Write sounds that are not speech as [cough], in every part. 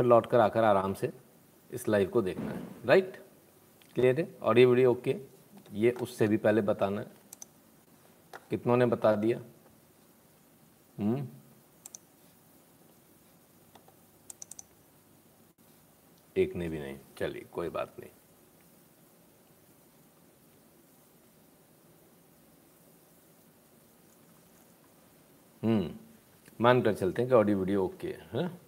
फिर लौट कर आकर आराम से इस लाइव को देखना है। राइट क्लियर है? ऑडियो वीडियो ओके ये उससे भी पहले बताना है। कितनों ने बता दिया? हम्म। एक ने भी नहीं। चलिए, कोई बात नहीं। हम्म। मान कर चलते हैं कि ऑडियो वीडियो ओके है हाँ?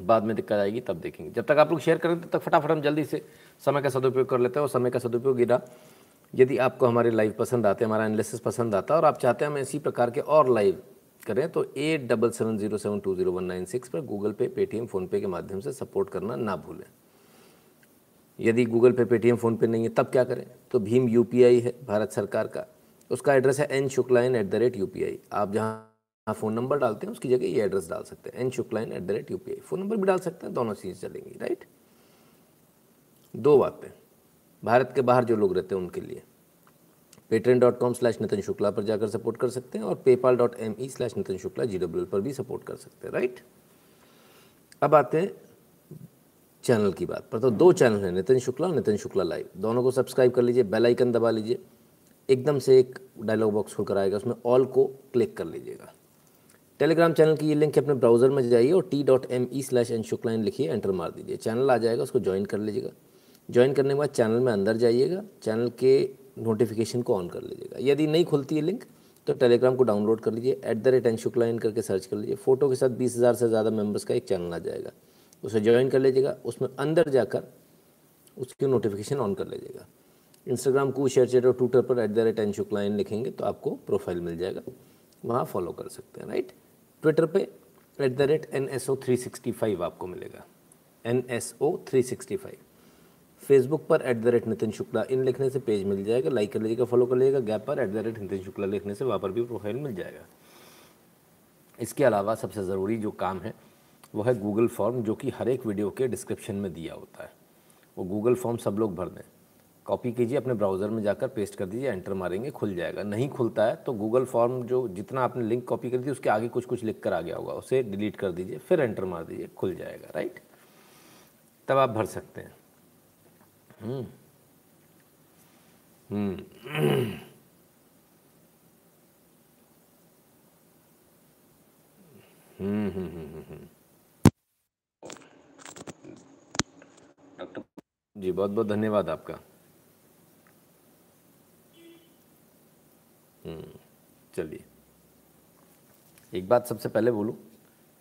बाद में दिक्कत आएगी, तब देखेंगे। जब तक आप लोग शेयर करें तब तक फटाफट हम जल्दी से समय का सदुपयोग कर लेते हैं और समय का सदुपयोग गिरा यदि आपको हमारे लाइव पसंद आते हैं, हमारा एनालिसिस पसंद आता है और आप चाहते हैं हम इसी प्रकार के और लाइव करें तो eight double seven zero seven two zero one nine six पर गूगल पे पेटीएम फ़ोनपे के माध्यम से सपोर्ट करना ना भूलें। यदि गूगल पे पेटीएम फ़ोनपे नहीं है, तब क्या करें? तो भीम यूपीआई है, भारत सरकार का। उसका एड्रेस है N Shukla in at the rate you आप जहाँ फ़ोन नंबर डालते हैं, उसकी जगह ये एड्रेस डाल सकते हैं N Shukla in at the rate you phone number भी डाल सकते हैं, दोनों चीज़ चलेंगी राइट दो बातें। भारत के बाहर जो लोग रहते हैं, उनके लिए। Patreon dot com slash Nitin Shukla पर जाकर सपोर्ट कर सकते हैं और PayPal dot M E slash Nitin Shukla ji W पर भी सपोर्ट कर सकते हैं राइट अब आते हैं चैनल की बात पर। तो दो चैनल हैं नितिन शुक्ला और नितिन शुक्ला लाइव दोनों को सब्सक्राइब कर लीजिए बेल आइकन दबा लीजिए। एकदम से एक डायलॉग बॉक्स खुल कर आएगा, उसमें ऑल को क्लिक कर लीजिएगा। टेलीग्राम चैनल की ये लिंक अपने ब्राउज़र में जाइए और T dot M E slash N Shukla लिखिए एंटर मार दीजिए। चैनल आ जाएगा, उसको ज्वाइन कर लीजिएगा। ज्वाइन करने के बाद चैनल में अंदर जाइएगा, चैनल के नोटिफिकेशन को ऑन कर लीजिएगा। यदि नहीं खुलती है लिंक तो टेलीग्राम को डाउनलोड कर लीजिए at the rate N Shukla in करके सर्च कर लीजिए। फ़ोटो के साथ बीस हज़ार से ज़्यादा मेंबर्स का एक चैनल आ जाएगा। उसे ज्वाइन कर लीजिएगा, उसमें अंदर जाकर उसकी नोटिफिकेशन ऑन कर लीजिएगा। इंस्टाग्राम को शेयर चेट और ट्विटर पर at the rate N Shukla in लिखेंगे तो आपको प्रोफ़ाइल मिल जाएगा। वहाँ फॉलो कर सकते हैं राइट ट्विटर पे at the rate N S O three sixty five आपको मिलेगा। N S O three sixty five Facebook पर at the rate Nitin Shukla, in लिखने से पेज मिल जाएगा लाइक कर लीजिएगा फॉलो कर लीजिएगा गैप पर at the rate Nitin Shukla लिखने से वहाँ पर भी प्रोफ़ाइल मिल जाएगा। इसके अलावा सबसे ज़रूरी जो काम है, वो है गूगल फॉर्म जो कि हर एक वीडियो के डिस्क्रिप्शन में दिया होता है। वो गूगल फॉर्म सब लोग भर दें। कॉपी कीजिए अपने ब्राउज़र में जाकर पेस्ट कर दीजिए एंटर मारेंगे खुल जाएगा। नहीं खुलता है तो गूगल फॉर्म जो जितना आपने लिंक कॉपी कर दी उसके आगे कुछ कुछ लिख कर आ गया होगा उसे डिलीट कर दीजिए फिर एंटर मार दीजिए खुल जाएगा राइट? तब आप भर सकते हैं। हम्म। हम्म। हम्म डॉक्टर जी बहुत बहुत धन्यवाद आपका। चलिए। एक बात सबसे पहले बोलूँ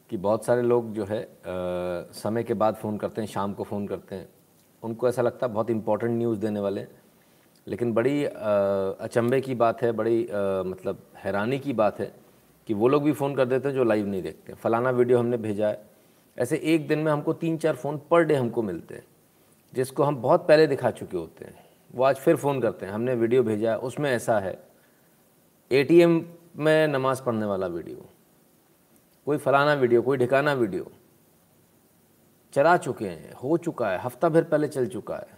कि बहुत सारे लोग जो है आ, समय के बाद फ़ोन करते हैं शाम को फ़ोन करते हैं। उनको ऐसा लगता है बहुत इंपॉर्टेंट न्यूज़ देने वाले लेकिन बड़ी आ, अचंभे की बात है बड़ी आ, मतलब हैरानी की बात है कि वो लोग भी फ़ोन कर देते हैं जो लाइव नहीं देखते। फलाना वीडियो हमने भेजा है। ऐसे एक दिन में हमको तीन चार फ़ोन पर डे हमको मिलते हैं जिसको हम बहुत पहले दिखा चुके होते हैं। वो आज फिर फ़ोन करते हैं। हमने वीडियो भेजा है उसमें ऐसा है। एटीएम में नमाज़ पढ़ने वाला वीडियो, कोई फलाना वीडियो, कोई ढिकाना वीडियो चला चुके हैं, हो चुका है, हफ़्ता भर पहले चल चुका है।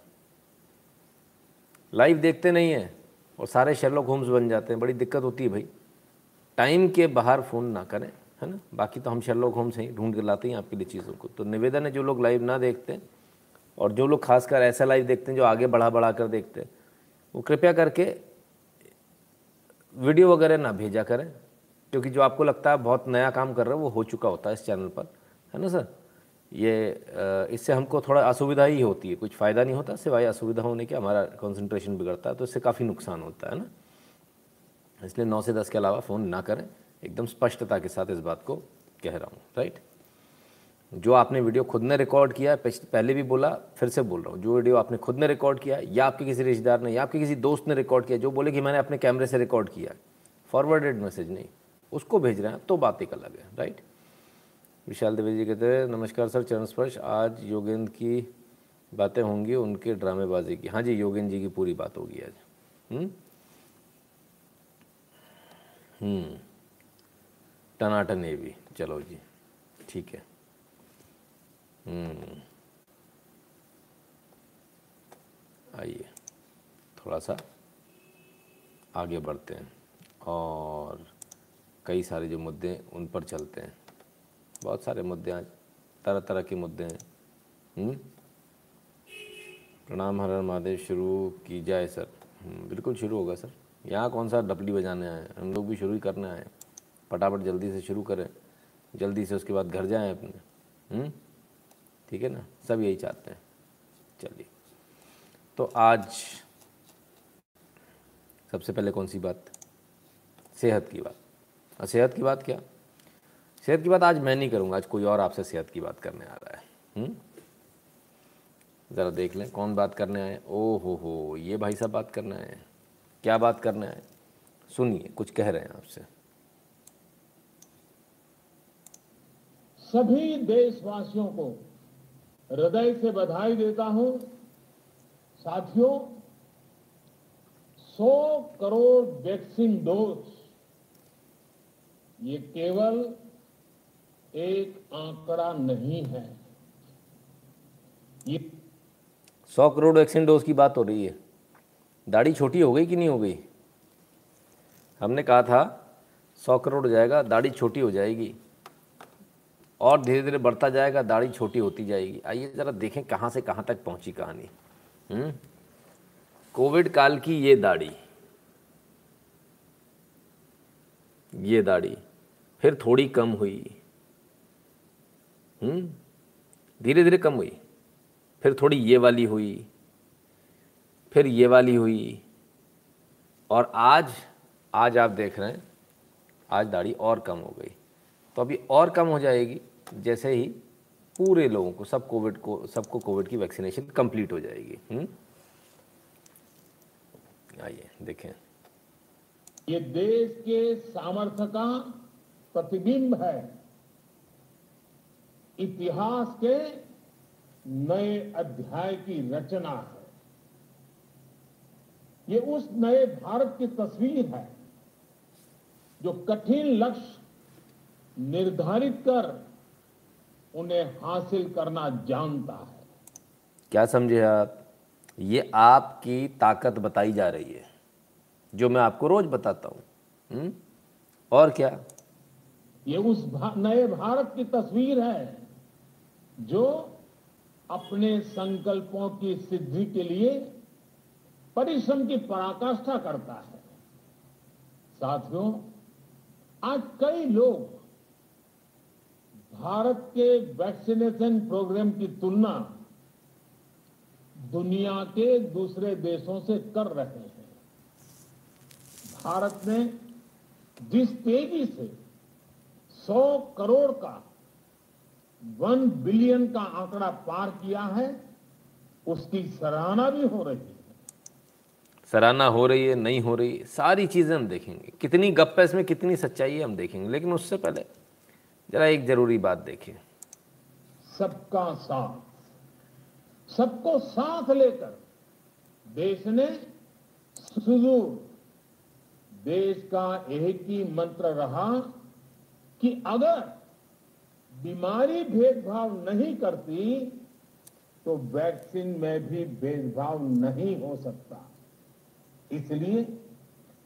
लाइव देखते नहीं हैं और सारे शेरलॉक होम्स बन जाते हैं, बड़ी दिक्कत होती है भाई। टाइम के बाहर फ़ोन ना करें, है ना? बाकी तो हम शेरलॉक होम्स हैं, ढूंढ कर लाते हैं आपके लिए चीज़ों को। तो निवेदन है जो लोग लाइव ना देखते हैं और जो लोग खासकर ऐसा लाइव देखते हैं जो आगे बढ़ा बढ़ा कर देखते हैं, वो कृपया करके वीडियो वगैरह ना भेजा करें, क्योंकि जो आपको लगता है बहुत नया काम कर रहे हो, वो हो चुका होता है इस चैनल पर, है ना सर? ये इससे हमको थोड़ा असुविधा ही होती है, कुछ फ़ायदा नहीं होता, सिवाय असुविधा होने के हमारा कंसंट्रेशन बिगड़ता है तो इससे काफ़ी नुकसान होता है ना? इसलिए नौ से दस के अलावा फ़ोन ना करें, एकदम स्पष्टता के साथ इस बात को कह रहा हूँ राइट जो आपने वीडियो खुद ने रिकॉर्ड किया पहले भी बोला, फिर से बोल रहा हूँ। जो वीडियो आपने खुद ने रिकॉर्ड किया या आपके किसी रिश्तेदार ने, या आपके किसी दोस्त ने रिकॉर्ड किया, जो बोले कि मैंने अपने कैमरे से रिकॉर्ड किया फॉरवर्डेड मैसेज नहीं, उसको भेज रहे हैं तो बात एक अलग है राइट विशाल देवी जी कहते हैं, नमस्कार सर, चरण स्पर्श, आज योगेंद्र की बातें होंगी, उनके ड्रामेबाजी की। हाँ जी, योगेंद्र जी की पूरी बात होगी आज। हम्म? हम्म। टनाटन ये भी। चलो जी, ठीक है। आइए थोड़ा सा आगे बढ़ते हैं और कई सारे जो मुद्दे उन पर चलते हैं। बहुत सारे मुद्दे आज तरह तरह के मुद्दे हैं। हम्म? प्रणाम हर हर महादेव शुरू की जाए सर। हम्म, बिल्कुल शुरू होगा सर। यहाँ कौन सा डपली बजाने आए हम लोग भी शुरू ही करने आए फटाफट जल्दी से शुरू करें। जल्दी से उसके बाद घर जाएँ अपने। हम्म? ठीक है ना? सब यही चाहते हैं। चलिए। तो आज सबसे पहले कौन सी बात? सेहत की बात। और सेहत की बात क्या? सेहत की बात आज मैं नहीं करूँगा, आज कोई और आपसे सेहत की बात करने आ रहा है। हम्म? ज़रा देख लें, कौन बात करने आए? ओ हो हो, ये भाई साहब बात करने आए हैं। क्या बात करने आए? सुनिए, कुछ कह रहे हैं आपसे। सभी देशवासियों को हृदय से बधाई देता हूँ। साथियों 100 करोड़ वैक्सीन डोज ये केवल एक आंकड़ा नहीं है। ये सौ करोड़ वैक्सीन डोज की बात हो रही है। दाढ़ी छोटी हो गई कि नहीं हो गई? हमने कहा था, सौ करोड़ जाएगा, दाढ़ी छोटी हो जाएगी। और धीरे धीरे बढ़ता जाएगा, दाढ़ी छोटी होती जाएगी। आइए ज़रा देखें कहाँ से कहाँ तक पहुँची कहानी। हम्म? कोविड काल की ये दाढ़ी। ये दाढ़ी फिर थोड़ी कम हुई। हम्म? धीरे धीरे कम हुई। फिर थोड़ी ये वाली हुई। फिर ये वाली हुई। और आज आज आप देख रहे हैं, आज दाढ़ी और कम हो गई। तो अभी और कम हो जाएगी। जैसे ही पूरे लोगों को, सब कोविड को, सबको कोविड की वैक्सीनेशन कंप्लीट हो जाएगी। हम्म? आइए, देखें। ये देश के सामर्थ्य का प्रतिबिंब है। इतिहास के नए अध्याय की रचना है। ये उस नए भारत की तस्वीर है जो कठिन लक्ष्य निर्धारित कर उन्हें हासिल करना जानता है। क्या समझे आप? ये आपकी ताकत बताई जा रही है जो मैं आपको रोज बताता हूँ। हम्म? और क्या? ये उस भा, नए भारत की तस्वीर है जो अपने संकल्पों की सिद्धि के लिए परिश्रम की पराकाष्ठा करता है। साथियों आज कई लोग भारत के वैक्सीनेशन प्रोग्राम की तुलना दुनिया के दूसरे देशों से कर रहे हैं। भारत ने जिस तेज़ी से 100 करोड़ का, वन बिलियन का आंकड़ा पार किया है, उसकी सराहना भी हो रही है। सराहना हो रही है, नहीं हो रही, सारी चीज़ें हम देखेंगे। कितनी गप्पे इसमें कितनी सच्चाई है, हम देखेंगे, लेकिन उससे पहले जरा एक ज़रूरी बात देखिए। सबका साथ। सबको साथ लेकर देश ने सुदूर देश का एक ही मंत्र रहा कि अगर बीमारी भेदभाव नहीं करती तो वैक्सीन में भी भेदभाव नहीं हो सकता। इसलिए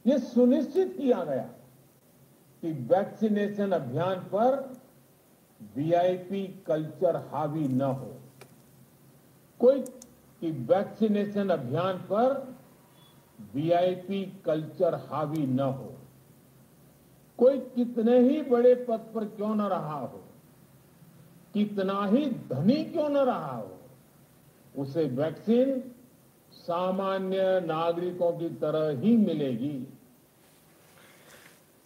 यह सुनिश्चित किया गया कि वैक्सीनेशन अभियान पर वीआईपी कल्चर हावी न हो। कोई कि वैक्सीनेशन अभियान पर वीआईपी कल्चर हावी न हो। कोई कितने ही बड़े पद पर क्यों न रहा हो, कितना ही धनी क्यों न रहा हो, उसे वैक्सीन सामान्य नागरिकों की तरह ही मिलेगी।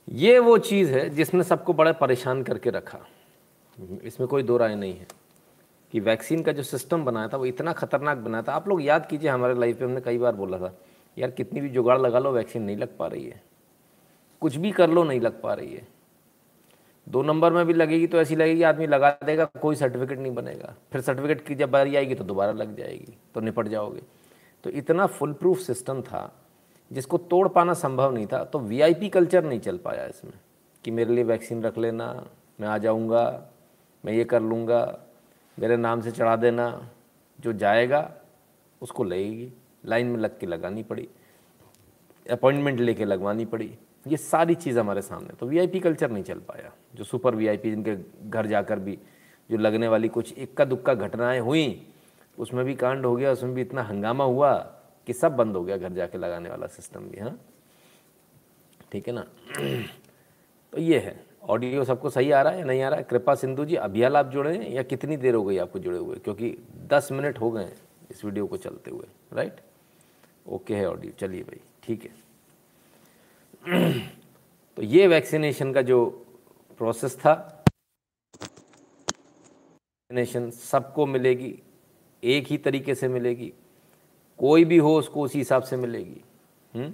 ये वो चीज़ है जिसने सबको बड़ा परेशान करके रखा। इसमें कोई दो राय नहीं है कि वैक्सीन का जो सिस्टम बनाया था, वो इतना खतरनाक बनाया था। आप लोग याद कीजिए, हमारे लाइफ में हमने कई बार बोला था, यार, कितनी भी जुगाड़ लगा लो, वैक्सीन नहीं लग पा रही है। कुछ भी कर लो, नहीं लग पा रही है। दो नंबर में भी लगेगी तो ऐसी लगेगी, आदमी लगा देगा, कोई सर्टिफिकेट नहीं बनेगा। फिर सर्टिफिकेट की जब बारी आएगी तो दोबारा लग जाएगी तो निपट जाओगे। तो इतना फुल प्रूफ सिस्टम था, जिसको तोड़ पाना संभव नहीं था तो वीआईपी कल्चर नहीं चल पाया इसमें, कि मेरे लिए वैक्सीन रख लेना, मैं आ जाऊँगा मैं ये कर लूँगा, मेरे नाम से चढ़ा देना, जो जाएगा, उसको लगेगी। लाइन में लग के लगानी पड़ी, अपॉइंटमेंट लेके लगवानी पड़ी। ये सारी चीज़ हमारे सामने। तो वीआईपी कल्चर नहीं चल पाया। जो सुपर वीआईपी जिनके घर जाकर भी, जो लगने वाली कुछ इक्का दुक्का घटनाएँ हुई, उसमें भी कांड हो गया, उसमें भी इतना हंगामा हुआ कि सब बंद हो गया घर जाके लगाने वाला सिस्टम भी हाँ? ठीक है ना? [clears throat] तो ये है। ऑडियो सबको सही आ रहा है या नहीं आ रहा है? कृपा सिंधु जी अभियाल आप जुड़े हैं या कितनी देर हो गई आपको जुड़े हुए? क्योंकि दस मिनट हो गए हैं इस वीडियो को चलते हुए राइट ओके है ऑडियो, चलिए भाई, ठीक है। [clears throat] तो ये वैक्सीनेशन का जो प्रोसेस था, वैक्सीनेशन सबको मिलेगी, एक ही तरीके से मिलेगी, कोई भी हो उसको उसी हिसाब से मिलेगी हुँ?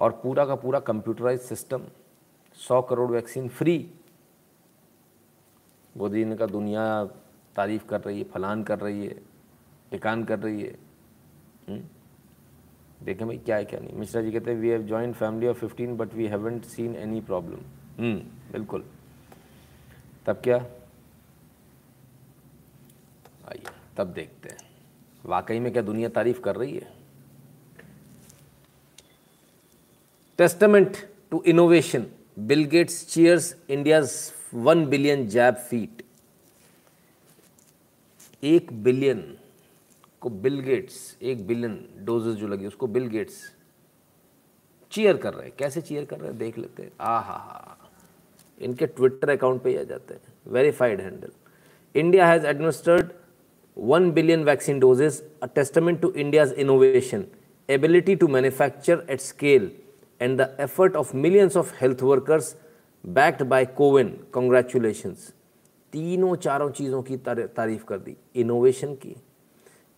और पूरा का पूरा कंप्यूटराइज सिस्टम सौ करोड़ वैक्सीन फ्री। मोदी ने कहा दुनिया तारीफ़ कर रही है, फलान कर रही है, टिकान कर रही है। हुँ? देखें भाई, क्या है, क्या नहीं। मिश्रा जी कहते हैं we have joint family of fifteen but we haven't seen any problem बिल्कुल। तब क्या? आइए, तब देखते हैं। वाकई में क्या दुनिया तारीफ़ कर रही है? Testament to innovation Bill Gates cheers India's one billion jab feat. एक बिलियन को बिल गेट्स एक बिलियन डोजेस जो लगी उसको बिल गेट्स चीयर कर रहे हैं। कैसे चीयर कर रहे हैं? देख लेते हैं। आ हा। हा इनके ट्विटर अकाउंट पे ही आ जाते हैं। Verified handle. India has administered 1 billion vaccine doses, a testament to India's innovation, ability to manufacture at scale, and the effort of millions of health workers backed by Cowen. Congratulations. तीनों चारों चीज़ों की तारीफ़ कर दी. इनोवेशन की.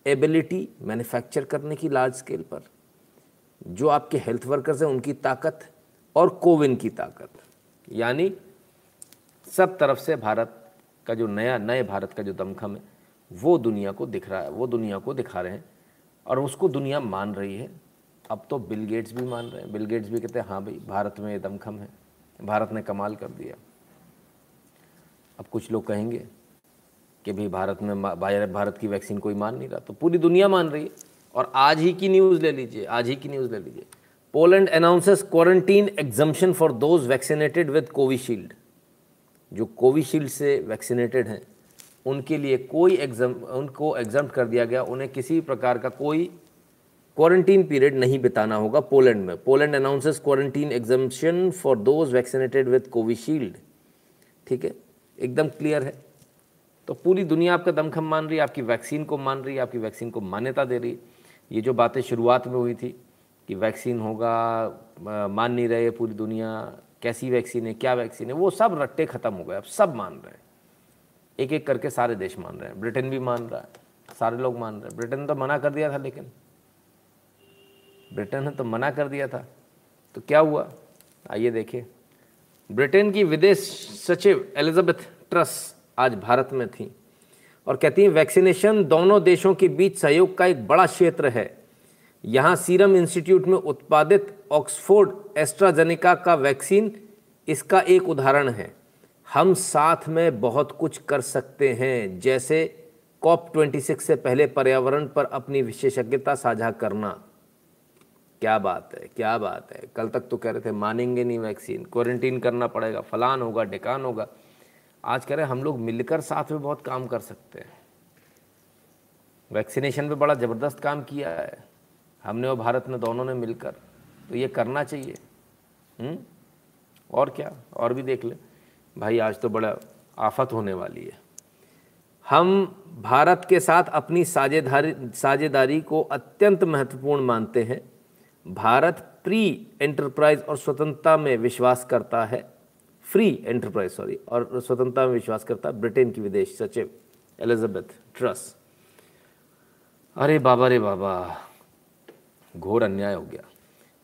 Ability manufacture करने की लार्ज स्केल पर. जो आपके हेल्थ वर्कर्स हैं, उनकी ताकत और कोविन की ताकत. यानी सब तरफ़ से भारत का जो नया, नए भारत का जो दमखम है, वो दुनिया को दिख रहा है, वो दुनिया को दिखा रहे हैं और उसको दुनिया मान रही है. अब तो बिल गेट्स भी मान रहे हैं। बिल गेट्स भी कहते हैं हाँ भाई, भारत में ये दमखम है। भारत ने कमाल कर दिया। अब कुछ लोग कहेंगे कि भाई भारत में भारत की वैक्सीन कोई मान नहीं रहा। तो पूरी दुनिया मान रही है। और आज ही की न्यूज़ ले लीजिए, आज ही की न्यूज़ ले लीजिए। Poland announces quarantine exemption for those vaccinated with Covishield जो कोविशील्ड से वैक्सीनेटेड हैं, उनके लिए कोई एग्ज़ाम उनको एग्ज़ाम कर दिया गया। उन्हें किसी प्रकार का कोई क्वारंटीन पीरियड नहीं बिताना होगा पोलैंड में। Poland announces quarantine exemption for those vaccinated with Covishield ठीक है? एकदम क्लियर है। तो पूरी दुनिया आपका दमखम मान रही है, आपकी वैक्सीन को मान रही है, आपकी वैक्सीन को मान्यता दे रही है। ये जो बातें शुरुआत में हुई थी कि वैक्सीन होगा मान नहीं रहे पूरी दुनिया, कैसी वैक्सीन है, क्या वैक्सीन है, वो सब रट्टे ख़त्म हो गए। अब सब मान रहे हैं। एक एक करके सारे देश मान रहे हैं। ब्रिटेन भी मान रहा है। सारे लोग मान रहे हैं। ब्रिटेन तो मना कर दिया था लेकिन। ब्रिटेन ने तो मना कर दिया था। तो क्या हुआ? आइए देखिए। ब्रिटेन की विदेश सचिव एलिजाबेथ ट्रस आज भारत में थी और कहती हैं वैक्सीनेशन दोनों देशों के बीच सहयोग का एक बड़ा क्षेत्र है। यहाँ सीरम इंस्टीट्यूट में उत्पादित ऑक्सफोर्ड एस्ट्राजेनिका का वैक्सीन इसका एक उदाहरण है। हम साथ में बहुत कुछ कर सकते हैं, जैसे कॉप 26 से पहले पर्यावरण पर अपनी विशेषज्ञता साझा करना। क्या बात है, क्या बात है। कल तक तो कह रहे थे, मानेंगे नहीं वैक्सीन, क्वारंटीन करना पड़ेगा, फलान होगा, डिकान होगा। आज कह रहे हम लोग मिलकर साथ में बहुत काम कर सकते हैं। वैक्सीनेशन पे बड़ा ज़बरदस्त काम किया है। हमने और भारत ने, दोनों ने मिलकर। तो ये करना चाहिए। हुँ? हम्म? और क्या? और भी देख लें। भाई, आज तो बड़ा आफत होने वाली है। हम भारत के साथ अपनी साझेदारी साझेदारी को अत्यंत महत्वपूर्ण मानते हैं। भारत प्री एंटरप्राइज और स्वतंत्रता में विश्वास करता है। फ्री एंटरप्राइज सॉरी और स्वतंत्रता में विश्वास करता है ब्रिटेन की विदेश सचिव एलिजाबेथ ट्रस। अरे बाबा रे बाबा, घोर अन्याय हो गया।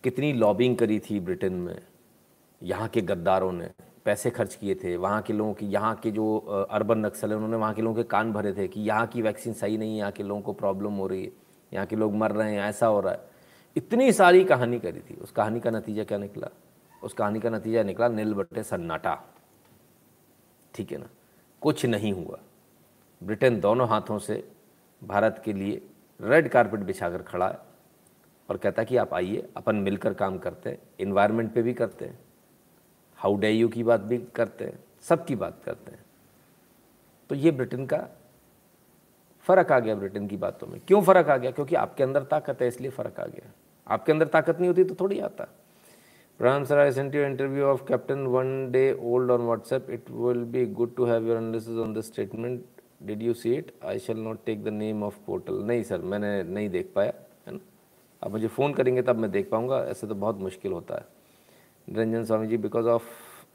कितनी लॉबिंग करी थी ब्रिटेन में। यहाँ के गद्दारों ने पैसे खर्च किए थे। वहाँ के लोगों की, यहाँ के जो अर्बन नक्सल है, उन्होंने वहाँ के लोगों के कान भरे थे कि यहाँ की वैक्सीन सही नहीं है, यहाँ के लोगों को प्रॉब्लम हो रही है, यहाँ के लोग मर रहे हैं, ऐसा हो रहा है। इतनी सारी कहानी करी थी। उस कहानी का नतीजा क्या निकला? उस कहानी का नतीजा निकला, नील बट्टे सन्नाटा। ठीक है ना? कुछ नहीं हुआ। ब्रिटेन दोनों हाथों से भारत के लिए रेड कारपेट बिछाकर खड़ा है और कहता है कि आप आइए, अपन मिलकर काम करते हैं इन्वायरमेंट पे भी करते हैं हाउ डे यू की बात भी करते हैं, सबकी बात करते हैं। तो ये ब्रिटेन का फ़र्क आ गया ब्रिटेन की बातों में। क्यों फ़र्क आ गया? क्योंकि आपके अंदर ताकत है, इसलिए फ़र्क आ गया। आपके अंदर ताकत नहीं होती तो थोड़ी आता। प्रणाम sir I sent you interview of captain one day old on WhatsApp it will be good to have your analysis on the statement did you see it I shall not take the name of portal नहीं sir, मैंने नहीं देख पाया, है ना? आप मुझे phone करेंगे तब मैं देख पाऊँगा। ऐसे तो बहुत मुश्किल होता है। Niranjan Swami ji because of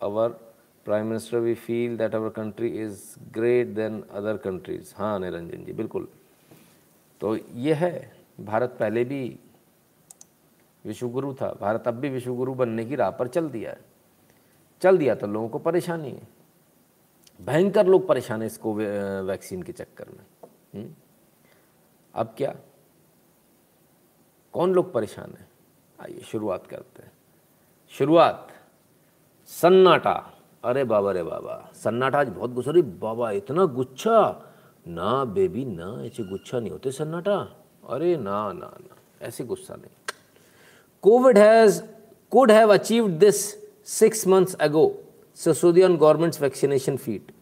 our prime minister we feel that our country is great then other countries हाँ निरंजन जी, बिल्कुल। तो ये है, भारत पहले भी विश्वगुरु था। भारत अब भी विश्वगुरु बनने की राह पर चल दिया है। चल दिया तो लोगों को परेशानी है। भयंकर लोग परेशान है इसको वैक्सीन के चक्कर में? अब क्या? कौन लोग परेशान है? आइए, शुरुआत करते हैं। शुरुआत, सन्नाटा। अरे बाबा रे बाबा सन्नाटा आज बहुत गुस्सा रही बाबा, इतना गुच्छा ना बेबी, ना ऐसे गुच्छा नहीं होते सन्नाटा। अरे ना ना ना, ऐसे गुस्सा नहीं। Covid has could have achieved this six months ago. Sisodia on government's vaccination feat.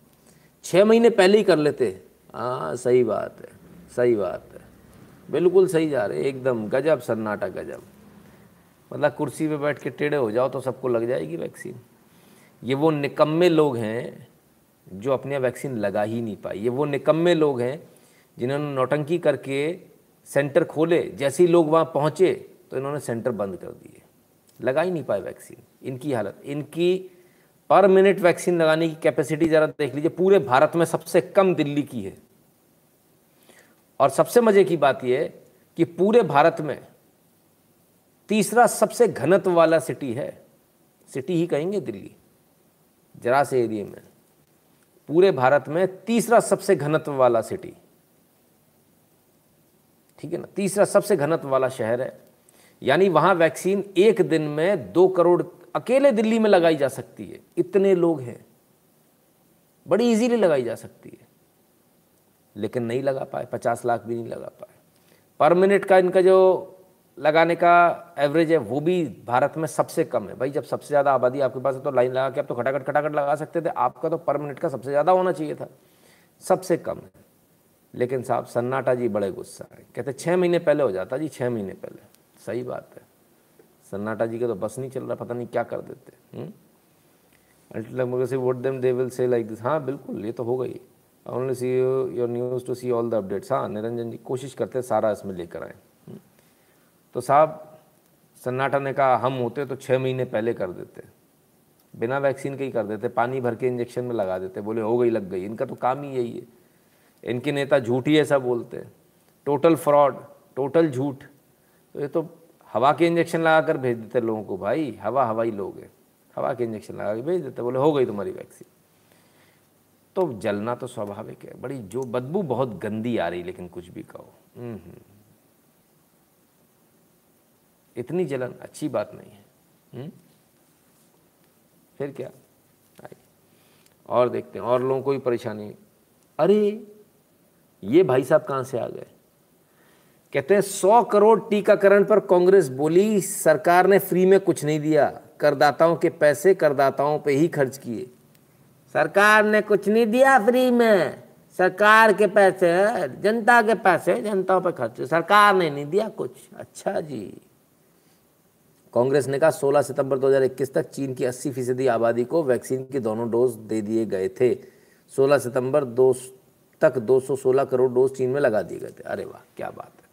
छः महीने पहले ही कर लेते। हाँ सही बात है, सही बात है। बिल्कुल सही जा रहे एकदम गजब, सन्नाटा गजब। मतलब कुर्सी पे बैठ के टेढ़े हो जाओ तो सबको लग जाएगी वैक्सीन। ये वो निकम्मे लोग हैं जो अपने वैक्सीन लगा ही नहीं पाए। ये वो निकम्मे लोग हैं जिन्होंने नौटंकी करके सेंटर खोले, जैसे ही लोग वहाँ पहुँचे तो इन्होंने सेंटर बंद कर दिए। लगा ही नहीं पाए वैक्सीन। इनकी हालत, इनकी पर मिनट वैक्सीन लगाने की कैपेसिटी ज़रा देख लीजिए, पूरे भारत में सबसे कम दिल्ली की है। और सबसे मज़े की बात यह कि पूरे भारत में तीसरा सबसे घनत्व वाला सिटी है। सिटी ही कहेंगे दिल्ली। जरा से एरिए में। पूरे भारत में तीसरा सबसे घनत्व वाला सिटी। ठीक है ना? तीसरा सबसे घनत्व वाला शहर है। यानी वहाँ वैक्सीन एक दिन में दो करोड़, अकेले दिल्ली में लगाई जा सकती है। इतने लोग हैं। बड़ी इजीली लगाई जा सकती है। लेकिन नहीं लगा पाए, पचास लाख भी नहीं लगा पाए। पर मिनट का इनका जो लगाने का एवरेज है, वो भी भारत में सबसे कम है। भाई, जब सबसे ज़्यादा आबादी आपके पास है तो लाइन लगा के आप तो खटाखट खटाखट लगा सकते थे। आपका तो पर मिनट का सबसे ज़्यादा होना चाहिए था। सबसे कम है। लेकिन साहब, सन्नाटा जी बड़े गुस्सा है। कहते छः महीने पहले हो जाता जी छः महीने पहले। सही बात है। सन्नाटा जी का तो बस नहीं चल रहा, पता नहीं क्या कर देते। Say what them they will say like this हाँ बिल्कुल, ये तो हो। गई only see your news to see all the updates हाँ निरंजन जी, कोशिश करते हैं सारा इसमें लेकर आए। तो साहब सन्नाटा ने कहा हम होते तो छः महीने पहले कर देते। बिना वैक्सीन के ही कर देते पानी भर के इंजेक्शन में लगा देते। बोले हो गई लग गई। इनका तो काम ही यही है। इनके नेता झूठ ही ऐसा बोलते हैं। टोटल फ्रॉड टोटल झूठ। तो ये तो हवा के इंजेक्शन लगा कर भेज देते लोगों को भाई। हवा हवाई लोग है। हवा के इंजेक्शन लगा के भेज देते बोले हो गई तुम्हारी वैक्सीन। तो जलना तो स्वाभाविक है। बड़ी जो बदबू बहुत गंदी आ रही लेकिन कुछ भी कहो। हम्म, हम्म। इतनी जलन, अच्छी बात नहीं है। हुँ? हम्म? फिर क्या? आइए। और देखते हैं, और लोगों को भी परेशानी। अरे, ये भाई साहब कहाँ से आ गए? कहते हैं, सौ करोड़ टीकाकरण पर कांग्रेस बोली, सरकार ने फ्री में कुछ नहीं दिया। करदाताओं के पैसे करदाताओं पे ही खर्च किए। सरकार ने कुछ नहीं दिया फ्री में। सरकार के पैसे जनता के पैसे जनता पे खर्च। सरकार ने नहीं दिया कुछ। अच्छा जी। कांग्रेस ने कहा 16 सितंबर 2021 तक चीन की 80 फ़ीसदी आबादी को वैक्सीन के दोनों डोज दे दिए गए थे। 16 सितंबर दो तक 216 करोड़ डोज चीन में लगा दिए गए थे। अरे वाह, क्या बात है।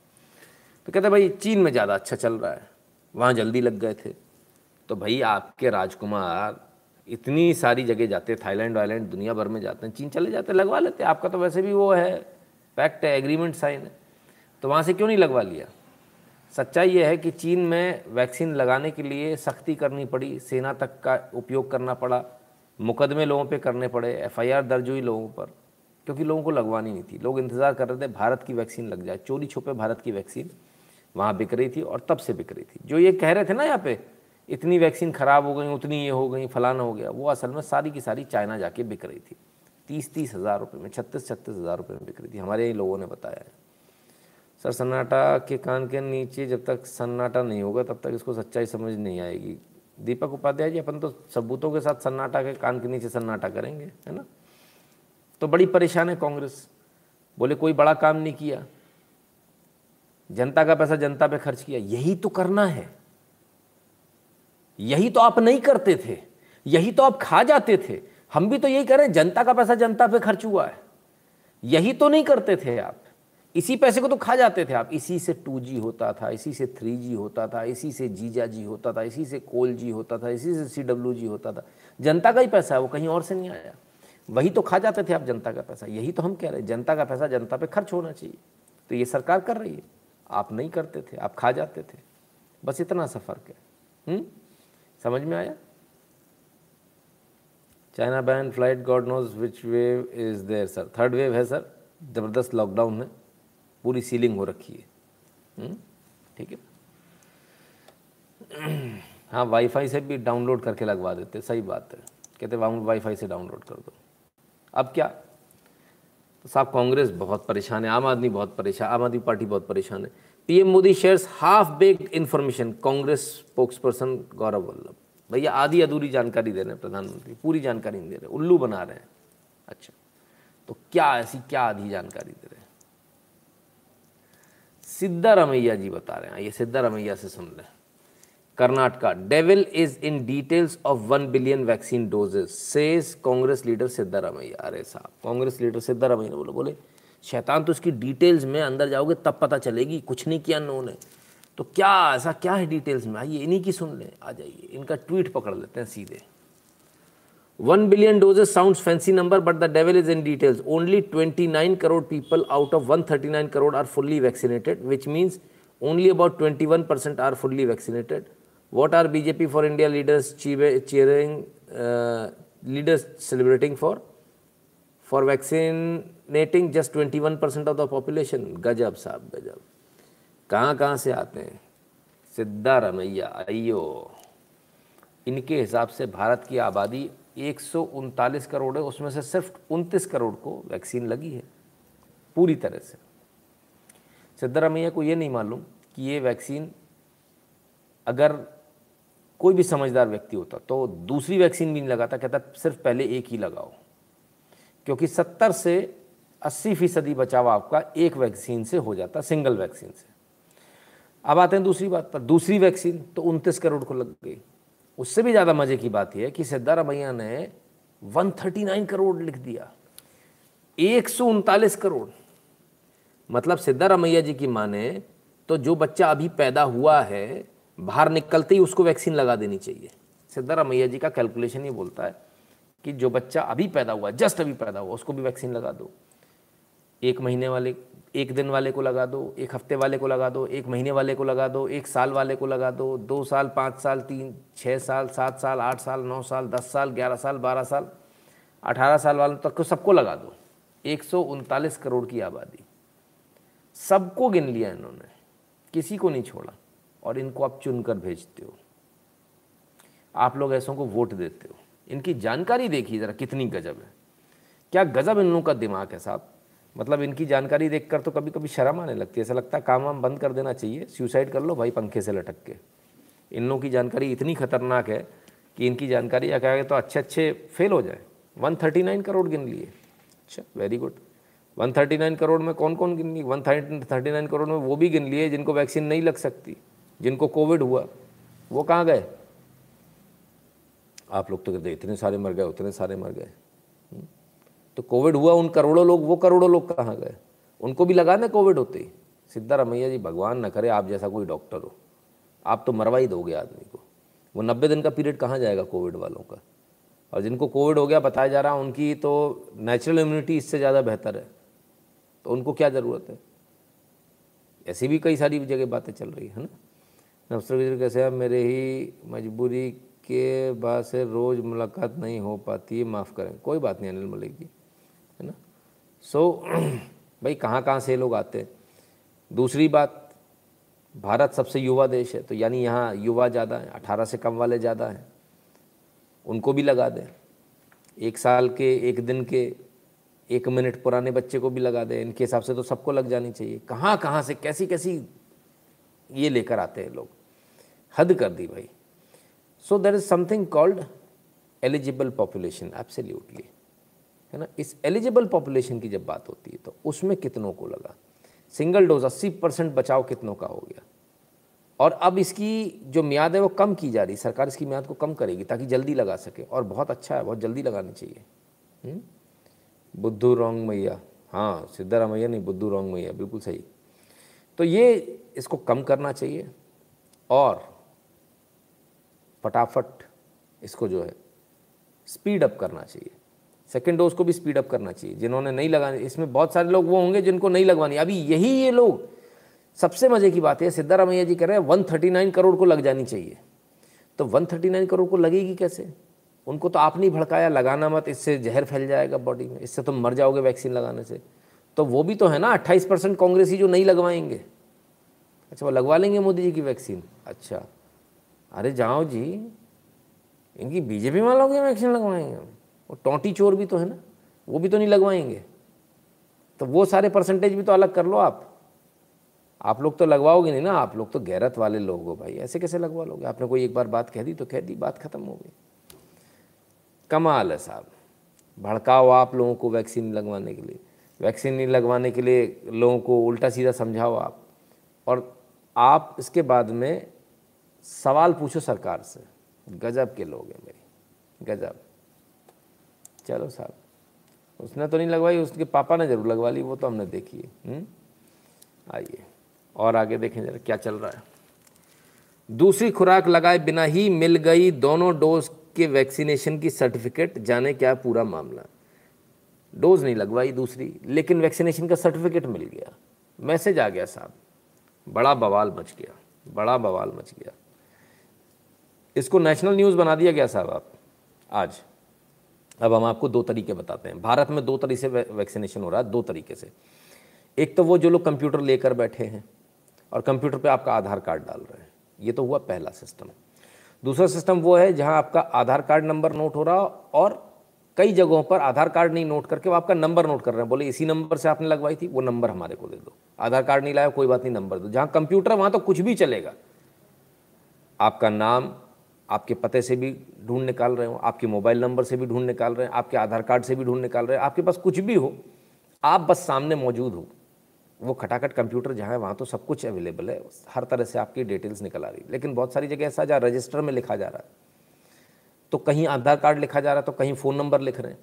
तो कहते भाई, चीन में ज़्यादा अच्छा चल रहा है, वहाँ जल्दी लग गए थे। तो भाई, आपके राजकुमार इतनी सारी जगह जाते थाईलैंड वाईलैंड, दुनिया भर में जाते हैं, चीन चले जाते लगवा लेते आपका तो वैसे भी वो है पैक्ट है, एग्रीमेंट साइन है। तो वहाँ से क्यों नहीं लगवा लिया? सच्चाई ये है कि चीन में वैक्सीन लगाने के लिए सख्ती करनी पड़ी, सेना तक का उपयोग करना पड़ा, मुकदमे लोगों पे करने पड़े, एफआईआर दर्ज हुई लोगों पर, क्योंकि लोगों को लगवानी नहीं थी। लोग इंतज़ार कर रहे थे, भारत की वैक्सीन लग जाए। चोरी छुपे भारत की वैक्सीन वहाँ बिक रही थी और तब से बिक रही थी। जो ये कह रहे थे ना यहाँ पे, इतनी वैक्सीन ख़राब हो गई, उतनी ये हो गई, फलाना हो गया, वो असल में सारी की सारी चाइना जाके बिक रही थी। तीस तीस हज़ार रुपये में, छत्तीस छत्तीस हज़ार रुपये में बिक रही थी। हमारे यही लोगों ने बताया है। सर सन्नाटा के कान के नीचे जब तक सन्नाटा नहीं होगा, तब तक इसको सच्चाई समझ नहीं आएगी। दीपक उपाध्याय जी, अपन तो सबूतों के साथ सन्नाटा के कान के नीचे सन्नाटा करेंगे, है ना? तो बड़ी परेशान है कांग्रेस। बोले, कोई बड़ा काम नहीं किया। जनता का पैसा जनता पे खर्च किया। यही तो करना है। यही तो आप नहीं करते थे। यही तो आप खा जाते थे। हम भी तो यही कह रहे हैं जनता का पैसा जनता पे खर्च हुआ है। यही तो नहीं करते थे आप। इसी पैसे को तो खा जाते थे आप। इसी से टू जी होता था, इसी से थ्री जी होता था, इसी से जीजा जी होता था, इसी से कोल जी होता था, इसी से सी डब्ल्यू जी होता था। जनता का ही पैसा है, वो कहीं और से नहीं आया। वही तो खा जाते थे आप जनता का पैसा। यही तो हम कह रहे हैं, जनता का पैसा जनता पे खर्च होना चाहिए। तो ये सरकार कर रही है। आप नहीं करते थे, आप खा जाते थे। बस इतना सा फ़र्क है। हुँ? समझ में आया? China ban, flight God knows, which wave is there, sir? Third wave है, सर? ज़बरदस्त लॉकडाउन है। पूरी सीलिंग हो रखी है। हम्म? ठीक है? [clears throat] हाँ वाईफाई से भी डाउनलोड करके लगवा देते, सही बात है। कहते वाईफाई से डाउनलोड कर दो। अब क्या? तो साहब, कांग्रेस बहुत परेशान है, आम आदमी बहुत परेशान, आम आदमी पार्टी बहुत परेशान है। PM Modi shares half baked information Congress spokesperson Gaurav Vallabh. भैया, आधी अधूरी जानकारी दे रहे हैं प्रधानमंत्री, पूरी जानकारी नहीं दे रहे, उल्लू बना रहे हैं। अच्छा तो क्या ऐसी, क्या आधी जानकारी दे सिद्धारमैया जी बता रहे हैं ये सिद्धारमैया से सुन लें। Karnataka devil is in details of one billion vaccine doses says Congress leader Siddaramaiah अरे साहब, कांग्रेस लीडर सिद्धारमैया ने बोले बोले, शैतान तो इसकी डिटेल्स में अंदर जाओगे, तब पता चलेगी, कुछ नहीं किया उन्होंने। तो क्या, ऐसा क्या है डिटेल्स में? आइए इन्हीं की सुन लें। आ जाइए, इनका ट्वीट पकड़ लेते हैं सीधे। One billion doses sounds fancy number but the devil is in details only twenty nine crore people out of one thirty nine crore are fully vaccinated which means only about twenty one percent are fully vaccinated what are BJP for India leaders cheering leaders celebrating for for vaccinating just twenty one percent of the population गजब साहब गजब कहाँ कहाँ से आते हैं? सिद्धा रमैया अयो इनके हिसाब से भारत की आबादी एक सौ उनतालीस करोड़ है, उसमें से सिर्फ़ उनतीस करोड़ को वैक्सीन लगी है, पूरी तरह से। सिद्धरामैया को ये नहीं मालूम कि ये वैक्सीन अगर कोई भी समझदार व्यक्ति होता तो दूसरी वैक्सीन भी नहीं लगाता, कहता सिर्फ़ पहले एक ही लगाओ, क्योंकि सत्तर से अस्सी फ़ीसदी बचाव आपका एक वैक्सीन से हो जाता, सिंगल वैक्सीन से। अब आते हैं दूसरी बात पर, दूसरी वैक्सीन तो उनतीस करोड़ को लग गई। उससे भी ज़्यादा मज़े की बात यह है कि सिद्धारमैया ने 139 करोड़ लिख दिया। एक सौ उनतालीस करोड़। मतलब सिद्धारमैया जी की माने तो जो बच्चा अभी पैदा हुआ है, बाहर निकलते ही उसको वैक्सीन लगा देनी चाहिए। सिद्धारमैया जी का कैलकुलेशन ये बोलता है कि जो बच्चा अभी पैदा हुआ, जस्ट अभी पैदा हुआ, उसको भी वैक्सीन लगा दो। एक महीने वाले, एक दिन वाले को लगा दो, एक हफ़्ते वाले को लगा दो, एक महीने वाले को लगा दो, एक साल वाले को लगा दो दो साल, पाँच साल, तीन छः साल, सात साल, आठ साल, नौ साल, दस साल, ग्यारह साल, बारह साल, अठारह साल वालों तक को सबको लगा दो। एक करोड़ की आबादी। सबको गिन लिया इन्होंने। किसी को नहीं छोड़ा। और इनको आप चुनकर भेजते हो। आप लोग ऐसों को वोट देते हो। इनकी जानकारी देखिए ज़रा कितनी गजब है। क्या गजब इन लोगों का दिमाग है साहब। मतलब इनकी जानकारी देखकर तो कभी कभी शर्म आने लगती है। ऐसा लगता है काम वाम बंद कर देना चाहिए सुसाइड कर लो, भाई पंखे से लटक के। इन लोगों की जानकारी इतनी खतरनाक है कि इनकी जानकारी या कहेंगे तो अच्छे अच्छे फेल हो जाए। 139 करोड़ गिन लिए। अच्छा वेरी गुड 139 करोड़ में कौन कौन गिन लिए? वन थर्टी नाइन करोड़ में वो भी गिन लिए जिनको वैक्सीन नहीं लग सकती, जिनको कोविड हुआ। वो कहाँ गए? आप लोग तो कहते इतने सारे मर गए, उतने सारे मर गए। तो कोविड हुआ, उन करोड़ों लोग, वो करोड़ों लोग कहाँ गए? उनको भी लगा ना कोविड होते ही। सिद्धारमैया जी, भगवान ना करे, आप जैसा कोई डॉक्टर हो। आप तो मरवा ही दोगे आदमी को। वो नब्बे दिन का पीरियड कहाँ जाएगा कोविड वालों का? और जिनको कोविड हो गया बताया जा रहा है, उनकी तो नेचुरल इम्यूनिटी इससे ज़्यादा बेहतर है। तो उनको क्या ज़रूरत है? ऐसी भी कई सारी जगह बातें चल रही है ना? नमस्ते कैसे आप? मेरे ही मजबूरी के बाद से रोज़ मुलाकात नहीं हो पाती है। माफ़ करें। कोई बात नहीं, अनिल मलिक जी। है ना? सो so, [clears throat] भाई कहाँ कहाँ से लोग आते हैं? दूसरी बात भारत सबसे युवा देश है तो यानी यहाँ युवा ज़्यादा है अठारह से कम वाले ज़्यादा हैं। उनको भी लगा दें। एक साल के एक दिन के एक मिनट पुराने बच्चे को भी लगा दें। इनके हिसाब से तो सबको लग जानी चाहिए। कहाँ कहाँ से कैसी कैसी ये लेकर आते हैं लोग? हद कर दी भाई। So there is something called eligible population absolutely है ना? इस एलिजिबल पॉपुलेशन की जब बात होती है तो उसमें कितनों को लगा? सिंगल डोज 80 परसेंट बचाव कितनों का हो गया? और अब इसकी जो म्याद है, वो कम की जा रही सरकार इसकी म्याद को कम करेगी ताकि जल्दी लगा सके। और बहुत अच्छा है, बहुत जल्दी लगानी चाहिए। बुद्धू रोंग मैया। हाँ सिद्धारामैया नहीं, बुद्धू रोंग मैया, बिल्कुल सही। तो ये इसको कम करना चाहिए और फटाफट इसको जो है स्पीड अप करना चाहिए। सेकेंड डोज को भी स्पीड अप करना चाहिए, जिन्होंने नहीं लगानी इसमें बहुत सारे लोग वो होंगे जिनको नहीं लगवानी अभी यही ये लोग, सबसे मज़े की बात है सिद्धारामैया जी कह रहे हैं वन थर्टी नाइन करोड़ को लग जानी चाहिए। तो वन थर्टी नाइन करोड़ को लगेगी कैसे? उनको तो आपने भड़काया, लगाना मत, इससे जहर फैल जाएगा बॉडी में, इससे तुम मर जाओगे वैक्सीन लगाने से। तो वो भी तो है ना, अट्ठाईस परसेंट कांग्रेसी जो नहीं लगवाएँगे। अच्छा वो लगवा लेंगे मोदी जी की वैक्सीन। अच्छा। अरे जाओ जी, इनकी बीजेपी वालों की वैक्सीन लगवाएँगे वो टोंटी चोर भी तो है ना, वो भी तो नहीं लगवाएँगे। तो वो सारे परसेंटेज भी तो अलग कर लो आप। आप लोग तो लगवाओगे नहीं ना, आप लोग तो गैरत वाले लोग हो भाई। ऐसे कैसे लगवा लोगे? आपने कोई एक बार बात कह दी तो कह दी, बात खत्म हो गई। कमाल है साहब। भड़काओ आप लोगों को वैक्सीन लगवाने के लिए। वैक्सीन नहीं लगवाने के लिए लोगों को उल्टा सीधा समझाओ आप। और आप इसके बाद में सवाल पूछो सरकार से। गजब के लोग हैं भाई। गजब। चलो साहब। उसने तो नहीं लगवाई, उसके पापा ने ज़रूर लगवा ली, वो तो हमने देखी है। हम्म? आइए, और आगे देखें जरा क्या चल रहा है। दूसरी खुराक लगाए बिना ही मिल गई दोनों डोज के वैक्सीनेशन की सर्टिफिकेट, जाने क्या पूरा मामला। डोज नहीं लगवाई दूसरी, लेकिन वैक्सीनेशन का सर्टिफिकेट मिल गया। मैसेज आ गया साहब। बड़ा बवाल मच गया, बड़ा बवाल मच गया। इसको नेशनल न्यूज़ बना दिया गया साहब आप, आज। अब हम आपको दो तरीके बताते हैं। भारत में दो तरीके से वैक्सीनेशन हो रहा है, दो तरीके से। एक तो वो जो लोग कंप्यूटर लेकर बैठे हैं और कंप्यूटर पे आपका आधार कार्ड डाल रहे हैं। ये तो हुआ पहला सिस्टम दूसरा सिस्टम वो है जहाँ आपका आधार कार्ड नंबर नोट हो रहा और कई जगहों पर आधार कार्ड नहीं नोट करके वो आपका नंबर नोट कर रहे हैं। बोले, इसी नंबर से आपने लगवाई थी, वो नंबर हमारे को दे दो। आधार कार्ड नहीं लाया, कोई बात नहीं नंबर दो। जहाँ कंप्यूटर वहाँ तो कुछ भी चलेगा। आपका नाम आपके पते से भी ढूंढ निकाल रहे हो, आपके मोबाइल नंबर से भी ढूंढ निकाल रहे हैं, आपके आधार कार्ड से भी ढूंढ निकाल रहे हैं, आपके पास कुछ भी हो, आप बस सामने मौजूद हो। वो खटाखट कंप्यूटर जहाँ है, वहाँ तो सब कुछ अवेलेबल है, हर तरह से आपकी डिटेल्स निकल आ रही है। लेकिन बहुत सारी जगह ऐसा जहाँ रजिस्टर में लिखा जा रहा है तो कहीं आधार कार्ड लिखा जा रहा है तो कहीं फ़ोन नंबर लिख रहे हैं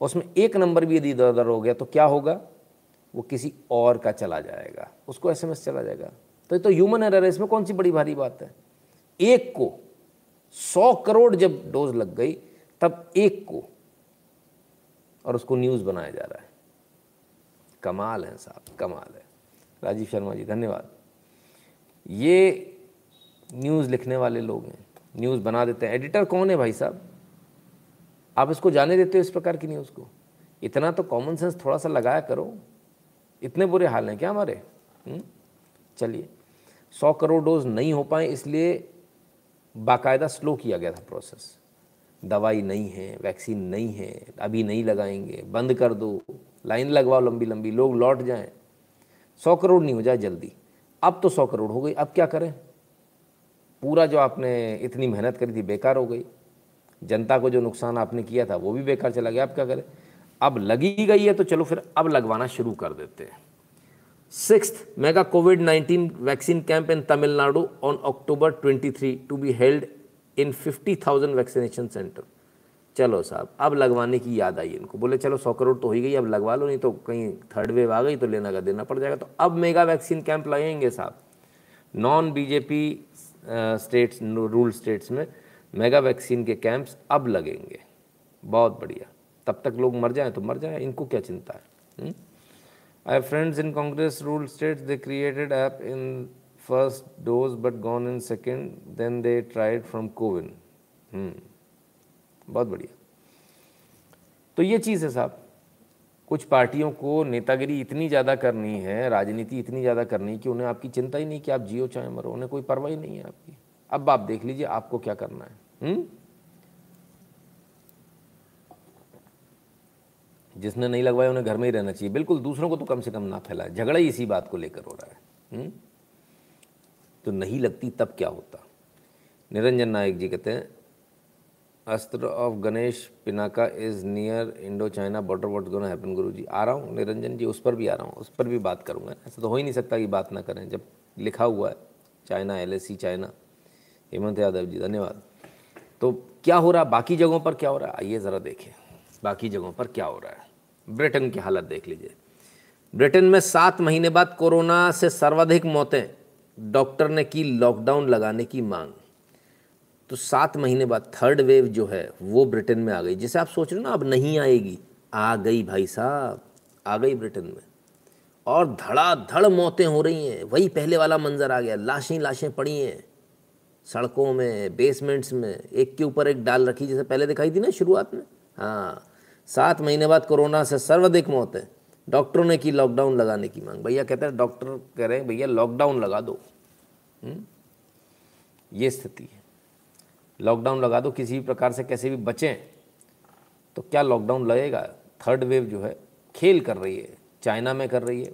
उसमें एक नंबर भी यदि इधर उधर हो गया तो क्या होगा? वो किसी और का चला जाएगा, उसको एसएमएस चला जाएगा। तो ये तो ह्यूमन एरर है, इसमें कौन सी बड़ी भारी बात है? एक को सौ करोड़ जब डोज लग गई, तब एक को और उसको न्यूज़ बनाया जा रहा है। कमाल है साहब, कमाल है। राजीव शर्मा जी, धन्यवाद। ये न्यूज़ लिखने वाले लोग हैं, न्यूज़ बना देते हैं। एडिटर कौन है भाई साहब? आप इसको जाने देते हो इस प्रकार की न्यूज़ को? इतना तो कॉमन सेंस थोड़ा सा लगाया करो। इतने बुरे हाल हैं क्या हमारे? हम्म? चलिए, सौ करोड़ डोज नहीं हो पाए, इसलिए बाकायदा स्लो किया गया था प्रोसेस दवाई नहीं है वैक्सीन नहीं है, अभी नहीं लगाएँगे, बंद कर दो लाइन लगवाओ लंबी लंबी, लोग लौट जाएँ। सौ करोड़ नहीं हो जाए जल्दी। अब तो सौ करोड़ हो गई, अब क्या करें? पूरा जो आपने इतनी मेहनत करी थी, बेकार हो गई। जनता को जो नुकसान आपने किया था, वो भी बेकार चला गया, अब क्या करें? अब लगी गई है तो चलो फिर अब लगवाना शुरू कर देते हैं। Six mega Covid 19 vaccine camp in Tamil Nadu on October 23 to be held in 50,000 vaccination centre चलो साहब अब लगवाने की याद आई इनको। बोले चलो सौ करोड़ तो हो ही गई अब लगवा लो नहीं तो कहीं थर्ड वेव आ गई तो लेना का देना पड़ जाएगा। तो अब मेगा वैक्सीन कैंप लगाएँगे साहब। Non BJP states rule states में मेगा वैक्सीन के कैंप्स अब लगेंगे। बहुत बढ़िया। तब तक लोग मर जाएँ तो मर जाएँ इनको क्या चिंता है? I have friends in Congress rule states they created app in first dose but gone in second then they tried from CoWIN बहुत बढ़िया। तो ये चीज़ है साहब। कुछ पार्टियों को नेतागिरी इतनी ज़्यादा करनी है, राजनीति इतनी ज़्यादा करनी है कि उन्हें आपकी चिंता ही नहीं कि आप जियो चाहे मरो। उन्हें कोई परवाही नहीं है आपकी। अब आप देख लीजिए आपको क्या करना है। हुँ? जिसने नहीं लगवाया उन्हें घर में ही रहना चाहिए। बिल्कुल, दूसरों को तो कम से कम ना फैलाए। झगड़ा ही इसी बात को लेकर हो रहा है। हुँ? तो नहीं लगती तब क्या होता? निरंजन नायक जी कहते हैं, Astra of Ganesh Pinaka is near Indo China border what gonna happen गुरु जी आ रहा हूँ, निरंजन जी, उस पर भी आ रहा हूँ, उस पर भी बात करूँगा। ऐसा तो हो ही नहीं सकता कि बात ना करें। जब लिखा हुआ है, China LSC China. Hemant Yadav ji, धन्यवाद। तो क्या हो रहा? है बाकी जगहों पर क्या हो रहा? है आइए ज़रा देखें। बाकी जगहों पर क्या हो रहा है? ब्रिटेन की हालत देख लीजिए। ब्रिटेन में सात महीने बाद कोरोना से सर्वाधिक मौतें डॉक्टर ने की लॉकडाउन लगाने की मांग। तो सात महीने बाद थर्ड वेव जो है, वो ब्रिटेन में आ गई, जिसे आप सोच रहे हो ना, अब नहीं आएगी। आ गई भाई साहब, आ गई ब्रिटेन में। और धड़ाधड़ मौतें हो रही हैं, वही पहले वाला मंजर आ गया, लाशें लाशें पड़ी हैं। सड़कों में बेसमेंट्स में, एक के ऊपर एक डाल रखी, जैसे पहले दिखाई थी ना शुरुआत में? हाँ सात महीने बाद कोरोना से सर्वाधिक मौतें डॉक्टरों ने की लॉकडाउन लगाने की मांग। भैया कहते हैं, डॉक्टर कह रहे हैं, भैया, लॉकडाउन लगा दो। हम्म? ये स्थिति है। लॉकडाउन लगा दो, किसी भी प्रकार से कैसे भी बचें तो क्या लॉकडाउन लगेगा? थर्ड वेव जो है, खेल कर रही है। चाइना में कर रही है,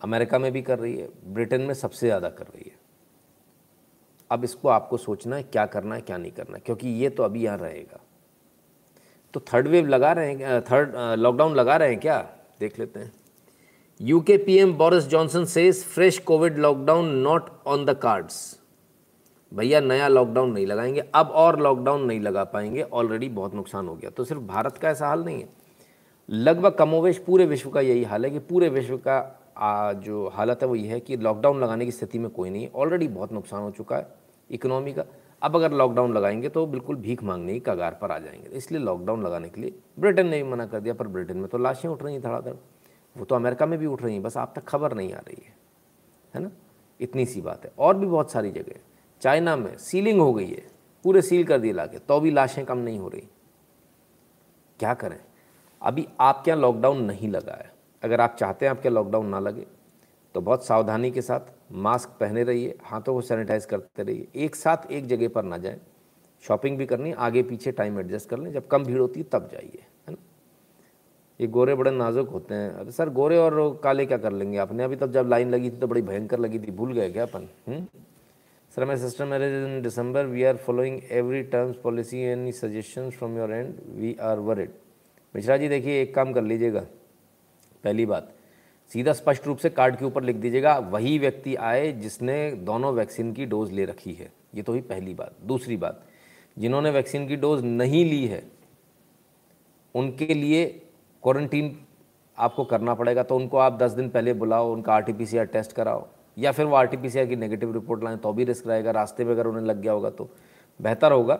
अमेरिका में भी कर रही है, ब्रिटेन में सबसे ज़्यादा कर रही है। अब इसको आपको सोचना है, क्या करना है, क्या नहीं करना है, क्योंकि ये तो अभी यहाँ रहेगा। तो थर्ड वेव लगा रहे हैं थर्ड लॉकडाउन लगा रहे हैं क्या? देख लेते हैं। UK PM Boris Johnson says fresh Covid lockdown not on the cards भैया नया लॉकडाउन नहीं लगाएँगे अब और लॉकडाउन नहीं लगा पाएँगे ऑलरेडी बहुत नुकसान हो गया। तो सिर्फ़ भारत का ऐसा हाल नहीं है। लगभग कमोवेश पूरे विश्व का यही हाल है कि पूरे विश्व का आ, जो हालत है वो ये है कि लॉकडाउन लगाने की स्थिति में कोई नहीं ऑलरेडी बहुत नुकसान हो चुका है इकोनॉमी का। अब अगर लॉकडाउन लगाएँगे तो बिल्कुल भीख मांगने की कगार पर आ जाएँगे। इसलिए लॉकडाउन लगाने के लिए ब्रिटेन ने भी मना कर दिया, पर ब्रिटेन में तो लाशें उठ रही हैं धड़ाधड़। वो तो अमेरिका में भी उठ रही हैं, बस आप तक खबर नहीं आ रही है है ना? इतनी सी बात है। और भी बहुत सारी जगह चाइना में सीलिंग हो गई है, पूरे सील कर दिए लाके तो भी लाशें कम नहीं हो रही। क्या करें? अभी आपके यहाँ लॉकडाउन नहीं लगा है। अगर आप चाहते हैं आपके लॉकडाउन ना लगे तो बहुत सावधानी के साथ मास्क पहने रहिए, हाथों को सैनिटाइज करते रहिए, एक साथ एक जगह पर ना जाए। शॉपिंग भी करनी, आगे पीछे टाइम एडजस्ट कर लें, जब कम भीड़ होती है तब जाइए, है ना? ये गोरे बड़े नाजुक होते हैं। अरे सर, गोरे और काले क्या कर लेंगे? आपने अभी तब जब लाइन लगी थी तो बड़ी भयंकर लगी थी, भूल गए क्या अपन? Sir my sister marriage in December we are following every terms policy any suggestion from your end we are worried Mishra ji, देखिए, एक काम कर लीजिएगा, पहली बात। सीधा स्पष्ट रूप से कार्ड के ऊपर लिख दीजिएगा, वही व्यक्ति आए जिसने दोनों वैक्सीन की डोज ले रखी है। ये तो ही पहली बात। दूसरी बात, जिन्होंने वैक्सीन की डोज नहीं ली है, उनके लिए क्वारंटीन आपको करना पड़ेगा। तो उनको आप दस दिन पहले बुलाओ, उनका आर टेस्ट कराओ, या फिर वो आरटीपीसीआर की नेगेटिव रिपोर्ट लाएँ तो भी रिस्क रहेगा। रास्ते में अगर उन्हें लग गया होगा तो। बेहतर होगा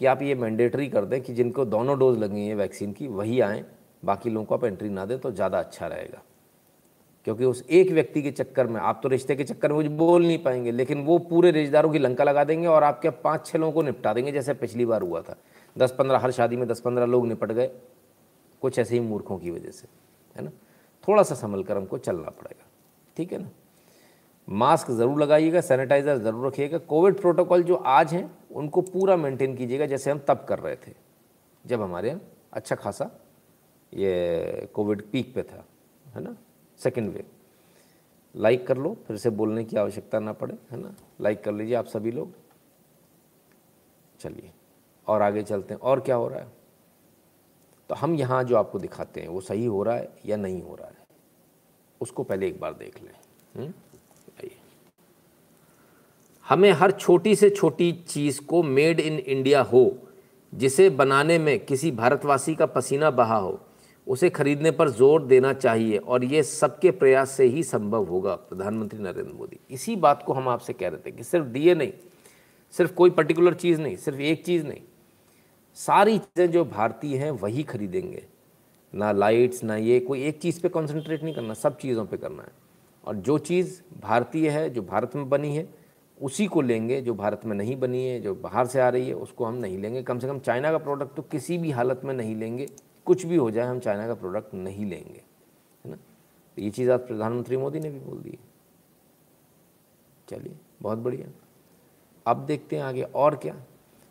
कि आप ये मैंडेटरी कर दें कि जिनको दोनों डोज लगी हैं वैक्सीन की, वही आएँ। बाकी लोगों को आप एंट्री ना दें तो ज़्यादा अच्छा रहेगा। क्योंकि उस एक व्यक्ति के चक्कर में, आप तो रिश्ते के चक्कर में कुछ बोल नहीं पाएँगे, लेकिन वो पूरे रिश्तेदारों की लंका लगा देंगे और आपके पाँच छः लोगों को निपटा देंगे, जैसे पिछली बार हुआ था। दस पंद्रह, हर शादी में दस पंद्रह लोग निपट गए, कुछ ऐसे ही मूर्खों की वजह से, है ना? थोड़ा सा संभल कर हमको चलना पड़ेगा, ठीक है ना? मास्क ज़रूर लगाइएगा, सैनिटाइज़र ज़रूर रखिएगा, कोविड प्रोटोकॉल जो आज हैं, उनको पूरा मेंटेन कीजिएगा, जैसे हम तब कर रहे थे, जब हमारे यहाँ अच्छा खासा ये कोविड पीक पे था, है ना? सेकेंड वेव लाइक कर लो, फिर से बोलने की आवश्यकता ना पड़े, है ना? लाइक कर लीजिए आप सभी लोग। चलिए, और आगे चलते हैं। और क्या हो रहा है? तो हम यहाँ जो आपको दिखाते हैं, वो सही हो रहा है या नहीं हो रहा है? उसको पहले एक बार देख लें। हम्म? हमें हर छोटी से छोटी चीज़ को मेड इन इंडिया हो, जिसे बनाने में किसी भारतवासी का पसीना बहा हो उसे खरीदने पर ज़ोर देना चाहिए और ये सबके प्रयास से ही संभव होगा, प्रधानमंत्री नरेंद्र मोदी। इसी बात को हम आपसे कह रहे थे कि सिर्फ़ डीए नहीं, सिर्फ़ कोई पर्टिकुलर चीज़ नहीं, सिर्फ़ एक चीज़ नहीं, सारी चीज़ें जो भारतीय हैं वही खरीदेंगे। ना लाइट्स ना ये, कोई एक चीज़ पे कंसंट्रेट नहीं करना, सब चीज़ों पे करना है। और जो चीज़ भारतीय है, जो भारत में बनी है, उसी को लेंगे, जो भारत में नहीं बनी है, जो बाहर से आ रही है, उसको हम नहीं लेंगे। कम से कम चाइना का प्रोडक्ट तो किसी भी हालत में नहीं लेंगे। कुछ भी हो जाए, हम चाइना का प्रोडक्ट नहीं लेंगे, है ना? तो ये चीज़ आज प्रधानमंत्री मोदी ने भी बोल दी चलिए, बहुत बढ़िया। अब देखते हैं आगे और क्या।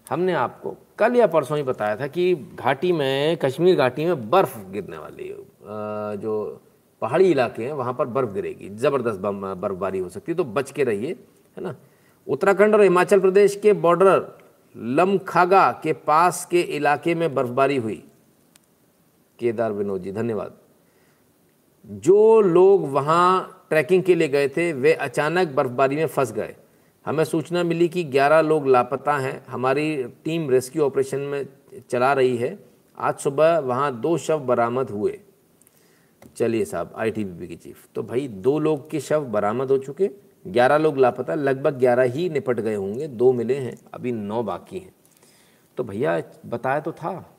हमने आपको कल या परसों ही बताया था कि घाटी में, कश्मीर घाटी में बर्फ़ गिरने वाली है जो पहाड़ी इलाके हैं, वहाँ पर बर्फ़ गिरेगी। ज़बरदस्त बर्फ़बारी हो सकती है तो बच के रहिए, है ना? उत्तराखंड और हिमाचल प्रदेश के बॉर्डर लमखागा के पास के इलाके में बर्फबारी हुई। केदार विनोद जी, धन्यवाद। जो लोग वहाँ ट्रैकिंग के लिए गए थे, वे अचानक बर्फबारी में फंस गए। हमें सूचना मिली कि 11 लोग लापता हैं। हमारी टीम रेस्क्यू ऑपरेशन में चला रही है। आज सुबह वहाँ दो शव बरामद हुए। चलिए साहब आईटीबीपी की चीफ। तो भाई, दो लोग के शव बरामद हो चुके। ग्यारह लोग लापता, लगभग ग्यारह ही निपट गए होंगे। दो मिले हैं, अभी नौ बाकी हैं। तो भैया, बताया तो था।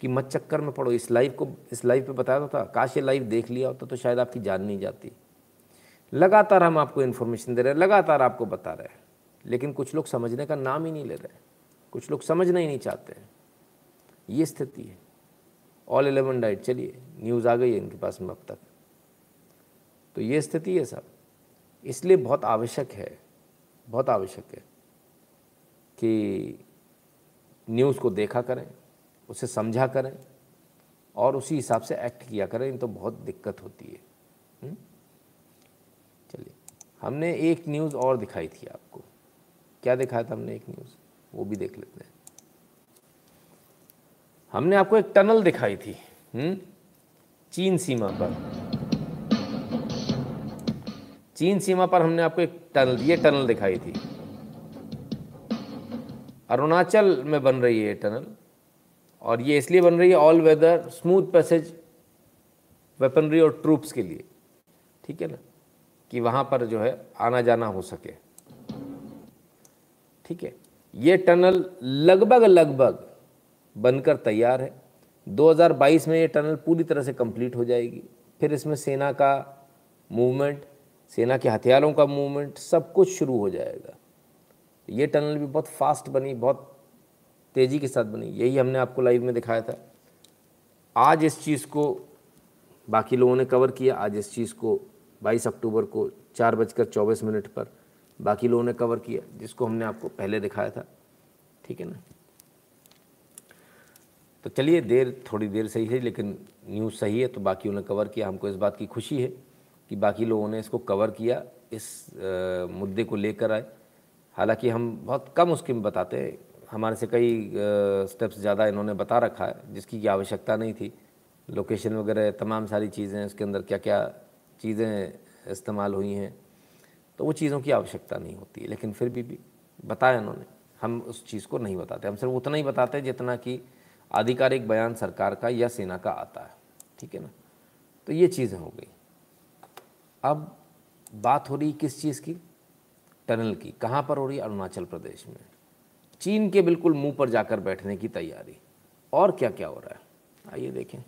कि मत चक्कर में पड़ो। इस लाइव को, इस लाइव पे बताया तो था, काश ये लाइव देख लिया होता तो शायद आपकी जान नहीं जाती। लगातार हम आपको इन्फॉर्मेशन दे रहे हैं, लगातार आपको बता रहे हैं, लेकिन कुछ लोग समझने का नाम ही नहीं ले रहे। कुछ लोग समझना ही नहीं चाहते ये स्थिति है। ऑल एलेवन डाइट चलिए न्यूज़ आ गई है इनके पास में अब तक। तो ये स्थिति है सब। इसलिए बहुत आवश्यक है, बहुत आवश्यक है कि न्यूज़ को देखा करें। उसे समझा करें और उसी हिसाब से एक्ट किया करें तो बहुत दिक्कत होती है। हम्म? चलिए, हमने एक न्यूज़ और दिखाई थी आपको। क्या दिखाया था हमने एक न्यूज़ वो भी देख लेते हैं। हमने आपको एक टनल दिखाई थी। हुँ? चीन सीमा पर। चीन सीमा पर हमने आपको एक टनल ये टनल दिखाई थी। अरुणाचल में बन रही है ये टनल और ये इसलिए बन रही है all weather smooth passage weaponry और ट्रूप्स के लिए। ठीक है ना? कि वहाँ पर जो है आना जाना हो सके। ठीक है? ये टनल लगभग लगभग बनकर तैयार है। 2022 में ये टनल पूरी तरह से कंप्लीट हो जाएगी। फिर इसमें सेना का मूवमेंट सेना के हथियारों का मूवमेंट सब कुछ शुरू हो जाएगा। ये टनल भी बहुत फास्ट बनी, बहुत तेज़ी के साथ बनी। यही हमने आपको लाइव में दिखाया था। आज इस चीज़ को बाकी लोगों ने कवर किया। आज इस चीज़ को 22 अक्टूबर को चार बजकर चौबीस मिनट पर बाकी लोगों ने कवर किया जिसको हमने आपको पहले दिखाया था। ठीक है ना? तो चलिए देर थोड़ी देर सही है लेकिन न्यूज़ सही है तो बाकी उन्हें कवर किया। हमको इस बात की खुशी है कि बाकी लोगों ने इसको कवर किया इस आ, मुद्दे को लेकर आए। हालाँकि हम बहुत कम उसके बताते हैं हमारे से कई स्टेप्स ज़्यादा इन्होंने बता रखा है जिसकी की आवश्यकता नहीं थी। लोकेशन वगैरह तमाम सारी चीज़ें उसके अंदर क्या क्या चीज़ें इस्तेमाल हुई हैं तो वो चीज़ों की आवश्यकता नहीं होती लेकिन फिर भी, भी बताया उन्होंने हम उस चीज़ को नहीं बताते। हम सिर्फ़ उतना ही बताते जितना कि आधिकारिक बयान सरकार का या सेना का आता है। ठीक है ना? तो ये चीज़ें हो गई। अब बात हो रही किस चीज़ की? टनल की। कहाँ पर हो रही अरुणाचल प्रदेश में। चीन के बिल्कुल मुँह पर जाकर बैठने की तैयारी। और क्या क्या हो रहा है? आइए देखें।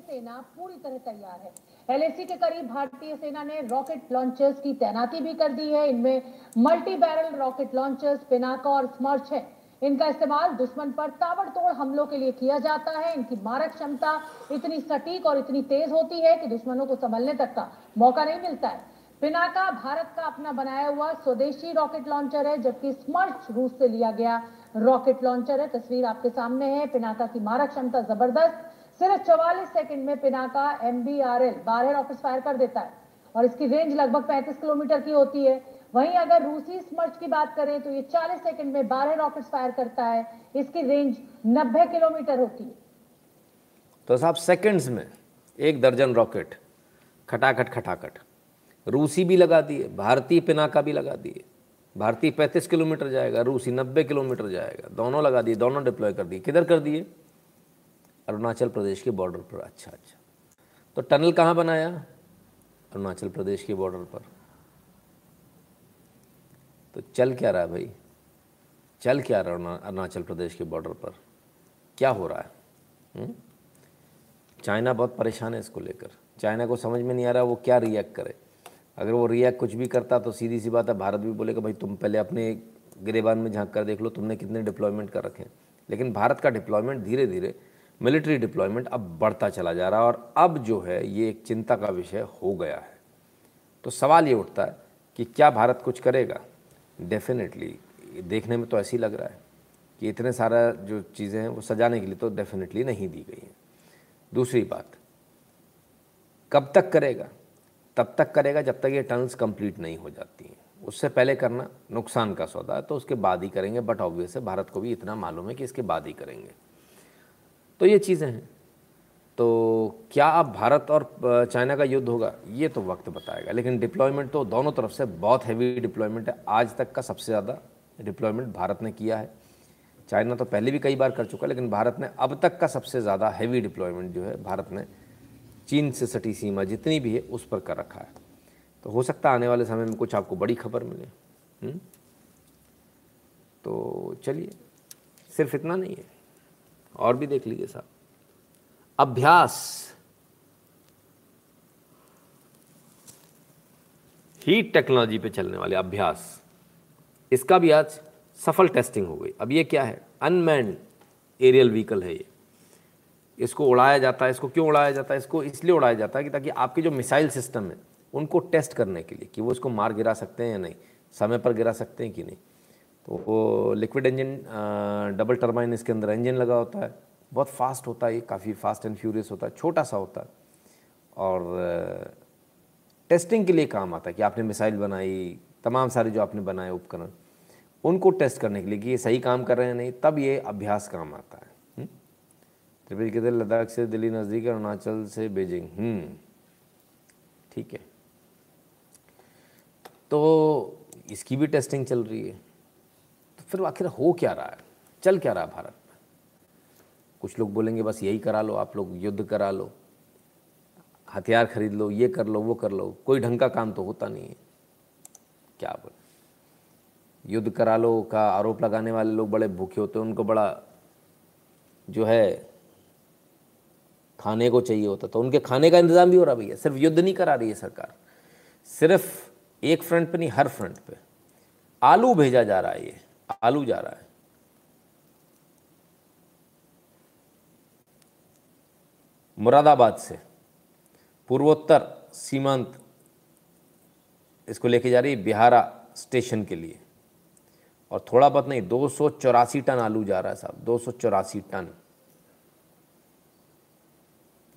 सेना पूरी तरह तैयार है। एलएसी के करीब भारतीय सेना ने रॉकेट लॉन्चर्स की तैनाती भी कर दी है। इनमें multi barrel rocket launchers, Pinaka और स्मर्च है। इनका इस्तेमाल दुश्मन पर ताबड़तोड़ हमलों के लिए किया जाता है। इनकी मारक क्षमता इतनी सटीक और इतनी तेज होती है कि दुश्मनों को संभलने तक का मौका नहीं मिलता है। पिनाका भारत का अपना बनाया हुआ स्वदेशी रॉकेट लॉन्चर है, जबकि स्मर्च रूस से लिया गया रॉकेट लॉन्चर है। तस्वीर आपके सामने है। पिनाका की मारक क्षमता ज़बरदस्त। सिर्फ़ चौवालीस सेकंड में Pinaka M B R L बारह रॉकेट फायर कर देता है। और इसकी रेंज लगभग 35 किलोमीटर की होती है। वहीं अगर रूसी स्मर्च की बात करें तो ये 40 सेकंड में 12 रॉकेट फायर करता है। इसकी रेंज 90 किलोमीटर होती है। तो साहब सेकंड्स में एक दर्जन रॉकेट खटाखट खटाखट। रूसी भी लगा दिए भारतीय पिनाका भी लगा दिए भारतीय 35 किलोमीटर जाएगा, रूसी 90 किलोमीटर जाएगा। दोनों लगा दिए, दोनों डिप्लॉय कर दिए। किधर कर दिए? अरुणाचल प्रदेश के बॉर्डर पर। अच्छा अच्छा। तो टनल कहाँ बनाया? अरुणाचल प्रदेश के बॉर्डर पर। तो चल क्या रहा है भाई? चल क्या रहा अरुणाचल प्रदेश के बॉर्डर पर? क्या हो रहा है? हुँ? चाइना बहुत परेशान है इसको लेकर। चाइना को समझ में नहीं आ रहा वो क्या रिएक्ट करे। अगर वो रिएक्ट कुछ भी करता तो सीधी सी बात है, भारत भी बोलेगा, भाई, तुम पहले अपने गिरेबान में झाँक कर देख लो, तुमने कितने डिप्लॉयमेंट कर रखे हैं. लेकिन भारत का डिप्लॉयमेंट धीरे धीरे मिलिट्री डिप्लॉयमेंट अब बढ़ता चला जा रहा है और अब जो है, ये एक चिंता का विषय हो गया है। तो सवाल ये उठता है कि क्या भारत कुछ करेगा? डेफिनेटली देखने में तो ऐसी लग रहा है कि इतने सारा जो चीज़ें हैं, वो सजाने के लिए तो डेफिनेटली नहीं दी गई हैं। दूसरी बात, कब तक करेगा? तब तक करेगा जब तक ये टनल्स कंप्लीट नहीं हो जाती हैं। उससे पहले करना, नुकसान का सौदा है तो उसके बाद ही करेंगे बट ऑब्वियस है, भारत को भी इतना मालूम है कि इसके बाद ही करेंगे। तो ये चीज़ें हैं। तो क्या अब भारत और चाइना का युद्ध होगा? ये तो वक्त बताएगा, लेकिन डिप्लॉयमेंट तो दोनों तरफ़ से बहुत हैवी डिप्लॉयमेंट है। आज तक का सबसे ज़्यादा डिप्लॉयमेंट भारत ने किया है। चाइना तो पहले भी कई बार कर चुका है, लेकिन भारत ने अब तक का सबसे ज़्यादा हैवी डिप्लॉयमेंट जो है, भारत ने चीन से सटी सीमा जितनी भी है, उस पर कर रखा है। तो हो सकता है आने वाले समय में कुछ आपको बड़ी खबर मिले? हम्म? तो चलिए, सिर्फ़ इतना नहीं है। और भी देख लीजिए साहब। अभ्यास। हीट टेक्नोलॉजी पे चलने वाले अभ्यास। इसका भी आज सफल टेस्टिंग हो गई। अब ये क्या है? अनमैंड एरियल व्हीकल है ये। इसको उड़ाया जाता है, इसको क्यों उड़ाया जाता है, इसको इसलिए उड़ाया जाता है कि ताकि आपके जो मिसाइल सिस्टम है, उनको टेस्ट करने के लिए कि वो इसको मार गिरा सकते हैं या नहीं, समय पर गिरा सकते हैं कि नहीं। तो वो लिक्विड इंजन डबल टर्बाइन इसके अंदर इंजन लगा होता है, बहुत फास्ट होता है ये, काफ़ी फास्ट एंड फ्यूरियस होता है, छोटा सा होता है। और टेस्टिंग के लिए काम आता है कि आपने मिसाइल बनाई, तमाम सारे जो आपने बनाए उपकरण, उनको टेस्ट करने के लिए कि ये सही काम कर रहे हैं नहीं, तब ये अभ्यास काम आता है। त्रिपुरी कहते लद्दाख से दिल्ली नज़दीक है अरुणाचल से बीजिंग। हम्म, ठीक है। तो इसकी भी टेस्टिंग चल रही है। तो फिर आखिर हो क्या रहा है? चल क्या रहा है भारत में? कुछ लोग बोलेंगे बस यही करा लो आप लोग युद्ध करा लो हथियार खरीद लो ये कर लो वो कर लो कोई ढंग का काम तो होता नहीं है। क्या बोले? युद्ध करा लो का आरोप लगाने वाले लोग बड़े भूखे होते हैं उनको बड़ा जो है खाने को चाहिए होता तो उनके खाने का इंतज़ाम भी हो रहा भैया। सिर्फ़ युद्ध नहीं करा रही है सरकार। सिर्फ़ एक फ्रंट पे नहीं, हर फ्रंट पे। आलू भेजा जा रहा है ये। आलू जा रहा है। मुरादाबाद से पूर्वोत्तर सीमांत इसको लेके जा रही है बिहारा स्टेशन के लिए। और थोड़ा बहुत नहीं, दो सौ चौरासी टन आलू जा रहा है साहब। दो सौ चौरासी टन।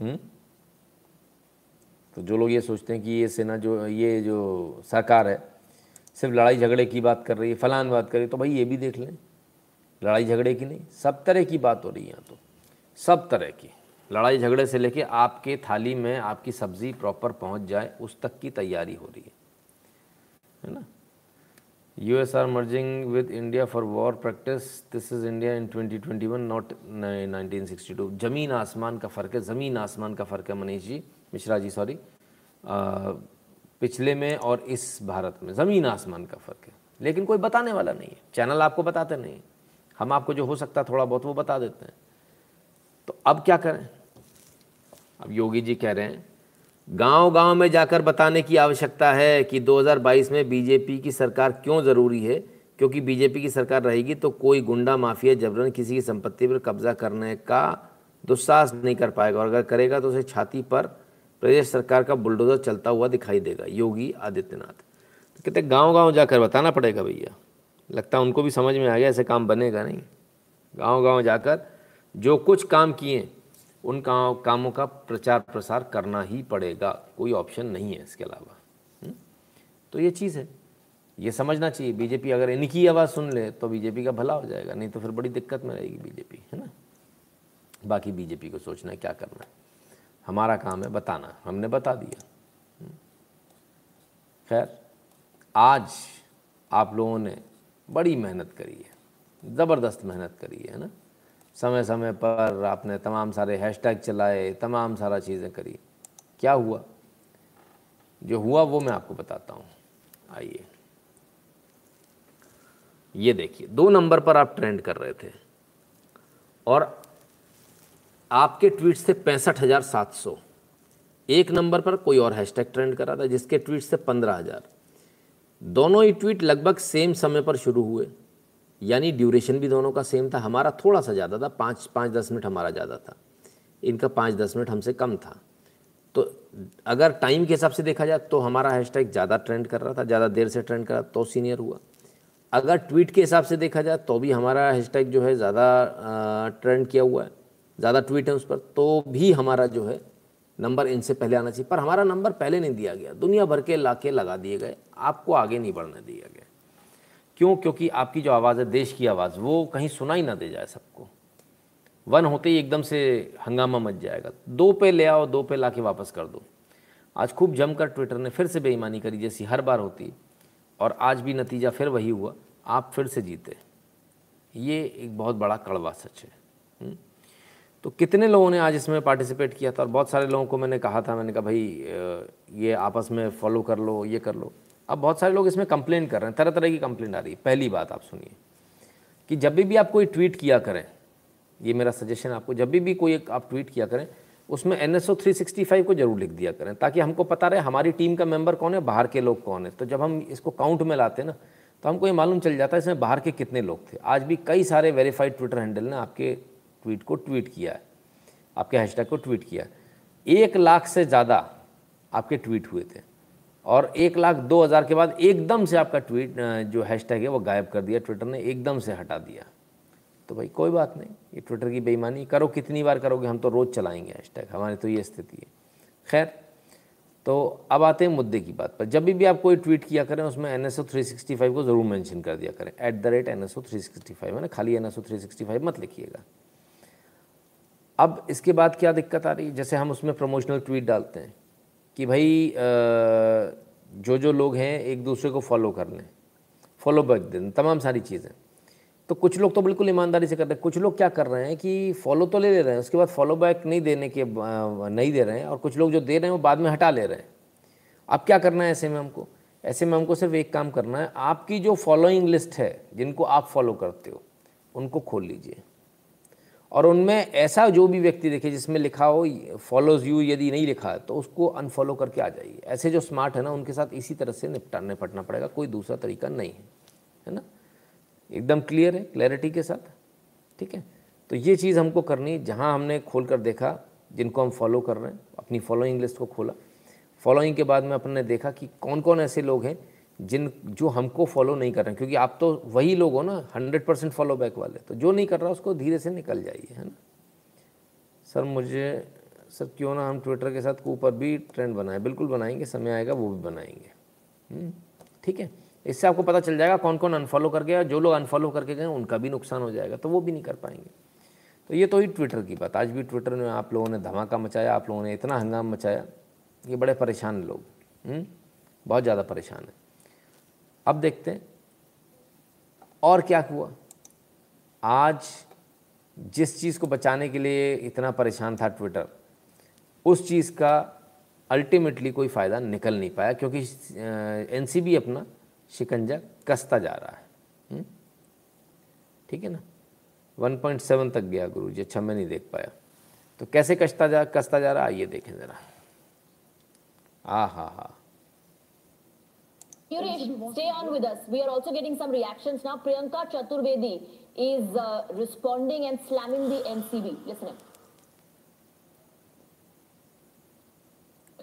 हम्म? तो जो लोग ये सोचते हैं कि ये सेना जो, ये जो सरकार है, सिर्फ़ लड़ाई झगड़े की बात कर रही है, फलान बात कर रही है तो भाई ये भी देख लें। लड़ाई झगड़े की नहीं, सब तरह की बात हो रही है यहाँ तो। सब तरह की। लड़ाई झगड़े से लेके आपके थाली में आपकी सब्ज़ी प्रॉपर पहुँच जाए, उस तक की तैयारी हो रही है। है ना? US are merging with India for war practice. This is India in 2021, not 1962. ज़मीन आसमान का फ़र्क है ज़मीन आसमान का फ़र्क है मनीष जी मिश्रा जी सॉरी पिछले में और इस भारत में ज़मीन आसमान का फ़र्क है। लेकिन कोई बताने वाला नहीं है। चैनल आपको बताते नहीं हम आपको जो हो सकता है थोड़ा बहुत वो बता देते हैं। तो अब क्या करें? अब योगी जी कह रहे हैं गांव-गांव में जाकर बताने की आवश्यकता है कि 2022 में बीजेपी की सरकार क्यों ज़रूरी है? क्योंकि बीजेपी की सरकार रहेगी तो कोई गुंडा, माफिया, जबरन किसी की संपत्ति पर कब्जा करने का दुस्साहस नहीं कर पाएगा। और अगर करेगा तो उसे छाती पर प्रदेश सरकार का बुलडोजर चलता हुआ दिखाई देगा, योगी आदित्यनाथ। तो कहते गाँव गाँव जाकर बताना पड़ेगा भैया। लगता है उनको भी समझ में आ गया, ऐसे काम बनेगा नहीं। गाँव गाँव जाकर जो कुछ काम किए उन काम, कामों का प्रचार प्रसार करना ही पड़ेगा। कोई ऑप्शन नहीं है इसके अलावा। हम्म? तो ये चीज़ है। ये समझना चाहिए। बीजेपी अगर इनकी आवाज़ सुन ले तो बीजेपी का भला हो जाएगा, नहीं तो फिर बड़ी दिक्कत में रहेगी बीजेपी है ना? बाकी बीजेपी को सोचना है क्या करना है। हमारा काम है बताना। हमने बता दिया। हम्म? खैर, आज आप लोगों ने बड़ी मेहनत करी है। ज़बरदस्त मेहनत करी है ना? समय समय पर आपने तमाम सारे हैशटैग चलाए, तमाम सारा चीज़ें करी। क्या हुआ? जो हुआ वो मैं आपको बताता हूँ। आइए। ये देखिए, दो नंबर पर आप ट्रेंड कर रहे थे और आपके ट्वीट से पैंसठ हज़ार सात सौ। एक नंबर पर कोई और हैशटैग ट्रेंड कर था जिसके ट्वीट से पंद्रह हज़ार। दोनों ही ट्वीट लगभग सेम समय पर शुरू हुए। यानी ड्यूरेशन भी दोनों का सेम था। हमारा थोड़ा सा ज़्यादा था, पाँच पाँच, दस मिनट हमारा ज़्यादा था। इनका पाँच, दस मिनट हमसे कम था। तो अगर टाइम के हिसाब से देखा जाए तो हमारा हैशटैग ज़्यादा ट्रेंड कर रहा था, ज़्यादा देर से ट्रेंड कर रहा तो सीनियर हुआ। अगर ट्वीट के हिसाब से देखा जाए तो भी हमारा हैशटैग जो है ज़्यादा ट्रेंड किया हुआ है। ज़्यादा ट्वीट है उस पर तो भी हमारा जो है नंबर इनसे पहले आना चाहिए। पर हमारा नंबर पहले नहीं दिया गया। दुनिया भर के लाके लगा दिए गए। आपको आगे नहीं बढ़ने दिया गया। क्यों? क्योंकि आपकी जो आवाज़ है, देश की आवाज़, वो कहीं सुनाई ना दे जाए सबको। वन होते ही एकदम से हंगामा मच जाएगा। दो पे ले आओ, दो पे ला के वापस कर दो। आज खूब जमकर ट्विटर ने फिर से बेईमानी करी, जैसी हर बार होती। और आज भी नतीजा फिर वही हुआ। आप फिर से जीते। ये एक बहुत बड़ा कड़वा सच है। हम्म? तो कितने लोगों ने आज इसमें पार्टिसिपेट किया था? और बहुत सारे लोगों को मैंने कहा था, मैंने कहा, भाई ये आपस में फॉलो कर लो, ये कर लो। अब बहुत सारे लोग इसमें कंप्लेन कर रहे हैं तरह तरह की कंप्लेन आ रही है। पहली बात आप सुनिए कि जब भी आप कोई ट्वीट किया करें, ये मेरा सजेशन आपको, जब भी कोई एक आप ट्वीट किया करें, उसमें एन एस को ज़रूर लिख दिया करें, ताकि हमको पता रहे हमारी टीम का मेंबर कौन है, बाहर के लोग कौन है। तो जब हम इसको काउंट में लाते ना तो हमको ये मालूम चल जाता है इसमें बाहर के कितने लोग थे। आज भी कई सारे वेरीफाइड ट्विटर हैंडल ने आपके ट्वीट को ट्वीट किया है, आपके हैशटैग को ट्वीट किया है। एक लाख से ज़्यादा आपके ट्वीट हुए थे। और एक लाख दो हज़ार के बाद एकदम से आपका ट्वीट जो हैशटैग है, वो गायब कर दिया ट्विटर ने एकदम से हटा दिया। तो भाई, कोई बात नहीं, ये ट्विटर की बेईमानी करो, कितनी बार करोगे, हम तो रोज़ चलाएँगे हैशटैग हमारी तो ये स्थिति है। खैर तो अब आते हैं मुद्दे की बात पर। जब भी आप कोई ट्वीट किया करें, उसमें N S O three sixty five को ज़रूर मेंशन कर दिया करें। At the rate N S O three sixty five है ना खाली N S O three sixty five मत लिखिएगा। अब इसके बाद क्या दिक्कत आ रही है? जैसे हम उसमें प्रमोशनल ट्वीट डालते हैं। कि भाई जो जो लोग हैं, एक दूसरे को फॉलो कर लें। फॉलो बैक दें, तमाम सारी चीज़ें। तो कुछ लोग तो बिल्कुल ईमानदारी से कर रहे हैं। कुछ लोग क्या कर रहे हैं कि फॉलो तो ले ले रहे हैं, उसके बाद फॉलो बैक नहीं देने के नहीं दे रहे हैं, और कुछ लोग जो दे रहे हैं, वो बाद में हटा ले रहे हैं। अब क्या करना है ऐसे में हमको? ऐसे में हमको सिर्फ़ एक काम करना है, आपकी जो फॉलोइंग लिस्ट है, जिनको आप फॉलो करते हो, उनको खोल लीजिए। और उनमें ऐसा जो भी व्यक्ति देखे जिसमें लिखा हो फॉलोज यू यदि नहीं लिखा है तो उसको अनफॉलो करके आ जाइए। ऐसे जो स्मार्ट है ना, उनके साथ इसी तरह से निपटा निपटना पड़ेगा। कोई दूसरा तरीका नहीं है है ना? एकदम क्लियर है क्लैरिटी के साथ, ठीक है? तो ये चीज़ हमको करनी जहाँ हमने खोल कर देखा, जिनको हम फॉलो कर रहे हैं, अपनी फॉलोइंग लिस्ट को खोला। फॉलोइंग के बाद में अपन ने देखा कि कौन कौन ऐसे लोग हैं जिन जो हमको फॉलो नहीं कर रहे हैं क्योंकि आप तो वही लोग हो ना हंड्रेड परसेंट फॉलो बैक वाले तो जो नहीं कर रहा उसको धीरे से निकल जाइए है ना? सर मुझे सर क्यों ना हम ट्विटर के साथ ऊपर भी ट्रेंड बनाए। बिल्कुल बनाएँगे समय आएगा वो भी बनाएँगे। हम्म, ठीक है? इससे आपको पता चल जाएगा कौन कौन अनफॉलो कर गया जो लोग अनफॉलो करके गए उनका भी नुकसान हो जाएगा तो वो भी नहीं कर पाएँगे। तो ये तो ही ट्विटर की बात। आज भी ट्विटर में आप लोगों ने धमाका मचाया आप लोगों ने इतना हंगाम मचाया ये बड़े परेशान लोग हम्म, बहुत ज़्यादा परेशान है। अब देखते हैं। और क्या हुआ? आज जिस चीज़ को बचाने के लिए इतना परेशान था ट्विटर उस चीज़ का अल्टीमेटली कोई फ़ायदा निकल नहीं पाया, क्योंकि एनसीबी अपना शिकंजा कसता जा रहा है। हम्म? ठीक है ना? 1.7 तक गया गुरु जी अच्छा मैं नहीं देख पाया। तो कैसे कसता जा कसता जा रहा आइए देखें ज़रा। आ हा हा Yuresh, stay on with us. We are also getting some reactions now. Priyanka Chaturvedi is uh, responding and slamming the NCB. Listen up.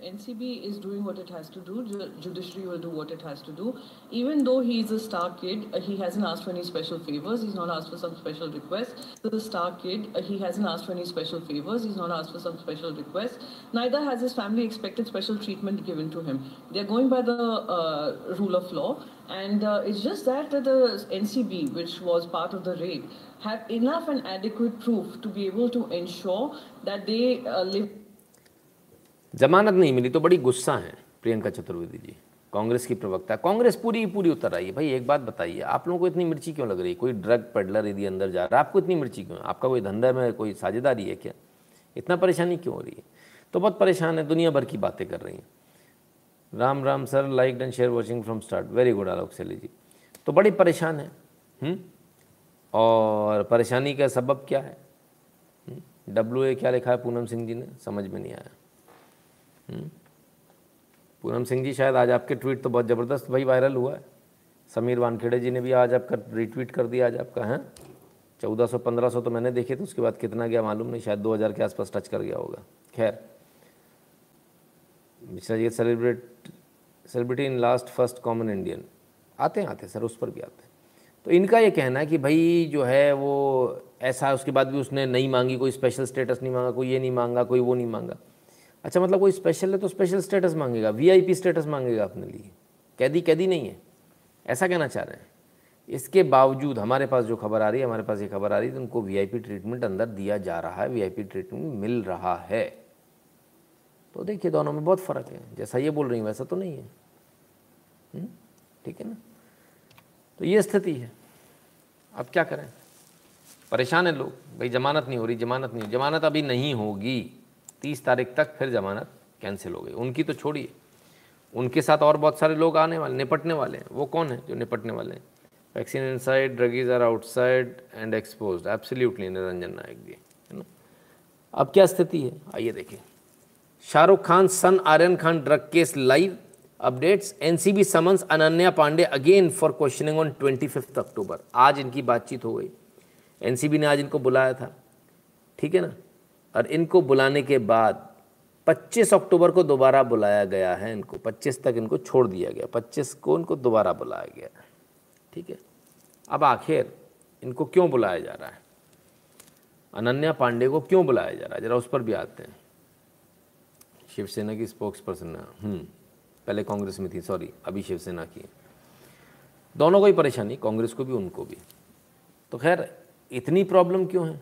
NCB is doing what it has to do. Judiciary will do what it has to do. Even though he's a star kid, uh, he hasn't asked for any special favors. He's not asked for some special requests. The star kid, uh, he hasn't asked for any special favors. He's not asked for some special requests. Neither has his family expected special treatment given to him. They're going by the uh, rule of law. And uh, it's just that the NCB, which was part of the raid, had enough and adequate proof to be able to ensure that they uh, live जमानत नहीं मिली तो बड़ी गुस्सा है, प्रियंका चतुर्वेदी जी। कांग्रेस की प्रवक्ता। कांग्रेस पूरी पूरी उतर आई है। भाई, एक बात बताइए, आप लोगों को इतनी मिर्ची क्यों लग रही है? कोई ड्रग पेडलर यदि अंदर जा रहा है, आपको इतनी मिर्ची क्यों? आपका कोई धंधा में कोई साझेदारी है क्या? इतना परेशानी क्यों हो रही है? तो बहुत परेशान है, दुनिया भर की बातें कर रही हैं। Ram Ram sir, like and share watching from start. Very good, Alok Saili ji. तो बड़ी परेशान है हुँ? हम्म? और परेशानी का सबब क्या है? डब्ल्यू हम्म? ए क्या लिखा है? पूनम सिंह जी ने? समझ में नहीं आया। पूनम सिंह जी, शायद आज आपके ट्वीट तो बहुत ज़बरदस्त भाई वायरल हुआ है। समीर वानखेड़े जी ने भी आज आपका रिट्वीट कर दिया, आज आपका, हैं? चौदह सौ, पंद्रह सौ तो मैंने देखे थे, उसके बाद कितना गया मालूम नहीं, शायद दो हज़ार के आसपास टच कर गया होगा। खैर, Mishra ji celebrate celebrity in last first common Indian आते हैं आते हैं, सर, उस पर भी आते हैं। तो इनका ये कहना है कि भाई जो है, वो ऐसा उसके बाद भी उसने नहीं मांगी, कोई स्पेशल स्टेटस नहीं मांगा, कोई ये नहीं मांगा, कोई वो नहीं मांगा। अच्छा मतलब कोई स्पेशल है तो स्पेशल स्टेटस मांगेगा वीआईपी स्टेटस मांगेगा अपने लिए। कैदी कैदी नहीं है, ऐसा कहना चाह रहे हैं। इसके बावजूद हमारे पास जो खबर आ रही है, हमारे पास ये खबर आ रही है तो उनको वीआईपी ट्रीटमेंट अंदर दिया जा रहा है वीआईपी ट्रीटमेंट मिल रहा है। तो देखिए, दोनों में बहुत फ़र्क है। जैसा ये बोल रही हूँ, वैसा तो नहीं है। हम्म? ठीक है ना? तो ये स्थिति है। अब क्या करें? परेशान है लोग। भाई, जमानत नहीं हो रही, जमानत नहीं जमानत अभी नहीं होगी। तीस तारीख तक फिर जमानत कैंसिल हो गई। उनकी तो छोड़िए। उनके साथ और बहुत सारे लोग आने वाले, निपटने वाले हैं। वो कौन है जो निपटने वाले हैं? Vaccine inside druggies are outside and expose absolutely Niranjan Nayak ji, है ना? अब क्या स्थिति है? आइए देखिए। Shahrukh Khan, son Aryan Khan drug case live updates NCB summons Ananya Pandey again for questioning on twenty fifth October आज इनकी बातचीत हो गई। एनसीबी ने आज इनको बुलाया था। ठीक है ना? और इनको बुलाने के बाद 25 अक्टूबर को दोबारा बुलाया गया है इनको। 25 तक इनको छोड़ दिया गया। 25 को इनको दोबारा बुलाया गया। ठीक है? अब आखिर इनको क्यों बुलाया जा रहा है? अनन्या पांडे को क्यों बुलाया जा रहा है? जरा उस पर भी आते हैं। शिवसेना की स्पोक्स पर्सन पहले कांग्रेस में थी सॉरी अभी शिवसेना की दोनों को ही परेशानी, कांग्रेस को भी, उनको भी। तो खैर, इतनी प्रॉब्लम क्यों है?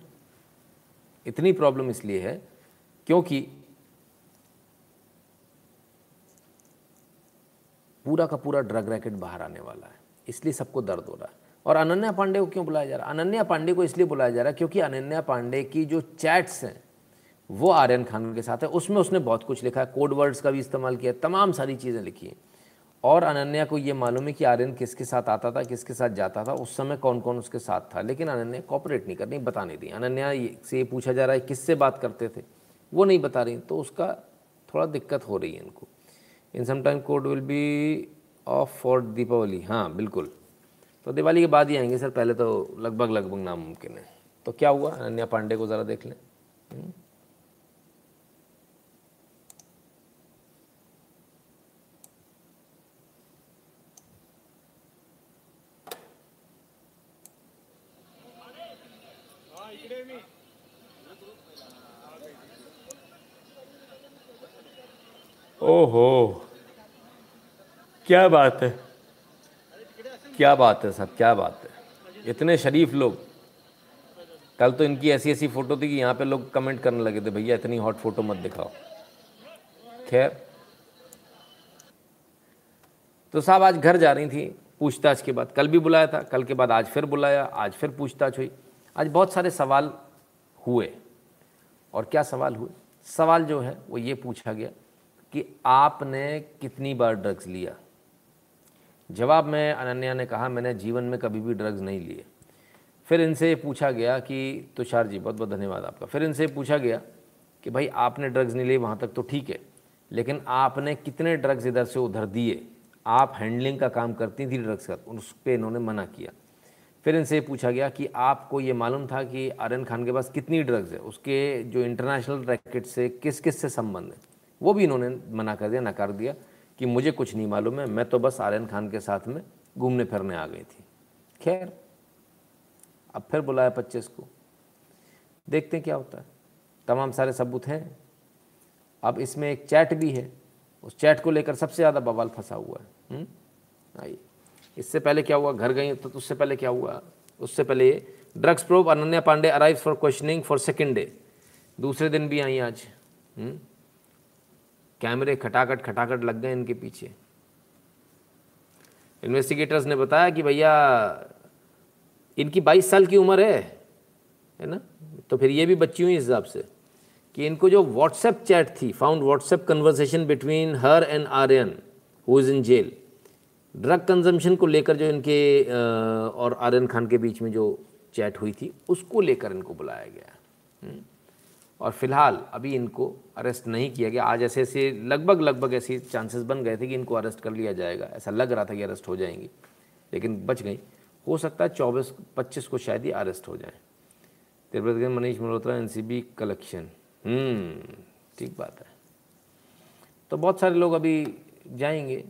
इतनी प्रॉब्लम इसलिए है क्योंकि पूरा का पूरा ड्रग रैकेट बाहर आने वाला है। इसलिए सबको दर्द हो रहा है। और अनन्या पांडे को क्यों बुलाया जा रहा है? अनन्या पांडे को इसलिए बुलाया जा रहा है क्योंकि अनन्या पांडे की जो चैट्स हैं, वो आर्यन खान के साथ है। उसमें उसने बहुत कुछ लिखा है कोड वर्ड्स का भी इस्तेमाल किया तमाम सारी चीज़ें लिखी हैं। और अनन्या को ये मालूम है कि आर्यन किसके साथ आता था, किसके साथ जाता था, उस समय कौन कौन उसके साथ था, लेकिन अनन्या कॉपरेट नहीं करनी बता नहीं। दी अनन्या से ये पूछा जा रहा है किससे बात करते थे, वो नहीं बता रही तो उसका थोड़ा दिक्कत हो रही है इनको। In some time code will be off for Deepavali हाँ बिल्कुल। तो दिवाली के बाद ही आएँगे सर, पहले तो लगभग लगभग नामुमकिन है। तो क्या हुआ? अनन्या पांडे को ज़रा देख लें हम्म। ओहो। क्या बात है? क्या बात है साहब क्या बात है? इतने शरीफ लोग। कल तो इनकी ऐसी ऐसी फ़ोटो थी कि यहाँ पे लोग कमेंट करने लगे थे, भैया, इतनी हॉट फ़ोटो मत दिखाओ। खैर। तो साहब, आज घर जा रही थी, पूछताछ के बाद। कल भी बुलाया था, कल के बाद आज फिर बुलाया, आज फिर पूछताछ हुई। आज बहुत सारे सवाल हुए। और क्या सवाल हुए? सवाल जो है, वो ये पूछा गया कि आपने कितनी बार ड्रग्स लिया? जवाब में अनन्या ने कहा, मैंने जीवन में कभी भी ड्रग्स नहीं लिए। फिर इनसे पूछा गया कि, तुषार जी, बहुत बहुत धन्यवाद आपका। फिर इनसे पूछा गया कि, भाई, आपने ड्रग्स नहीं लिए, वहाँ तक तो ठीक है, लेकिन आपने कितने ड्रग्स इधर से उधर दिए? आप हैंडलिंग का काम करती थी ड्रग्स का, उस पर इन्होंने मना किया। फिर इनसे पूछा गया कि, आपको ये मालूम था कि आर्यन खान के पास कितनी ड्रग्स है? उसके जो इंटरनेशनल रैकेट से किस किस से संबंध है? वो भी इन्होंने मना कर दिया, नकार दिया कि मुझे कुछ नहीं मालूम है, मैं तो बस आर्यन खान के साथ में घूमने फिरने आ गई थी। खैर, अब फिर बुलाया पच्चीस को। देखते हैं क्या होता है। तमाम सारे सबूत हैं। अब इसमें एक चैट भी है। उस चैट को लेकर सबसे ज़्यादा बवाल फंसा हुआ है। हम्म? आइए। इससे पहले क्या हुआ? घर गई तो उससे पहले क्या हुआ? उससे पहले ये drugs probe Ananya Pandey arrive for questioning for second day दूसरे दिन भी आई आज। हुँ? कैमरे खटाखट खटाखट लग गए इनके पीछे। इन्वेस्टिगेटर्स ने बताया कि भैया, इनकी 22 साल की उम्र है है ना? तो फिर ये भी बच्ची हुई इस हिसाब से कि इनको जो व्हाट्सएप चैट थी found WhatsApp conversation between her and Aryan who is in jail drug consumption को लेकर जो इनके और आर्यन खान के बीच में जो चैट हुई थी, उसको लेकर इनको बुलाया गया। हम्म। और फ़िलहाल अभी इनको अरेस्ट नहीं किया गया। आज ऐसे ऐसे लगभग लगभग ऐसे चांसेस बन गए थे कि इनको अरेस्ट कर लिया जाएगा। ऐसा लग रहा था कि अरेस्ट हो जाएँगी लेकिन बच गई। हो सकता है चौबीस पच्चीस को शायद ही अरेस्ट हो जाए। तिरुपति मनीष मल्होत्रा एनसीबी कलेक्शन हम्म, ठीक बात है। तो बहुत सारे लोग अभी जाएँगे।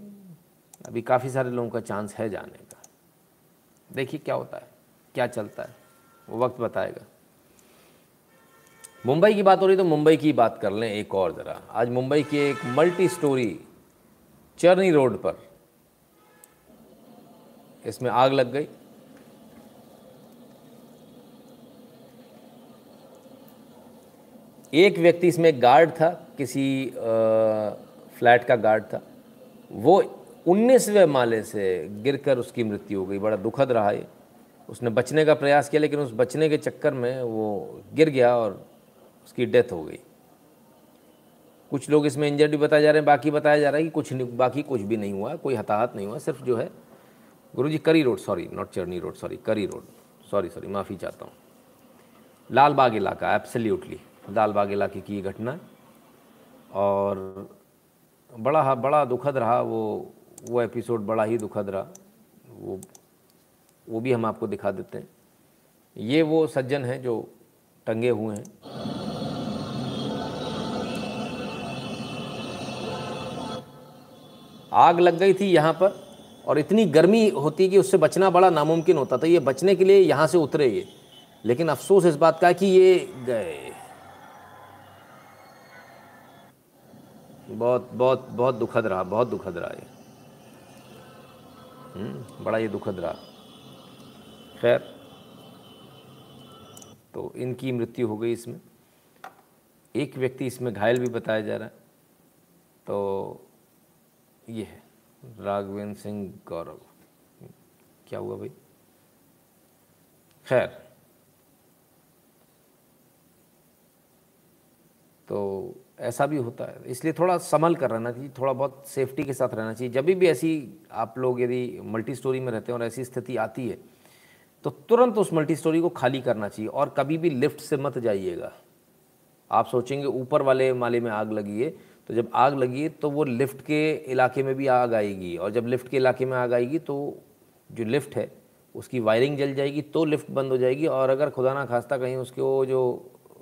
अभी काफ़ी सारे लोगों का चांस है जाने का। देखिए क्या होता है क्या चलता है वो वक्त बताएगा। मुंबई की बात हो रही तो मुंबई की बात कर लें एक और ज़रा। आज मुंबई की एक मल्टी स्टोरी चर्नी रोड पर इसमें आग लग गई। एक व्यक्ति इसमें गार्ड था, किसी फ्लैट का गार्ड था। वो उन्नीसवें माले से गिरकर उसकी मृत्यु हो गई। बड़ा दुखद रहा ये। उसने बचने का प्रयास किया, लेकिन उस बचने के चक्कर में वो गिर गया और उसकी डेथ हो गई। कुछ लोग इसमें इंजर्ड भी बताए जा रहे हैं, बाकी बताया जा रहा है कि कुछ नहीं, बाकी कुछ भी नहीं हुआ, कोई हताहत नहीं हुआ, सिर्फ़ जो है गुरु जी Currey Road sorry not Charni Road sorry Currey Road sorry sorry माफ़ी चाहता हूँ। लाल बाग इलाका एब्सल्यूटली लाल बाग इलाके की घटना, और बड़ा हा, बड़ा दुखद रहा वो वो एपिसोड बड़ा ही दुखद रहा, वो वो भी हम आपको दिखा देते हैं। ये वो सज्जन हैं जो टंगे हुए हैं। आग लग गई थी यहाँ पर और इतनी गर्मी होती कि उससे बचना बड़ा नामुमकिन होता था। ये बचने के लिए यहाँ से उतरे ये। लेकिन अफसोस इस बात का कि ये गए। बहुत बहुत बहुत दुखद रहा बहुत दुखद रहा ये। हम्म, बड़ा ये दुखद रहा। खैर तो इनकी मृत्यु हो गई इसमें। एक व्यक्ति इसमें घायल भी बताया जा रहा है। तो ये है, राघवेंद्र सिंह गौरव। क्या हुआ भाई? खैर तो ऐसा भी होता है। इसलिए थोड़ा संभल कर रहना चाहिए, थोड़ा बहुत सेफ्टी के साथ रहना चाहिए। जब भी ऐसी आप लोग यदि मल्टी स्टोरी में रहते हैं और ऐसी स्थिति आती है तो तुरंत उस मल्टी स्टोरी को खाली करना चाहिए और कभी भी लिफ्ट से मत जाइएगा। आप सोचेंगे ऊपर वाले माले में आग लगी है तो जब आग लगी तो वो लिफ्ट के इलाके में भी आग आएगी और जब लिफ्ट के इलाके में आग आएगी तो जो लिफ्ट है, उसकी वायरिंग जल जाएगी तो लिफ्ट बंद हो जाएगी और अगर खुदा ना खास्ता कहीं उसके वो जो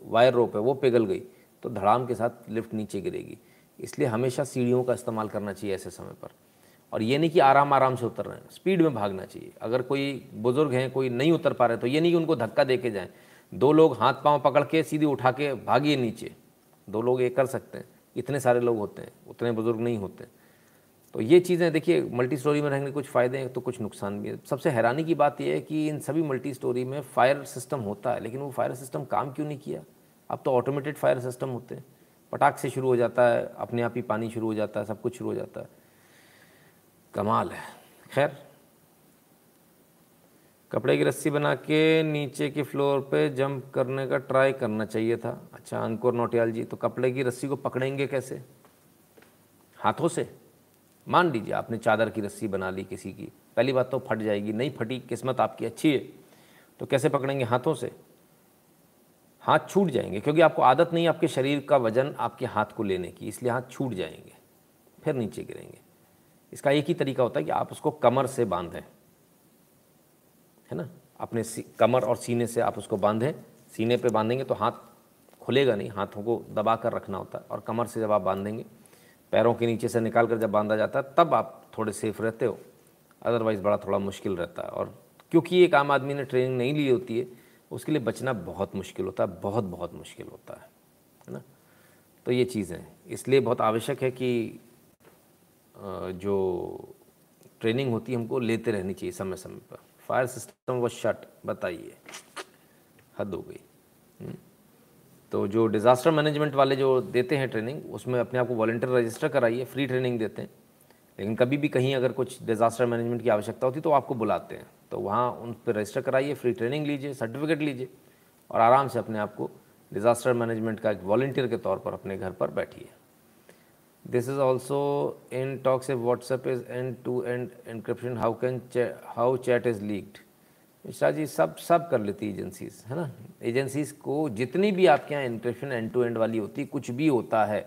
वायर रोप है वो पिघल गई तो धड़ाम के साथ लिफ्ट नीचे गिरेगी। इसलिए हमेशा सीढ़ियों का इस्तेमाल करना चाहिए ऐसे समय पर। और ये नहीं कि आराम आराम से उतर रहे हैं, स्पीड में भागना चाहिए। अगर कोई बुज़ुर्ग हैं, कोई नहीं उतर पा रहे तो ये नहीं कि उनको धक्का दे के जाएँ। दो लोग हाथ पाँव पकड़ के सीधी उठा के भागिए नीचे। दो लोग ये कर सकते हैं। इतने सारे लोग होते हैं, उतने बुज़ुर्ग नहीं होते तो ये चीज़ें, देखिए मल्टी स्टोरी में रहने के कुछ फ़ायदे हैं तो कुछ नुकसान भी है। सबसे हैरानी की बात यह है कि इन सभी मल्टी स्टोरी में फायर सिस्टम होता है, लेकिन वो फायर सिस्टम काम क्यों नहीं किया? अब तो ऑटोमेटेड फायर सिस्टम होते हैं। पटाख से शुरू हो जाता है, अपने आप ही पानी शुरू हो जाता है, सब कुछ शुरू हो जाता है। कमाल है। खैर कपड़े की रस्सी बना के नीचे के फ्लोर पे जंप करने का ट्राई करना चाहिए था। अच्छा अंकुर नोटियाल जी तो कपड़े की रस्सी को पकड़ेंगे कैसे? हाथों से? मान लीजिए आपने चादर की रस्सी बना ली किसी की। पहली बात तो फट जाएगी, नहीं फटी, किस्मत आपकी अच्छी है। तो कैसे पकड़ेंगे हाथों से? हाथ छूट जाएँगे, क्योंकि आपको आदत नहीं, आपके शरीर का वज़न आपके हाथ को लेने की, इसलिए हाथ छूट जाएँगे, फिर नीचे गिरेंगे। इसका एक ही तरीका होता है कि आप उसको कमर से बांधें। है ना? अपने कमर और सीने से आप उसको बांधें। सीने पे बांधेंगे तो हाथ खुलेगा नहीं, हाथों को दबा कर रखना होता है और कमर से जब आप बांधेंगे, पैरों के नीचे से निकाल कर जब बांधा जाता है, तब आप थोड़े सेफ़ रहते हो। अदरवाइज़ बड़ा थोड़ा मुश्किल रहता है और क्योंकि एक आम आदमी ने ट्रेनिंग नहीं ली होती है, उसके लिए बचना बहुत मुश्किल होता है, बहुत बहुत मुश्किल होता है है ना? तो ये चीज़ें इसलिए बहुत आवश्यक है कि जो ट्रेनिंग होती है, हमको लेते रहनी चाहिए समय समय पर। फायर सिस्टम वो शट, बताइए। हद हो गई। हम्म। तो जो डिज़ास्टर मैनेजमेंट वाले जो देते हैं ट्रेनिंग, उसमें अपने आप को वॉल्टियर रजिस्टर कराइए, फ्री ट्रेनिंग देते हैं। लेकिन कभी भी कहीं अगर कुछ डिज़ास्टर मैनेजमेंट की आवश्यकता होती तो आपको बुलाते हैं। तो वहाँ उन पर रजिस्टर कराइए, फ्री ट्रेनिंग लीजिए, सर्टिफिकेट लीजिए और आराम से अपने आप को डिज़ास्टर मैनेजमेंट का एक वॉल्टियर के तौर पर अपने घर पर बैठिए। This is also in talks if whatsapp is end to end encryption, how can how chat is leaked. Mishra ji सब सब कर लेती एजेंसीज है ना एजेंसीज को जितनी भी आपके यहाँ इंक्रिप्शन एंड टू एंड वाली होती कुछ भी होता है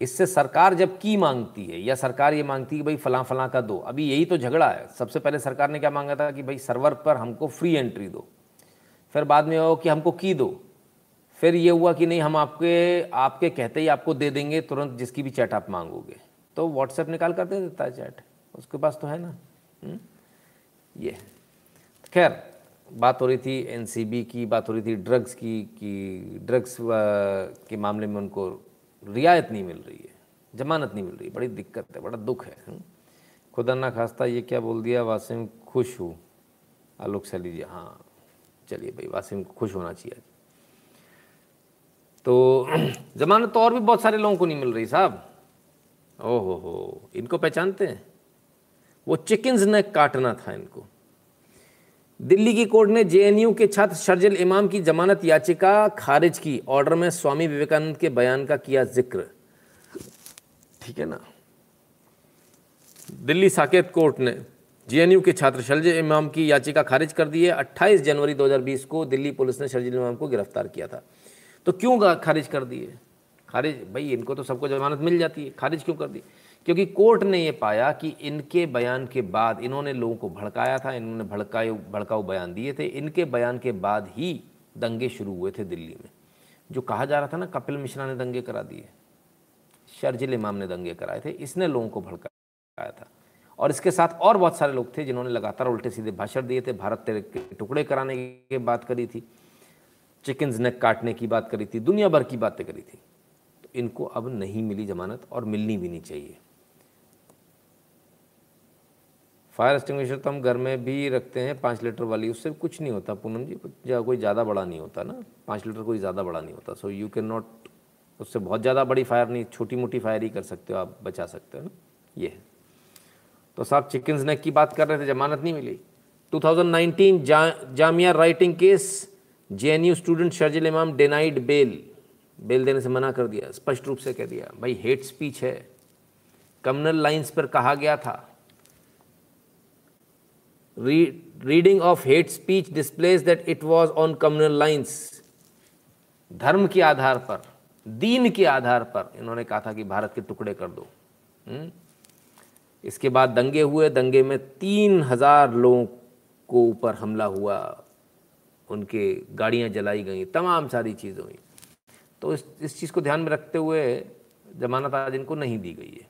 इससे सरकार जब की मांगती है या सरकार ये मांगती है कि भाई फलां फलां का दो अभी यही तो झगड़ा है सबसे पहले सरकार ने क्या मांगा था कि भाई सर्वर पर हमको फ्री एंट्री दो फिर बाद में हो कि हमको की दो फिर ये हुआ कि नहीं, हम आपके आपके कहते ही आपको दे देंगे, तुरंत जिसकी भी चैट आप मांगोगे। तो व्हाट्सएप निकाल कर दे देता है चैट। उसके पास तो है ना? हम्म? ये। खैर, बात हो रही थी एनसीबी की, बात हो रही थी ड्रग्स की, कि ड्रग्स के मामले में उनको रियायत नहीं मिल रही है, जमानत नहीं मिल रही बड़ी दिक्कत है, बड़ा दुख है। हम्म। खुदा ना खास्ता, ये क्या बोल दिया? वासिम खुश हूँ। आलोक सैली जी हाँ। चलिए भाई, वासिम को खुश होना चाहिए तो [clears throat] जमानत तो और भी बहुत सारे लोगों को नहीं मिल रही साहब। ओहो हो, इनको पहचानते हैं? वो चिकन्स ने काटना था इनको। दिल्ली की कोर्ट ने जेएनयू के छात्र शर्जिल इमाम की जमानत याचिका खारिज की। ऑर्डर में स्वामी विवेकानंद के बयान का किया ज़िक्र। ठीक है ना? दिल्ली साकेत कोर्ट ने जेएनयू के छात्र शर्जिल इमाम की याचिका खारिज कर दी है। 28 जनवरी 2020 को दिल्ली पुलिस ने शर्जिल इमाम को गिरफ़्तार किया था। तो क्यों खारिज कर दिए? खारिज, भाई, इनको तो सबको जमानत मिल जाती है। खारिज क्यों कर दी? क्योंकि कोर्ट ने ये पाया कि इनके बयान के बाद इन्होंने लोगों को भड़काया था, इन्होंने भड़काए भड़काऊ बयान दिए थे। इनके बयान के बाद ही दंगे शुरू हुए थे दिल्ली में। जो कहा जा रहा था ना, कपिल मिश्रा ने दंगे करा दिए। शर्जिल इमाम ने दंगे कराए थे। इसने लोगों को भड़काया था। और इसके साथ और बहुत सारे लोग थे जिन्होंने लगातार उल्टे सीधे भाषण दिए थे। भारत के टुकड़े कराने की बात करी थी। चिकन्स नेक काटने की बात करी थी दुनिया भर की बातें करी थी। तो इनको अब नहीं मिली जमानत और मिलनी भी नहीं चाहिए। फायर एक्सटिंग्विशर तो हम घर में भी रखते हैं पाँच लीटर वाली उससे कुछ नहीं होता पूनम जी या कोई ज़्यादा बड़ा नहीं होता ना पाँच लीटर कोई ज़्यादा बड़ा नहीं होता। सो यू कैन नॉट उससे बहुत ज़्यादा बड़ी फायर नहीं छोटी मोटी फायर ही कर सकते हो आप बचा सकते हो ना ये है। तो साहब चिकन स्नैक की बात कर रहे थे जमानत नहीं मिली। 2019 जा, Jamia rioting case J N U student Sharjeel Imam denied bail bell देने से मना कर दिया, स्पष्ट रूप से कह दिया, भाई हेट स्पीच है कम्युनल लाइंस पर कहा गया था reading of hate speech displays that it was on communal lines धर्म के आधार पर, दीन के आधार पर इन्होंने कहा था कि भारत के टुकड़े कर दो? हम्म? इसके बाद दंगे हुए, दंगे में तीन हज़ार लोगों को ऊपर हमला हुआ उनके गाड़ियाँ जलाई गई, तमाम सारी चीज़ें हुई। तो इस इस चीज़ को ध्यान में रखते हुए जमानत आज इनको नहीं दी गई है।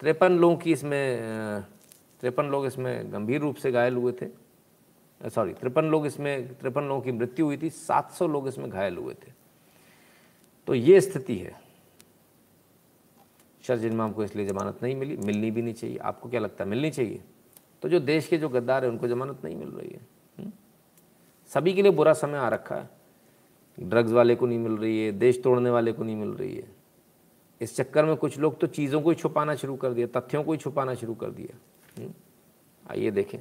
तिरपन लोगों की इसमें तिरपन लोग इसमें गंभीर रूप से घायल हुए थे। सॉरी तिरपन लोग इसमें, तिरपन लोगों की मृत्यु हुई थी 700 लोग इसमें घायल हुए थे। तो ये स्थिति है। शर्ज इमाम को इसलिए ज़मानत नहीं मिली, मिलनी भी नहीं चाहिए। आपको क्या लगता है, मिलनी चाहिए? तो जो देश के जो गद्दार हैं, उनको ज़मानत नहीं मिल रही है। हुँ? सभी के लिए बुरा समय आ रखा है। ड्रग्स वाले को नहीं मिल रही है, देश तोड़ने वाले को नहीं मिल रही है। इस चक्कर में कुछ लोग तो चीज़ों को ही छुपाना शुरू कर दिया, तथ्यों को ही छुपाना शुरू कर दिया। हम्म? आइए देखें।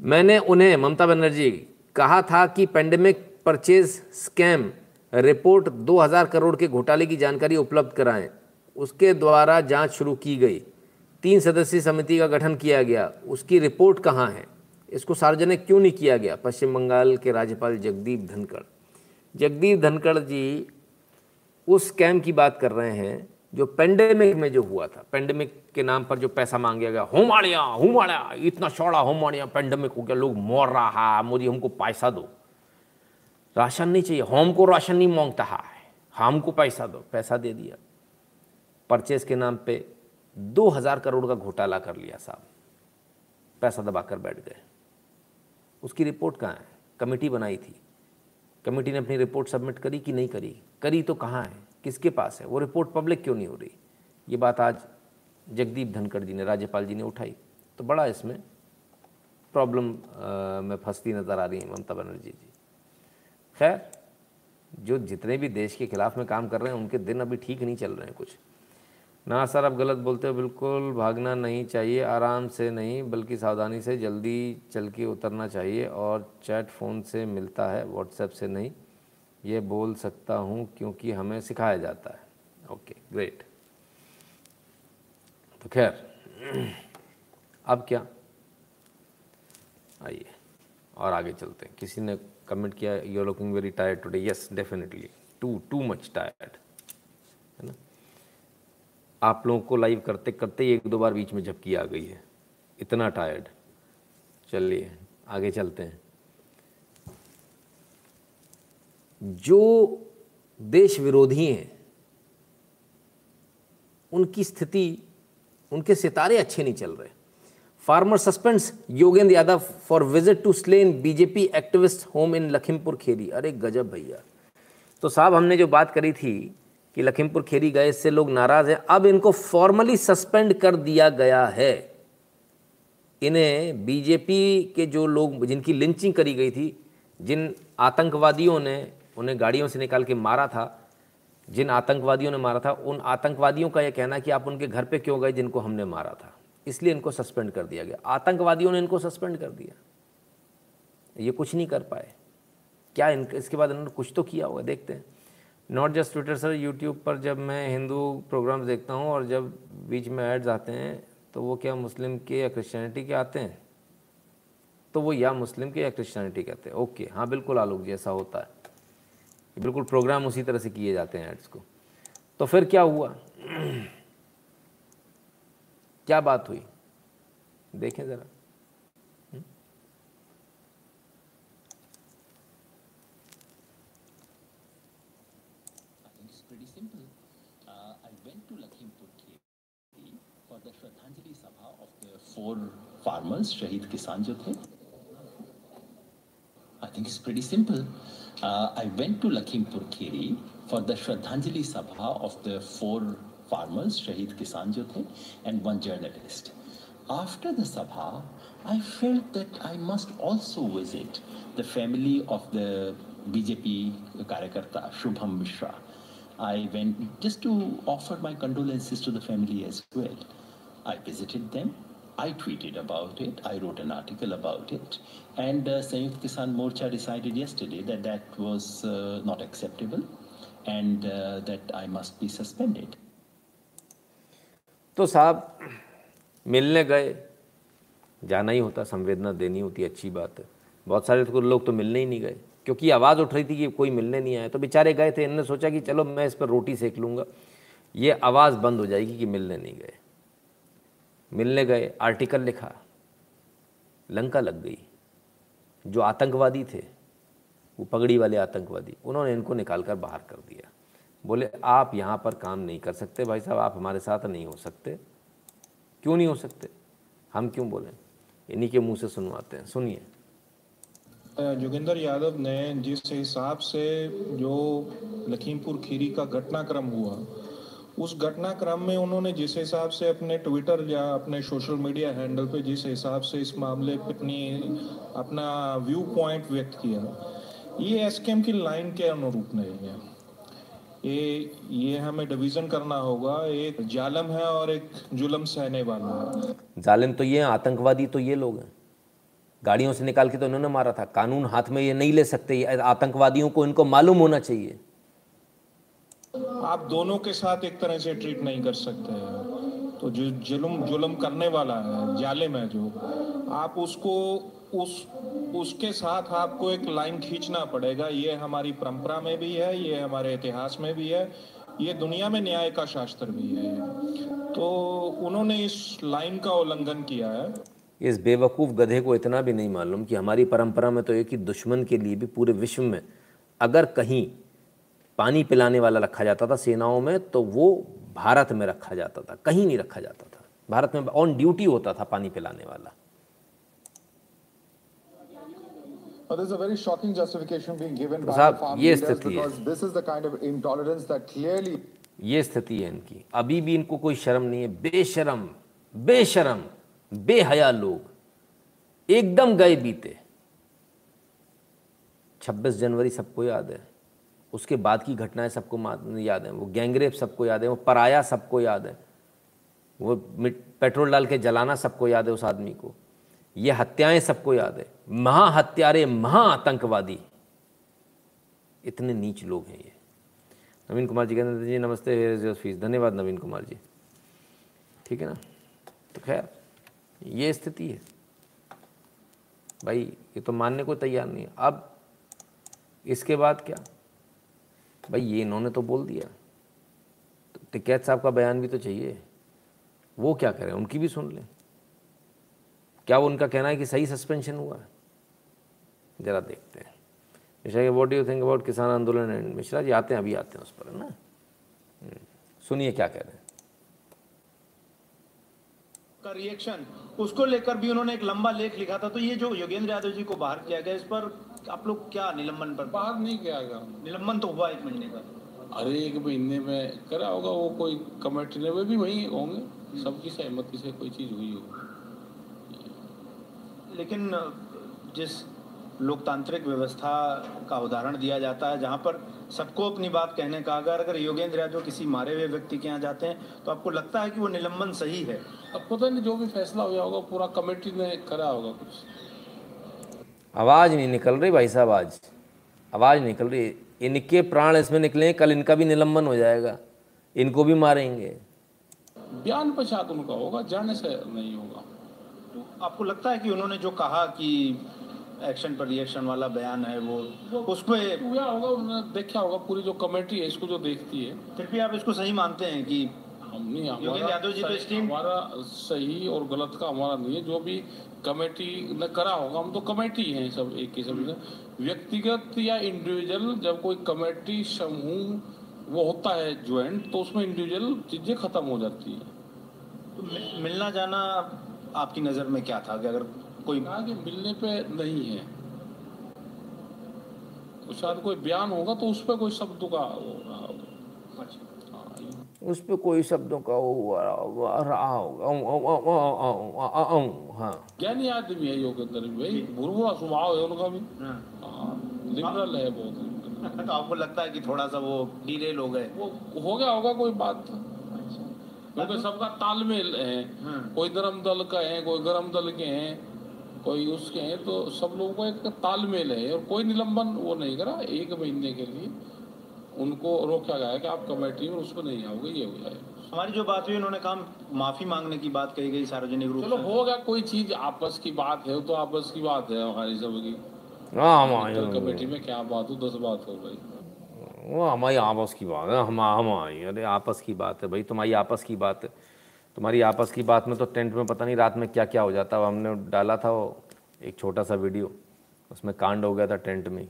मैंने उन्हें, ममता बनर्जी, कहा था कि pandemic purchase scam report 2000 crore के घोटाले की जानकारी उपलब्ध कराएँ। उसके द्वारा जाँच शुरू की गई। तीन सदस्यीय समिति का गठन किया गया, उसकी रिपोर्ट कहाँ है? इसको सार्वजनिक क्यों नहीं किया गया? पश्चिम बंगाल के राज्यपाल जगदीप धनखड़। जगदीप धनखड़ जी उस स्कैम की बात कर रहे हैं, जो पेंडेमिक में जो हुआ था। पेंडेमिक के नाम पर जो पैसा मांगा गया, होमाड़िया होमाड़िया, इतना चौड़ा होमाड़िया पेंडेमिक हो गया, लोग मर रहा मोदी हमको पैसा दो। राशन नहीं चाहिए होम को राशन नहीं माँगता है, हमको पैसा दो, पैसा दे दिया। परचेज के नाम पे दो हज़ार करोड़ का घोटाला कर लिया साहब। पैसा दबा कर बैठ गए। उसकी रिपोर्ट कहाँ है? कमेटी बनाई थी। कमेटी ने अपनी रिपोर्ट सबमिट करी कि नहीं करी? करी तो कहाँ है? किसके पास है? वो रिपोर्ट पब्लिक क्यों नहीं हो रही? ये बात आज जगदीप धनखड़ जी ने, राज्यपाल जी ने उठाई। तो बड़ा इसमें प्रॉब्लम में फंसती नज़र आ रही है ममता बनर्जी जी। खैर, जो जितने भी देश के खिलाफ में काम कर रहे हैं, उनके दिन अभी ठीक नहीं चल रहे हैं कुछ। ना सर, आप गलत बोलते हो, बिल्कुल भागना नहीं चाहिए, आराम से नहीं, बल्कि सावधानी से जल्दी चल के उतरना चाहिए और चैट फ़ोन से मिलता है, व्हाट्सएप से नहीं। ये बोल सकता हूँ क्योंकि हमें सिखाया जाता है। Okay, great. तो खैर, अब क्या? आइए, और आगे चलते हैं। किसी ने कमेंट किया you are looking very tired today yes definitely too too much tired आप लोगों को लाइव करते करते एक दो बार बीच में झपकी आ गई है। इतना टायर्ड चलिए, आगे चलते हैं। जो देश विरोधी हैं, उनकी स्थिति, उनके सितारे अच्छे नहीं चल रहे। Farmer suspends Yogendra Yadav for visit to slain BJP activist home in Lakhimpur Kheri अरे गजब भैया। तो साहब, हमने जो बात करी थी कि लखीमपुर खेरी गए, इससे लोग नाराज़ हैं। अब इनको फॉर्मली सस्पेंड कर दिया गया है। इन्हें बीजेपी के जो लोग, जिनकी लिंचिंग करी गई थी, जिन आतंकवादियों ने, उन्हें गाड़ियों से निकाल के मारा था, जिन आतंकवादियों ने मारा था, उन आतंकवादियों का यह कहना कि आप उनके घर पे क्यों गए जिनको हमने मारा था? इसलिए इनको सस्पेंड कर दिया गया। आतंकवादियों ने इनको सस्पेंड कर दिया। ये कुछ नहीं कर पाए। क्या इन, इसके बाद इन्होंने कुछ तो किया होगा? देखते हैं। Not just Twitter sir YouTube पर जब मैं हिंदू प्रोग्राम्स देखता हूँ और जब बीच में एड्स आते हैं तो वो क्या मुस्लिम के या क्रिश्चियनिटी के आते हैं? तो वो या मुस्लिम के या क्रिश्चियनिटी आते हैं। ओके हाँ बिल्कुल आलोक जी, ऐसा होता है। बिल्कुल प्रोग्राम उसी तरह से किए जाते हैं एड्स को। तो फिर क्या हुआ? [clears throat] क्या बात हुई? देखें ज़रा। Four farmers, Shahid Kisan jo the. I think it's pretty simple. Uh, I went to Lakhimpur Kheri for the Shraddhanjali Sabha of the four farmers, Shahid Kisan jo the, and one journalist. After the Sabha, I felt that I must also visit the family of the BJP Karyakarta, Shubham Mishra. I went just to offer my condolences to the family as well. I visited them. I tweeted about it. I wrote an article about it. And uh, Sayukt Kisan Morcha decided yesterday that that was uh, not acceptable and uh, that I must be suspended. तो साहब मिलने गए जाना ही होता संवेदना देनी होती अच्छी बात है बहुत सारे तो लोग तो मिलने ही नहीं गए क्योंकि आवाज़ उठ रही थी कि कोई मिलने नहीं आया तो बेचारे गए थे इन्होंने सोचा कि चलो मैं इस पर रोटी सेक लूँगा ये आवाज़ बंद हो जाएगी कि मिलने नहीं गए मिलने गए आर्टिकल लिखा। लंका लग गई। जो आतंकवादी थे, वो पगड़ी वाले आतंकवादी, उन्होंने इनको निकाल कर बाहर कर दिया। बोले, आप यहाँ पर काम नहीं कर सकते, भाई साहब, आप हमारे साथ नहीं हो सकते। क्यों नहीं हो सकते? हम क्यों बोलें? इन्हीं के मुँह से सुनवाते हैं। सुनिए। जोगिंदर यादव ने जिस हिसाब से जो लखीमपुर खीरी का घटनाक्रम हुआ उस घटनाक्रम में उन्होंने जिस हिसाब से अपने ट्विटर या अपने सोशल मीडिया हैंडल पे जिस हिसाब से इस मामले पे अपनी, अपना व्यू पॉइंट व्यक्त किया, ये एसकेएम की लाइन के अनुरूप नहीं है। ये ये हमें डिवीज़न करना होगा। एक जालम है और एक जुलम सहने वाला है। जालिम तो ये आतंकवादी तो ये लोग हैं। गाड़ियों से निकाल के तो इन्होंने मारा था। कानून हाथ में ये नहीं ले सकते। ये आतंकवादियों को इनको मालूम होना चाहिए। आप दोनों के साथ एक तरह से ट्रीट नहीं कर सकते हैं। तो जो जुल्म जुल्म करने वाला है, जालिम है जो, आप उसको, उस, उसके साथ आपको एक लाइन खींचना पड़ेगा। ये हमारी परंपरा में भी है, ये हमारे इतिहास में भी है, ये दुनिया में न्याय का शास्त्र भी है। तो उन्होंने इस लाइन का उल्लंघन किया है। इस बेवकूफ़ गधे को इतना भी नहीं मालूम कि हमारी परंपरा में तो एक ही दुश्मन के लिए भी पूरे विश्व में, अगर कहीं पानी पिलाने वाला रखा जाता था सेनाओं में तो वो भारत में रखा जाता था कहीं नहीं रखा जाता था। भारत में ऑन ड्यूटी होता था पानी पिलाने वाला। साहब, ये स्थिति है। ये स्थिति है इनकी। अभी भी इनको कोई शर्म नहीं है। बेशरम बेशरम बेहया लोग एकदम गए बीते। 26 जनवरी सबको याद है। उसके बाद की घटनाएँ सबको याद है, वो गैंगरेप सबको याद है, वो पराया सबको याद है, वो पेट्रोल डाल के जलाना सबको याद है उस आदमी को। ये हत्याएँ सबको याद है। महाहत्यारे, महाआतंकवादी। इतने नीच लोग हैं ये। नवीन कुमार जी कहते जी, नमस्ते फ़ीस। धन्यवाद नवीन कुमार जी। ठीक है ना? तो खैर, ये स्थिति है। भाई, ये तो मानने को तैयार नहीं अब, इसके बाद क्या? भाई ये इन्होंने तो बोल दिया। तो टिकैत साहब का बयान भी तो चाहिए। वो क्या करें? उनकी भी सुन लें। क्या वो उनका कहना है कि सही सस्पेंशन हुआ? है जरा देखते हैं। Mishra what do think about kisan andolan? And Mishra ji आते हैं अभी आते हैं उस पर है ना? हम्म, सुनिए क्या कह रहे हैं। का रिएक्शन उसको लेकर भी उन्होंने एक लंबा लेख लिखा था। तो ये जो योगेंद्र यादव जी को बाहर किया गया इस पर आप लोग क्या निलंबन पर बाहर नहीं किया गया। निलंबन तो हुआ एक महीने का अरे एक महीने में करा होगा वो कोई कमेटी ने वे भी वही होंगे। सबकी सहमति से कोई चीज़ हुई होगी। लेकिन जिस लोकतांत्रिक व्यवस्था का उदाहरण दिया जाता है जहाँ पर सबको अपनी बात कहने का अगर अगर योगेंद्र यादव किसी मारे हुए व्यक्ति के यहाँ जाते हैं तो आपको लगता है कि वो निलंबन सही है? अब पता नहीं जो भी फैसला हुआ होगा पूरा कमेटी ने करा होगा कुछ। आवाज़ नहीं निकल रही भाई साहब आज। आवाज़ निकल रही। इनके प्राण इसमें निकले कल इनका भी निलंबन हो जाएगा। इनको भी मारेंगे। बयान पश्चात उनका होगा जाने से नहीं होगा। तो आपको लगता है कि उन्होंने जो कहा कि एक्शन पर रिएक्शन वाला बयान है वो। उसमें हुआ होगा उन्होंने देखा होगा पूरी जो कमेटी है इसको जो देखती है। फिर भी आप इसको सही मानते हैं कि नहीं यादव जी तो सही- हमारा सही और गलत का हमारा नहीं है। जो भी कमेटी ने करा होगा हम तो कमेटी हैं सब एक किस्म से व्यक्तिगत या इंडिविजुअल जब कोई कमेटी समूह वो होता है ज्वाइंट तो उसमें इंडिविजुअल चीज़ें खत्म हो जाती है। तो मिलना जाना आपकी नज़र में क्या था? कि अगर कोई कहा कि मिलने पे नहीं है शायद कोई बयान होगा तो उस पर कोई शब्द का उस पर कोई शब्दों का वो रहा होगा हाँ ज्ञानी आदमी है योगेंद्र भाई भूरवा स्वभाव है उनका भी लिबरल है बहुत तो आपको लगता है कि थोड़ा सा वो डिलेल हो गए वो हो गया होगा कोई बात क्योंकि सबका तालमेल है कोई धर्म दल का है कोई गर्म दल के हैं कोई उसके हैं तो सब लोगों का एक तालमेल है और कोई निलंबन वो नहीं करा एक महीने के लिए। उनको रोका गया है कि आप कमेटी में उसमें नहीं आओगे ये हो जाएगा। हमारी जो बात हुई उन्होंने कहा माफ़ी मांगने की बात कही गई सार्वजनिक रूप चलो से। हो गया कोई चीज़ आपस की बात है तो आपस की बात है हमारी सबकी हाँ हमारी कमेटी में क्या बात हो दस बात हो गई वो हमारी आपस की बात है हम हमारी अरे आपस की बात है भाई तुम्हारी आपस की बात है। तुम्हारी आपस की बात में तो टेंट में पता नहीं रात में क्या क्या हो जाता। है हमने डाला था वो, एक छोटा सा वीडियो। उसमें कांड हो गया था टेंट में ही।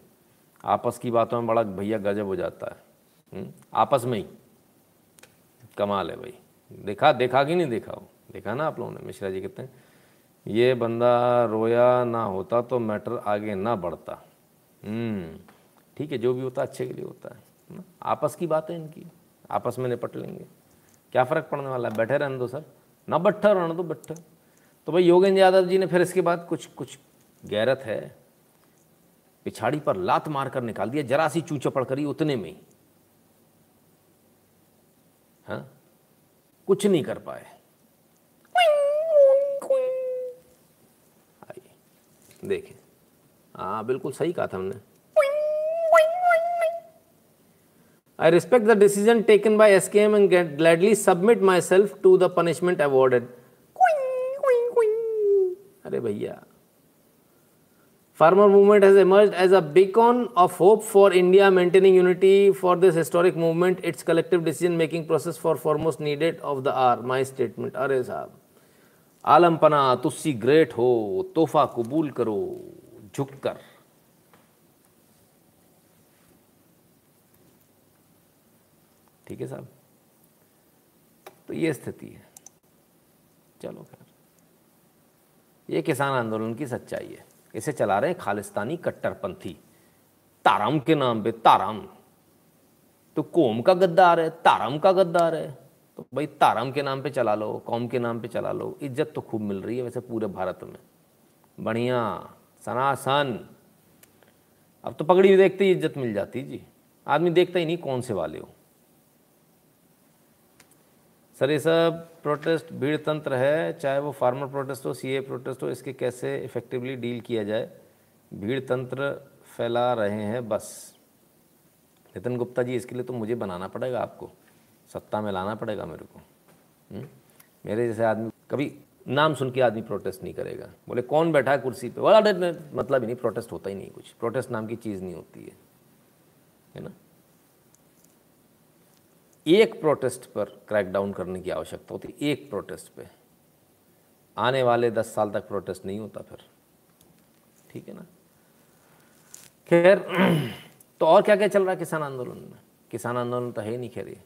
आपस की बातों में बड़ा भैया गजब हो जाता है। हम्म? आपस में ही। कमाल है भाई। देखा देखा कि नहीं देखा वो? देखा ना आप लोगों ने, मिश्रा जी कहते हैं ये बंदा रोया ना होता तो मैटर आगे ना बढ़ता। हम्म ठीक है, जो भी होता है अच्छे के लिए होता है? आपस की बात है इनकी। आपस में निपट लेंगे। क्या फ़र्क पड़ने वाला है? बैठे रहने दो सर। ना बैठा रहने दो बैठे तो भाई योगेंद्र यादव जी ने फिर इसके बाद कुछ कुछ गैरत है। पिछाड़ी पर लात मार कर निकाल दिया। जरा सी चूचा पड़ करी उतने में ही। हाँ? कुछ नहीं कर पाए। देखें हाँ बिल्कुल सही कहा था हमने। I respect the decision taken by SKM and get- gladly submit myself to the punishment awarded. अरे भैया Farmer movement has emerged as a beacon of hope for India maintaining unity for this historic movement. Its collective decision making process for foremost needed of the hour. My statement. अरे साहब आलम पना तुस्सी great हो तोहफा कबूल करो झुककर ठीक है साहब? तो ये स्थिति है। चलो खैर। ये किसान आंदोलन की सच्चाई है। इसे चला रहे खालिस्तानी कट्टरपंथी। ताराम के नाम पे, ताराम। तो कौम का गद्दार है, ताराम का गद्दार है। तो भाई ताराम के नाम पे चला लो, कौम के नाम पे चला लो, इज़्ज़त तो खूब मिल रही है वैसे पूरे भारत में। बढ़िया, सनासन। अब तो पगड़ी देखते ही इज़्ज़त मिल जाती जी। आदमी देखता ही नहीं कौन से वाले हो। सर ये सब प्रोटेस्ट भीड़ तंत्र है चाहे वो फार्मर प्रोटेस्ट हो सीए प्रोटेस्ट हो इसके कैसे इफेक्टिवली डील किया जाए? भीड़ तंत्र फैला रहे हैं बस। नितिन गुप्ता जी इसके लिए तो मुझे बनाना पड़ेगा आपको। सत्ता में लाना पड़ेगा मेरे को। हम्म? मेरे जैसे आदमी कभी नाम सुन के आदमी प्रोटेस्ट नहीं करेगा। बोले कौन बैठा है कुर्सी पे? बोला "अरे, नहीं, मतलब ही नहीं प्रोटेस्ट होता ही नहीं कुछ। प्रोटेस्ट नाम की चीज़ नहीं होती है। है ना? एक प्रोटेस्ट पर क्रैकडाउन करने की आवश्यकता होती है, एक प्रोटेस्ट पे। आने वाले दस साल तक प्रोटेस्ट नहीं होता फिर। ठीक है ना? खैर तो और क्या क्या चल रहा है किसान आंदोलन में? किसान आंदोलन तो है ही नहीं, खैर ये।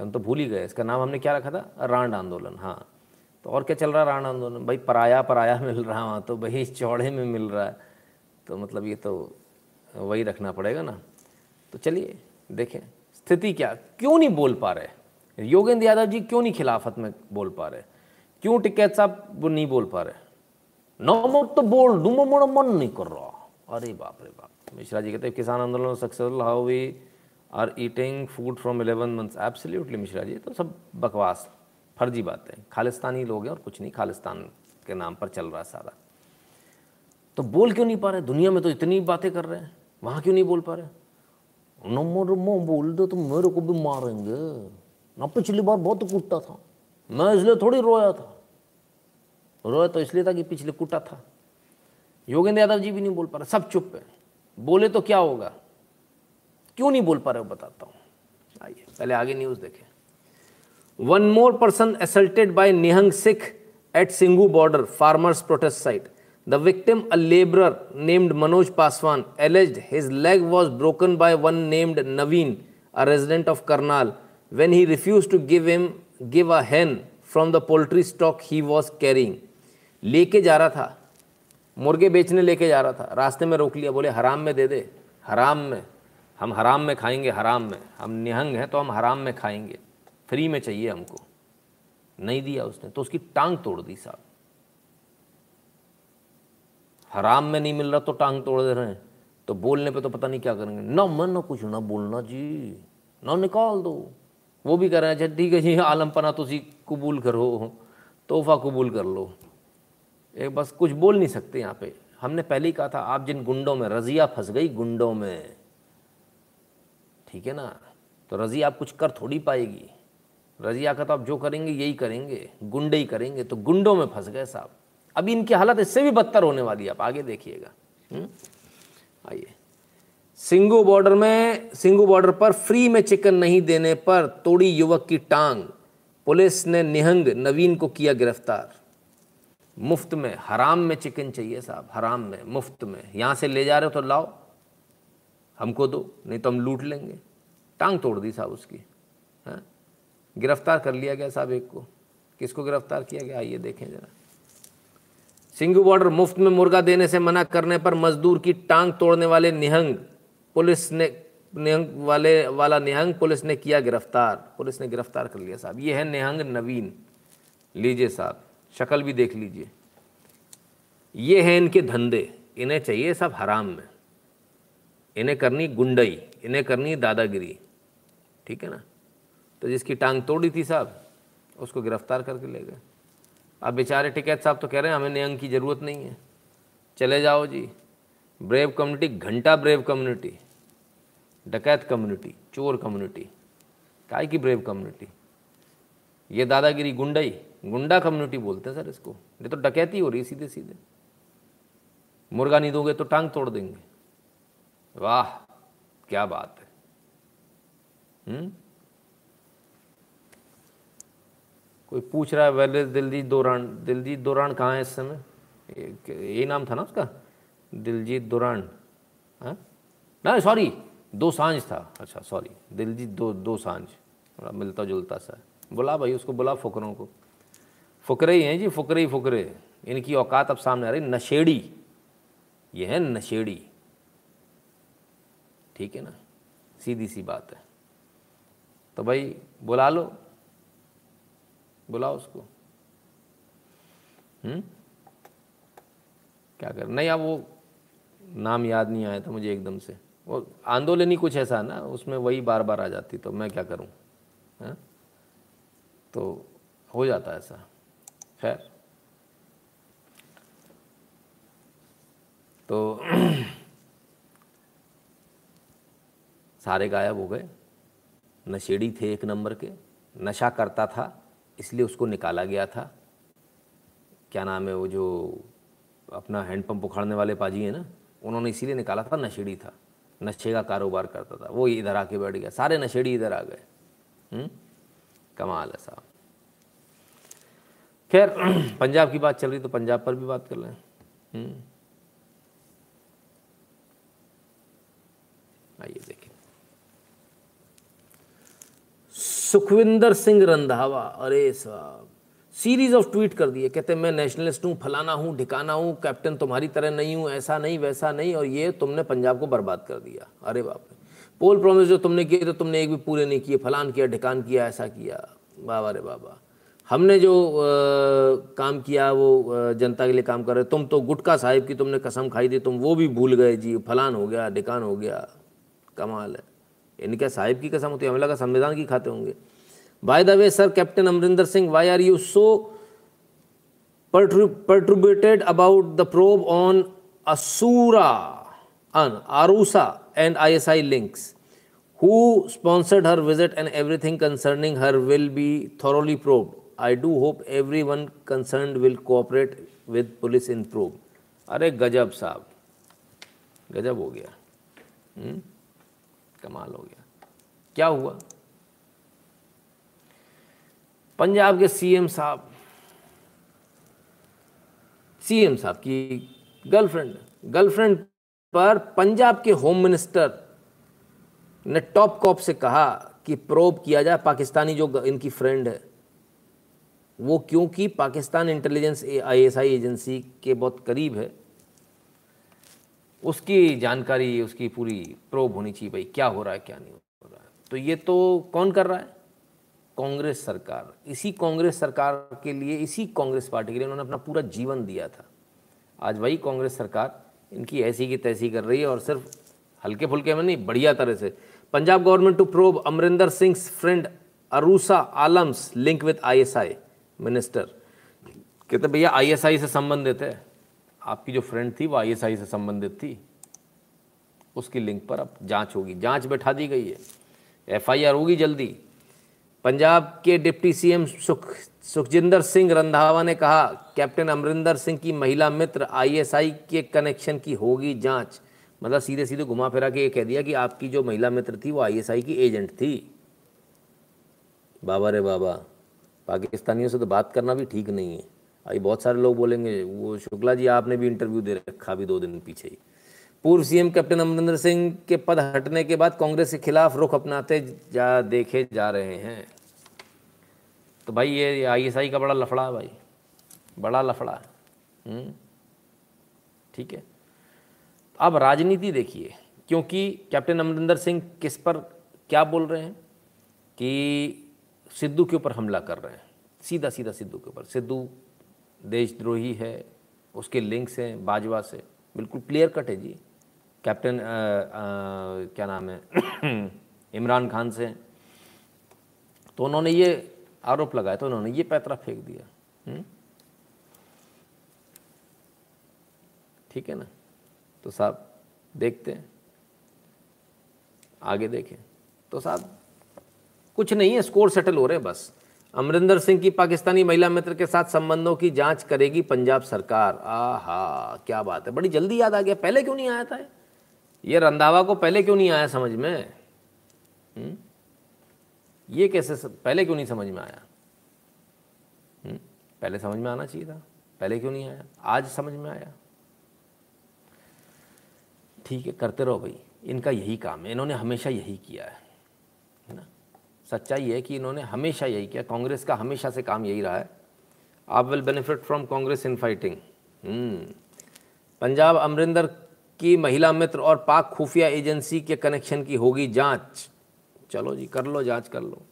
हम तो भूल ही गए। इसका नाम हमने क्या रखा था? रांड आंदोलन हाँ। तो और क्या चल रहा राणा आंदोलन? भाई, पराया पराया मिल रहा वहाँ तो भाई, चौड़े में मिल रहा है। तो मतलब ये तो वही रखना पड़ेगा ना। तो चलिए, देखें। स्थिति क्या? क्यों नहीं बोल पा रहे? योगेंद्र यादव जी क्यों नहीं खिलाफत में बोल पा रहे? क्यों टिकैत साहब नहीं बोल पा रहे? नो तो बोल दूँ मोड़ा मन नहीं कर रहा। अरे बाप रे बाप। मिश्रा जी कहते हैं, किसान आंदोलन successful, how we are eating food from eleven months. Absolutely Mishra ji तो सब बकवास, फर्जी बातें खालिस्तानी लोग हैं और कुछ नहीं, खालिस्तान के नाम पर चल रहा है सारा। तो बोल क्यों नहीं पा रहे? दुनिया में तो इतनी बातें कर रहे हैं, वहाँ क्यों नहीं बोल पा रहे? नंबर मो बोल दो तो मेरे को भी मारेंगे ना पिछली बार बहुत कुट्टा था मैं इसलिए थोड़ी रोया था रोया तो इसलिए था कि पिछले कुटा था योगेंद्र यादव जी भी नहीं बोल पा रहे सब चुप है बोले तो क्या होगा क्यों नहीं बोल पा रहे बताता हूँ आइए पहले आगे न्यूज़ देखें one more person assaulted by Nihang Sikh at Singhu border farmers protest site the victim a labourer named Manoj Paswan alleged his leg was broken by one named Naveen a resident of Karnal when he refused to give him, give a hen from the poultry stock he was carrying. लेके जा रहा था। मुर्गे बेचने लेके जा रहा था। रास्ते में रोक लिया। बोले, हराम में दे दे। हराम में। हम हराम में खाएँगे, हराम में। हम निहंग हैं तो हम हराम में खाएँगे। फ्री में चाहिए हमको। नहीं दिया उसने। तो उसकी टांग तोड़ दी साहब। हराम में नहीं मिल रहा तो टांग तोड़ दे रहे हैं। तो बोलने पे तो पता नहीं क्या करेंगे। ना मन, ना कुछ, ना बोलना जी। ना निकाल दो। वो भी कर रहे हैं अच्छा ठीक है जी आलम पना तुसी कबूल करो। तोहफा कबूल कर लो। एक बस कुछ बोल नहीं सकते यहाँ पे। हमने पहले ही कहा था, आप जिन गुंडों में, रजिया फंस गई गुंडों में, ठीक है ना? तो रजिया आप कुछ कर थोड़ी पाएगी। रजिया का तो आप जो करेंगे, यही करेंगे। गुंडे ही करेंगे। तो गुंडों में फंस गए साहब। अभी इनकी हालत इससे भी बदतर होने वाली है। आप आगे देखिएगा। हम्म? आइए। सिंगू बॉर्डर में, सिंगू बॉर्डर पर फ्री में चिकन नहीं देने पर तोड़ी युवक की टांग। पुलिस ने निहंग नवीन को किया गिरफ़्तार। मुफ़्त में, हराम में चिकन चाहिए साहब, हराम में, मुफ़्त में। यहाँ से ले जा रहे हो तो लाओ। हमको दो, नहीं तो हम लूट लेंगे। टांग तोड़ दी साहब उसकी। हाँ? गिरफ़्तार कर लिया गया साहब एक को। किसको गिरफ़्तार किया गया? आइए देखें जरा। सिंगू बॉर्डर मुफ़्त में मुर्गा देने से मना करने पर मजदूर की टांग तोड़ने वाले निहंग, पुलिस ने निहंग वाले वाला निहंग, पुलिस ने किया गिरफ़्तार। पुलिस ने गिरफ़्तार कर लिया, साहब। ये है निहंग नवीन। लीजिए साहब, शक्ल भी देख लीजिए। ये हैं इनके धंधे। इन्हें चाहिए सब हराम में। इन्हें करनी गुंडई, इन्हें करनी दादागिरी। ठीक है ना? तो जिसकी टांग तोड़ी थी साहब, उसको गिरफ़्तार करके ले गए। अब बेचारे टिकैत साहब तो कह रहे हैं, हमें नियंग की ज़रूरत नहीं है। चले जाओ जी। ब्रेव कम्युनिटी, घंटा ब्रेव कम्युनिटी, डकैत कम्युनिटी, चोर कम्युनिटी काय की ब्रेव कम्युनिटी? ये दादागिरी गुंडाई, गुंडा कम्युनिटी बोलते हैं सर इसको। ये तो डकैती हो रही है सीधे सीधे मुर्गा नहीं दोगे तो टांग तोड़ देंगे। वाह, क्या बात है। हम्म? कोई पूछ रहा है वेले दिलजीत दौरान। दिलजीत दौरान कहाँ है इस समय? यही नाम था ना उसका? दिलजीत दौरान। हाँ? ना सॉरी दो साँझ था। अच्छा सॉरी दिलजीत दो दो साँझ। थोड़ा मिलता जुलता सा। बुला भाई, उसको बुला फुकरों को। फुकरे ही हैं जी, फुकरे ही फुकरे। इनकी औकात अब सामने आ रही, नशेड़ी। ये है नशेड़ी। ठीक है ना? सीधी सी बात है। तो भाई, बुला लो। बुलाओ उसको। हम्म? क्या कर नहीं, अब वो नाम याद नहीं आया था मुझे एकदम से। वो आंदोलन ही कुछ ऐसा ना, उसमें वही बार बार आ जाती तो मैं क्या करूँ? है? तो हो जाता ऐसा। खैर। तो [clears throat] सारे गायब हो गए। नशेड़ी थे एक नंबर के, नशा करता था। इसलिए उसको निकाला गया था। क्या नाम है वो जो अपना हैंडपम्प उखाड़ने वाले पाजी हैं ना, उन्होंने इसीलिए निकाला था, नशेड़ी था। नशे का कारोबार करता था। वो इधर आके बैठ गया। सारे नशेड़ी इधर आ गए। हम्म? कमाल है साहब। खैर, [clears throat] पंजाब की बात चल रही तो पंजाब पर भी बात कर लें। हम्म? आइए देखिए। सुखविंदर सिंह रंधावा अरे साहब सीरीज़ ऑफ़ ट्वीट कर दिए कहते मैं नेशनलिस्ट हूँ फलाना हूँ ढिकाना हूँ कैप्टन तुम्हारी तरह नहीं हूँ ऐसा नहीं वैसा नहीं और ये तुमने पंजाब को बर्बाद कर दिया। अरे बाप रे पोल प्रॉमिस जो तुमने किए तो तुमने एक भी पूरे नहीं किए फलान किया ढिकान किया ऐसा किया। बाबा रे बाबा हमने जो आ, काम किया वो जनता के लिए काम कर रहे तुम तो गुटका साहिब की तुमने कसम खाई थी तुम वो भी भूल गए जी फलान हो गया ढिकान हो गया कमाल है। यानी क्या साहिब की कसम होती है हमें लगा संविधान की खाते होंगे। By the way sir captain Amarinder Singh why are you so perturbed about the probe on असूरा on Aroosa and I S I links who sponsored her visit and everything concerning her will be thoroughly probed I do hope everyone concern will cooperate with police in probe अरे गजब साहब, गजब हो गया। hmm? कमाल हो गया। क्या हुआ? पंजाब के सीएम साहब सीएम साहब की गर्लफ्रेंड गर्लफ्रेंड पर पंजाब के होम मिनिस्टर ने टॉप कॉप से कहा कि प्रोब किया जाए, पाकिस्तानी जो इनकी फ्रेंड है, वो क्योंकि पाकिस्तान इंटेलिजेंस आईएसआई एजेंसी के बहुत करीब है उसकी जानकारी, उसकी पूरी प्रोब होनी चाहिए, भाई क्या हो रहा है, क्या नहीं हो रहा है। तो ये तो कौन कर रहा है? कांग्रेस सरकार। इसी कांग्रेस सरकार के लिए, इसी कांग्रेस पार्टी के लिए उन्होंने अपना पूरा जीवन दिया था। आज वही कांग्रेस सरकार इनकी ऐसी की तैसी कर रही है और सिर्फ़ हल्के फुल्के में नहीं, बढ़िया तरह से। Punjab government to probe Amarinder Singh friend Aroosa Alam's link with ISI minister कहते भैया आईएसआई से संबंधित है। आपकी जो फ्रेंड थी, वो आईएसआई से संबंधित थी। उसकी लिंक पर अब जाँच होगी। जाँच बैठा दी गई है। एफआईआर होगी जल्दी। पंजाब के डिप्टी सीएम सुख, सुखजिंदर सिंह रंधावा ने कहा, कैप्टन अमरिंदर सिंह की महिला मित्र आईएसआई के कनेक्शन की होगी जाँच। मतलब सीधे सीधे घुमा फिरा के ये कह दिया कि आपकी जो महिला मित्र थी, वो आईएसआई की एजेंट थी। बाबा रे बाबा, पाकिस्तानियों से तो बात करना भी ठीक नहीं है। अभी बहुत सारे लोग बोलेंगे, वो शुक्ला जी, आपने भी इंटरव्यू दे रखा अभी दो दिन पीछे ही. पूर्व सीएम कैप्टन अमरिंदर सिंह के पद हटने के बाद कांग्रेस के खिलाफ रुख अपनाते जा, देखे जा रहे हैं। तो भाई, ये आईएसआई का बड़ा लफड़ा है भाई। बड़ा लफड़ा है। ठीक है। अब राजनीति देखिए, क्योंकि कैप्टन अमरिंदर सिंह किस पर क्या बोल रहे हैं? कि सिद्धू के ऊपर हमला कर रहे हैं। सीधा सीधा सिद्धू के ऊपर। सिद्धू देशद्रोही है, उसके लिंक्स हैं बाजवा से। बिल्कुल क्लियर कट है जी। कैप्टन क्या नाम है? [clears throat] इमरान खान से। तो उन्होंने ये आरोप लगाया तो उन्होंने ये पैतरा फेंक दिया। हुँ? ठीक है ना? तो साहब, देखते हैं। आगे देखें। तो साहब, कुछ नहीं है, स्कोर सेटल हो रहे हैं बस। अमरिंदर सिंह की पाकिस्तानी महिला मित्र के साथ संबंधों की जाँच करेगी पंजाब सरकार। आहा, क्या बात है। बड़ी जल्दी याद आ गया। पहले क्यों नहीं आया था ये? रंधावा को पहले क्यों नहीं आया समझ में? हुँ? ये कैसे पहले क्यों नहीं समझ में आया? हुँ? पहले समझ में आना चाहिए था। पहले क्यों नहीं आया? आज समझ में आया। ठीक है, करते रहो भाई। इनका यही काम है। इन्होंने हमेशा यही किया है। सच्चाई है कि इन्होंने हमेशा यही किया, कांग्रेस का हमेशा से काम यही रहा है। AAP will benefit from Congress infighting Punjab Amarinder की महिला मित्र और पाक खुफिया एजेंसी के कनेक्शन की होगी जाँच। चलो जी, कर लो, जाँच कर लो।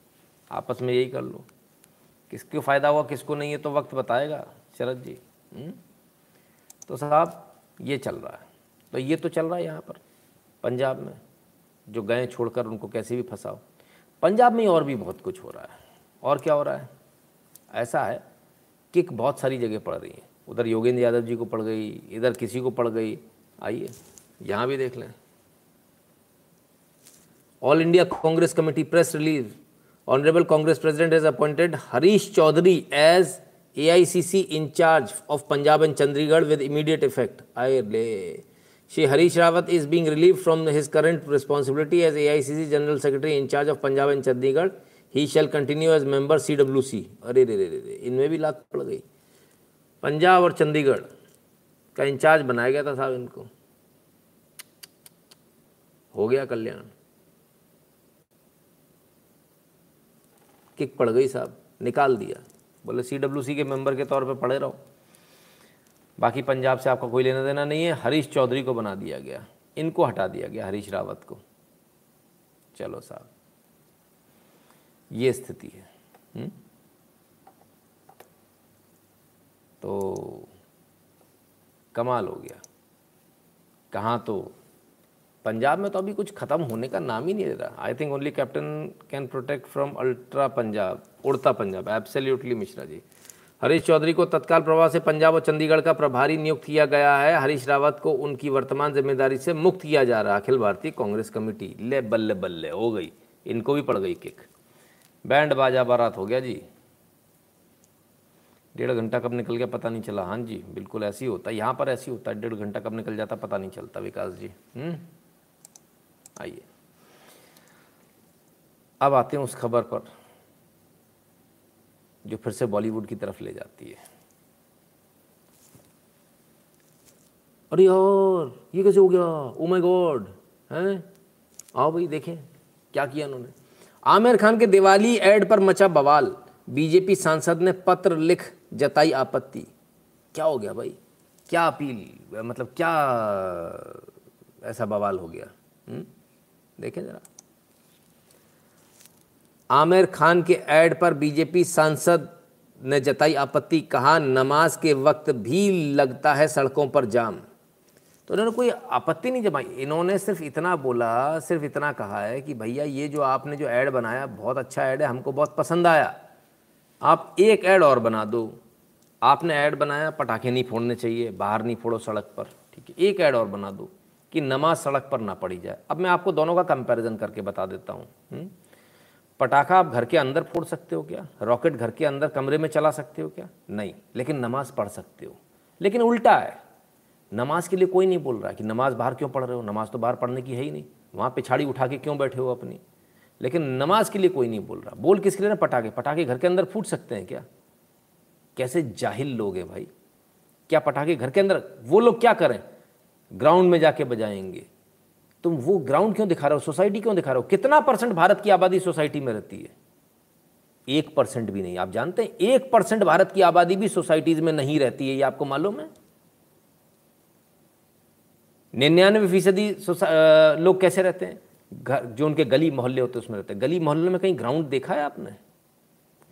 आपस में यही कर लो। किसको फ़ायदा हुआ, किसको नहीं है तो वक्त बताएगा। शरद जी। हुँ? तो साहब, ये चल रहा है। तो ये तो चल रहा है यहाँ पर, पंजाब में। जो गए छोड़कर उनको कैसे भी फंसाओ। पंजाब में और भी बहुत कुछ हो रहा है। और क्या हो रहा है? ऐसा है किक बहुत सारी जगह पड़ रही है। उधर योगेंद्र यादव जी को पड़ गई इधर किसी को पड़ गई। आइए यहाँ भी देख लें। All India Congress committee press release. Honourable Congress president has appointed Harish Chaudhary as A I C C in charge of Punjab and Chandigarh with immediate effect. Aye, Shri Harish Rawat is being relieve from his current responsibility as A I C C general secretary in charge of Punjab and Chandigarh he shall continue as member C W C अरे रे रे रे रे, इनमें भी लाख पड़ गई। पंजाब और चंडीगढ़ का इंचार्ज बनाया गया था साहब इनको। हो गया कल्याण। किक पड़ गई साहब, निकाल दिया। बोले सी डब्ल्यू सी के मेंबर के तौर पर पड़े रहो। बाकी पंजाब से आपका कोई लेना देना नहीं है। हरीश चौधरी को बना दिया गया। इनको हटा दिया गया, हरीश रावत को। चलो साहब, ये स्थिति है। हुँ? तो कमाल हो गया। कहाँ तो पंजाब में तो अभी कुछ ख़त्म होने का नाम ही नहीं ले रहा। I think only captain can protect from ultra Punjab, Udta Punjab. Absolutely Mishra ji. Harish Chaudhary को तत्काल प्रभाव से पंजाब और चंडीगढ़ का प्रभारी नियुक्त किया गया है। हरीश रावत को उनकी वर्तमान ज़िम्मेदारी से मुक्त किया जा रहा है। अखिल भारतीय कांग्रेस कमेटी ले बल्ले बल्ले हो गई। इनको भी पड़ गई किक। बैंड बाजा बारात हो गया जी। डेढ़ घंटा कब निकल गया पता नहीं चला। हाँ जी, बिल्कुल ऐसी होता है। यहाँ पर ऐसी होता है। डेढ़ घंटा कब निकल जाता पता नहीं चलता विकास जी। हम्म? आइए। अब आते हैं उस खबर पर। जो फिर से बॉलीवुड की तरफ़ ले जाती है। अरे यार, ये कैसे हो गया? ओ माय गॉड हैं? आओ भाई, देखें क्या किया उन्होंने आमिर खान के दिवाली एड पर मचा बवाल। बीजेपी सांसद ने पत्र लिख जताई आपत्ति। क्या हो गया भाई? क्या अपील मतलब क्या ऐसा बवाल हो गया? हुँ? देखें जरा। आमिर खान के ऐड पर बीजेपी सांसद ने जताई आपत्ति, कहा, नमाज़ के वक्त भी लगता है सड़कों पर जाम। तो उन्होंने कोई आपत्ति नहीं जमाई। इन्होंने सिर्फ़ इतना बोला, सिर्फ़ इतना कहा है कि भैया, ये जो आपने जो ऐड बनाया, बहुत अच्छा ऐड है, हमको बहुत पसंद आया। आप एक ऐड और बना दो। आपने ऐड बनाया, पटाखे नहीं फोड़ने चाहिए, बाहर नहीं फोड़ो सड़क पर, ठीक है। एक ऐड और बना दो कि नमाज़ सड़क पर ना पड़ी जाए। अब मैं आपको दोनों का कंपैरिजन करके बता देता हूँ पटाखा आप घर के अंदर फोड़ सकते हो क्या? रॉकेट घर के अंदर कमरे में चला सकते हो क्या? नहीं, लेकिन नमाज़ पढ़ सकते हो। लेकिन उल्टा है, नमाज़ के लिए कोई नहीं बोल रहा कि नमाज़ बाहर क्यों पढ़ रहे हो? नमाज़ तो बाहर पढ़ने की है ही नहीं। वहाँ पिछाड़ी उठा के क्यों बैठे हो अपनी? लेकिन नमाज़ के लिए कोई नहीं बोल रहा। बोल किसके लिए ना? पटाखे। पटाखे घर के अंदर फूट सकते हैं क्या? कैसे जाहिल लोग हैं भाई? क्या पटाखे घर के अंदर? वो लोग क्या करें? ग्राउंड में जाके बजाएँगे। तुम वो ग्राउंड क्यों दिखा रहे हो? सोसाइटी क्यों दिखा रहे हो? कितना परसेंट भारत की आबादी सोसाइटी में रहती है? एक परसेंट भी नहीं। आप जानते हैं, एक परसेंट भारत की आबादी भी सोसाइटीज में नहीं रहती है, ये आपको मालूम है? निन्यानवे फ़ीसदी लोग कैसे रहते हैं? घर, जो उनके गली मोहल्ले होते हैं, उसमें रहते हैं। गली मोहल्ले में कहीं ग्राउंड देखा है आपने?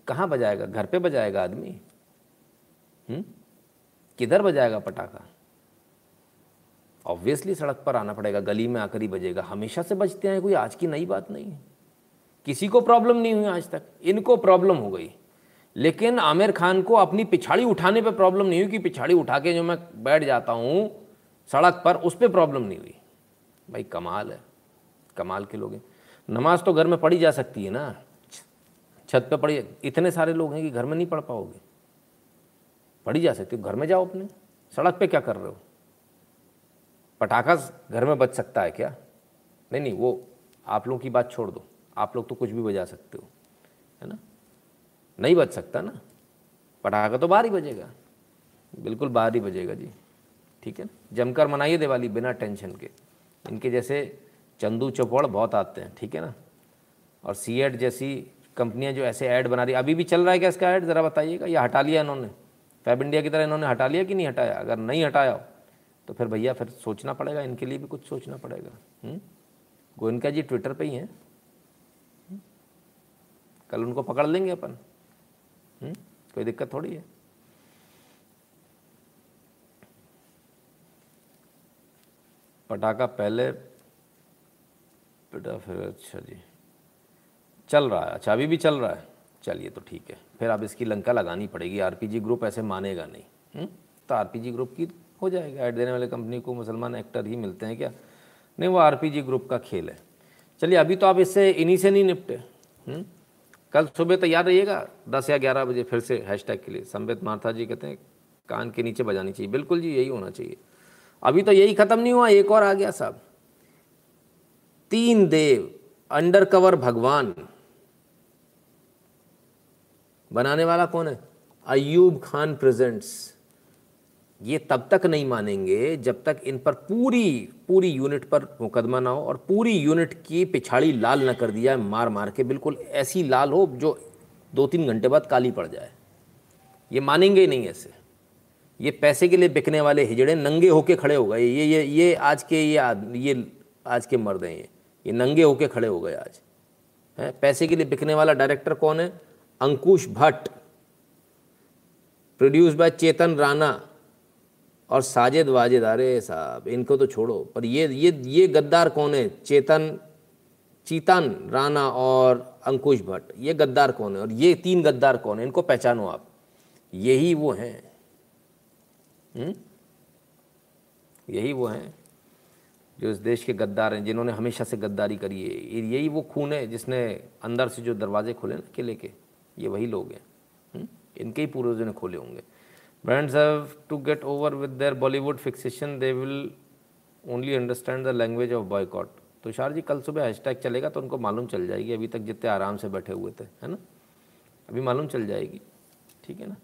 कहाँ बजाएगा? घर पे बजाएगा आदमी? हम्म? किधर बजाएगा पटाखा? ऑब्वियसली सड़क पर आना पड़ेगा, गली में आकर ही बजेगा। हमेशा से बजते हैं कोई, आज की नई बात नहीं। है किसी को प्रॉब्लम नहीं हुई आज तक। इनको प्रॉब्लम हो गई। लेकिन आमिर खान को अपनी पिछाड़ी उठाने पर प्रॉब्लम नहीं हुई कि पिछाड़ी उठा के जो मैं बैठ जाता हूँ, सड़क पर, उस पर प्रॉब्लम नहीं हुई। भाई, कमाल है। कमाल के लोग हैं। नमाज़ तो घर में पढ़ी जा सकती है ना। छत पे पढ़ी, इतने सारे लोग हैं कि घर में नहीं पढ़ पाओगे। पढ़ी जा सकती हो। घर में जाओ अपने। सड़क पे क्या कर रहे हो? पटाखा घर में बच सकता है क्या? नहीं नहीं, वो आप लोगों की बात छोड़ दो। आप लोग तो कुछ भी बजा सकते हो, है ना? नहीं बच सकता ना। पटाखा तो बाहर ही बजेगा। बिल्कुल बाहर ही बजेगा जी। ठीक है? जमकर मनाइए दिवाली बिना टेंशन के। इनके जैसे चंदू चौपड़ बहुत आते हैं, ठीक है ना? और सी एड जैसी कंपनियाँ जो ऐसे ऐड बना रही अभी भी चल रहा है क्या इसका ऐड? ज़रा बताइएगा। या हटा लिया इन्होंने। फैब इंडिया की तरह इन्होंने हटा लिया कि नहीं हटाया? अगर नहीं हटाया तो फिर भैया, फिर सोचना पड़ेगा, इनके लिए भी कुछ सोचना पड़ेगा। हम्म? गोयनका जी ट्विटर पे ही हैं। कल उनको पकड़ लेंगे अपन। कोई दिक्कत थोड़ी है। पटाखा पहले बेटा फिर अच्छा जी। चल रहा है। अच्छा अभी भी चल रहा है। चलिए तो ठीक है। फिर अब इसकी लंका लगानी पड़ेगी। आरपीजी ग्रुप ऐसे मानेगा नहीं। हुँ? तो आरपीजी ग्रुप की हो जाएगा। ऐड देने वाले कंपनी को मुसलमान एक्टर ही मिलते हैं क्या? नहीं, वो आरपीजी ग्रुप का खेल है। चलिए, अभी तो आप इससे इन्हीं से नहीं निपटे। हुँ? कल सुबह तैयार रहिएगा। दस या ग्यारह बजे फिर से हैशटैग के लिए। संबित मार्था जी कहते हैं, कान के नीचे बजानी चाहिए। बिल्कुल जी, यही होना चाहिए। अभी तो यही ख़त्म नहीं हुआ, एक और आ गया साहब। तीन देव अंडर कवर भगवान। बनाने वाला कौन है? अयूब खान प्रेजेंट्स ये तब तक नहीं मानेंगे जब तक इन पर पूरी पूरी यूनिट पर मुकदमा ना हो और पूरी यूनिट की पिछाड़ी लाल न कर दिया मार मार के। बिल्कुल ऐसी लाल हो जो दो तीन घंटे बाद काली पड़ जाए। ये मानेंगे ही नहीं ऐसे। ये पैसे के लिए बिकने वाले हिजड़े नंगे होके खड़े हो गए। ये ये ये आज के, ये आदमी ये आज के मर्द हैं ये। ये नंगे होके खड़े हो गए आज। हैं? पैसे के लिए बिकने वाला डायरेक्टर कौन है? Ankush Bhatt. Produce by Chetan Rana. और साजिद वाजिद, अरे साहब, इनको तो छोड़ो। पर ये ये ये गद्दार कौन है? चेतन, चीतन, राणा और अंकुश भट्ट। ये गद्दार कौन है? और ये तीन गद्दार कौन है? इनको पहचानो आप। यही वो हैं। हम्म? यही वो हैं जो इस देश के गद्दार हैं, जिन्होंने हमेशा से गद्दारी करी है। यही वो खून है जिसने अंदर से जो दरवाजे खोले ना, किले के। ये वही लोग हैं। हम्म? इनके ही पूर्वजों ने खोले होंगे। Brands have to get over with their Bollywood fixation they will only understand the language of boycott Tushar ji कल सुबह हैशटैग चलेगा तो उनको मालूम चल जाएगी, अभी तक जितने आराम से बैठे हुए थे, है ना? अभी मालूम चल जाएगी, ठीक है ना?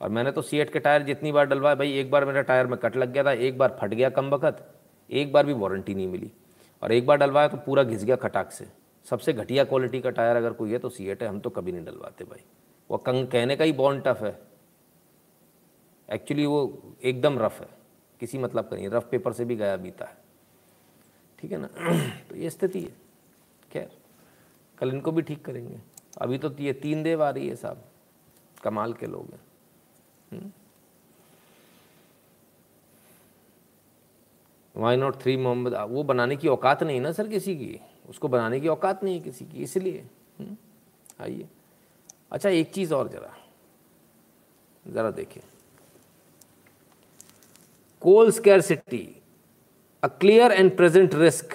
और मैंने तो सी के टायर जितनी बार डलवाए, भाई, एक बार मेरा टायर में कट लग गया था, एक बार फट गया कम वक्त, एक बार भी वारंटी नहीं मिली। और एक बार डलवाया तो पूरा घिस गया खटाक से। सबसे घटिया क्वालिटी का टायर अगर कोई है तो सी है, हम तो कभी नहीं डलवाते भाई। वो कंग कहने का ही बॉन्ड टफ है। एक्चुअली वो एकदम रफ है। किसी मतलब का नहीं रफ पेपर से भी गया बीता है। ठीक है ना? [clears throat] तो ये स्थिति है। खैर कल इनको भी ठीक करेंगे। अभी तो ये तीन देव आ रही है साहब। कमाल के लोग हैं। वाई नॉट थ्री मोहम्मद वो बनाने की औकात नहीं ना सर किसी की? उसको बनाने की औकात नहीं है किसी की इसलिए। हम्म, आइए। अच्छा एक चीज़ और ज़रा। ज़रा देखिए coal scarcity a clear and present risk